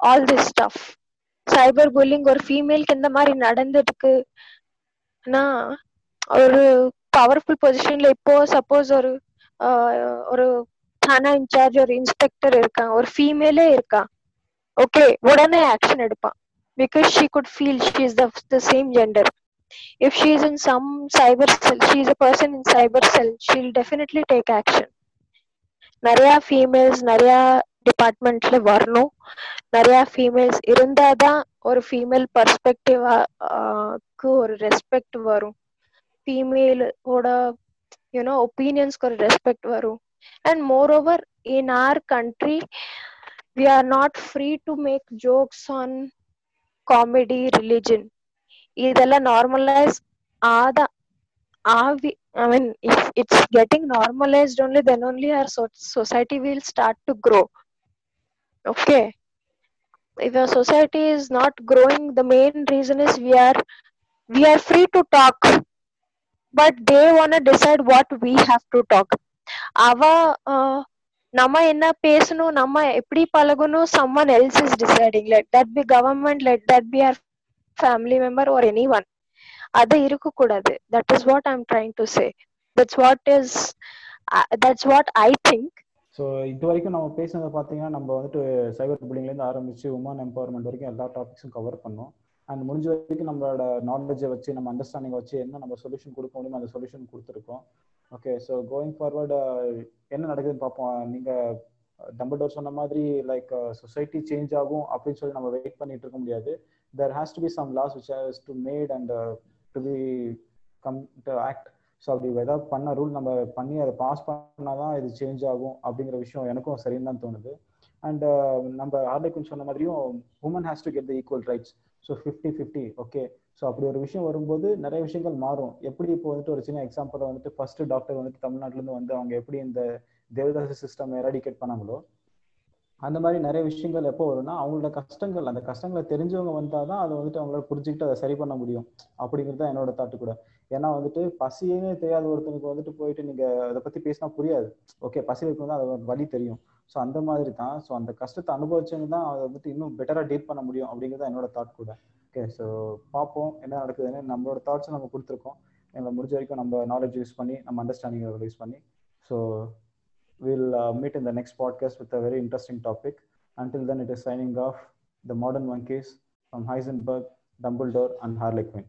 all this stuff cyber bullying ஒரு ஃபீமேலுக்கு இந்த மாதிரி நடந்துருக்குன்னா ஒரு பவர்ஃபுல் பொசிஷன்ல இப்போ சப்போஸ் ஒரு ஒரு தானா இன்சார்ஜ் ஒரு இன்ஸ்பெக்டர் இருக்காங்க ஒரு ஃபீமேலே இருக்கா ஓகே உடனே ஆக்ஷன் எடுப்பான். Because she could feel she is the same gender if she is in some cyber cell she is a person in cyber cell she'll definitely take action நிறைய females நிறைய டிபார்ட்மெண்ட்ல வரணும். நிறைய ஃபீமேல்ஸ் இருந்தாதான் ஒரு female பர்ஸ்பெக்டிவாக்கு ஒரு respect வரும். ஃபீமேலோட you know ஒப்பீனியன்ஸ்க்கு ஒரு ரெஸ்பெக்ட் வரும். And moreover in our country we are not free to make jokes on comedy religion இதெல்லாம் நார்மலைஸ் ஆதா ஆவி I mean if it's getting normalised only then only our so- society will start to grow okay if a society is not growing the main reason is we are we are free to talk but they want to decide what we have நம்ம என்ன பேசணும் நம்ம எப்படி பழகணும் someone else is deciding let that be government let that be our family member or anyone அது இருக்கக்கூடாது that is what I'm trying to say that's what is that's what I think so இது வரைக்கும் நம்ம பேசினதை பார்த்தீங்கன்னா நம்ம வந்துட்டு சைபர் புல்லிங்லேருந்து ஆரம்பித்து உமன் எம்பவர்மெண்ட் வரைக்கும் எல்லா டாபிக்ஸும் கவர் பண்ணோம் அண்ட் முடிஞ்ச வரைக்கும் நம்மளோட நாலேஜை வச்சு நம்ம அண்டர்ஸ்டாண்டிங் வச்சு என்ன நம்ம சொல்யூஷன் கொடுக்க முடியுமோ அந்த சொல்யூஷன் கொடுத்துருக்கோம். ஓகே ஸோ கோயிங் ஃபார்வர்டு என்ன நடக்குதுன்னு பார்ப்போம். நீங்கள் டம்பிள்டோர் சொன்ன மாதிரி லைக் சொசைட்டி சேஞ்ச் ஆகும் அப்படின்னு சொல்லி நம்ம வெயிட் பண்ணிட்டு இருக்க முடியாது. There has to be some laws which has to made and to become to act so அப்படி ஏதாவது பண்ண ரூல் நம்ம பண்ணி அதை பாஸ் பண்ணால் தான் இது சேஞ்ச் ஆகும் அப்படிங்கிற விஷயம் எனக்கும் சரின்னு தான் தோணுது. அண்ட் நம்ம ஆர்லைக்கும் சொன்ன மாதிரியும் women has to get the equal rights so fifty fifty okay so அப்படி ஒரு விஷயம் வரும்போது நிறைய விஷயங்கள் மாறும். எப்படி இப்போ வந்துட்டு ஒரு சின்ன எக்ஸாம்பிள் வந்துட்டு ஃபர்ஸ்ட் டாக்டர் வந்துட்டு தமிழ்நாட்டிலேருந்து வந்து அவங்க எப்படி இந்த தேவதாசி சிஸ்டம் எராடிகேட் பண்ணாங்களோ அந்த மாதிரி நிறைய விஷயங்கள் எப்போ வரும்னா அவங்களோட கஷ்டங்கள் அந்த கஷ்டங்களை தெரிஞ்சவங்க வந்தால் தான் அதை வந்துட்டு அவங்களால புரிஞ்சுக்கிட்டு அதை சரி பண்ண முடியும். அப்படிங்கிறது தான் என்னோட தாட்டு கூட. ஏன்னா வந்துட்டு பசியே தெரியாத ஒருத்தனுக்கு வந்துட்டு போயிட்டு நீங்கள் அதை பற்றி பேசினா புரியாது. ஓகே பசி இருக்கும் தான் அது வழி தெரியும். ஸோ அந்த மாதிரி தான் ஸோ அந்த கஷ்டத்தை அனுபவிச்சவங்க தான் அதை வந்துட்டு இன்னும் பெட்டராக டீல் பண்ண முடியும் அப்படிங்கிறது என்னோட தாட் கூட. ஓகே ஸோ பார்ப்போம் என்ன நடக்குதுன்னு நம்மளோட தாட்ஸை நம்ம கொடுத்துருக்கோம். எங்களை முடிஞ்ச வரைக்கும் நம்ம நாலேஜ் யூஸ் பண்ணி நம்ம அண்டர்ஸ்டாண்டிங் யூஸ் பண்ணி. So we'll uh, meet in the next podcast with a very interesting topic. Until then, it is signing off. The modern monkeys from Heisenberg, Dumbledore, and Harlequin.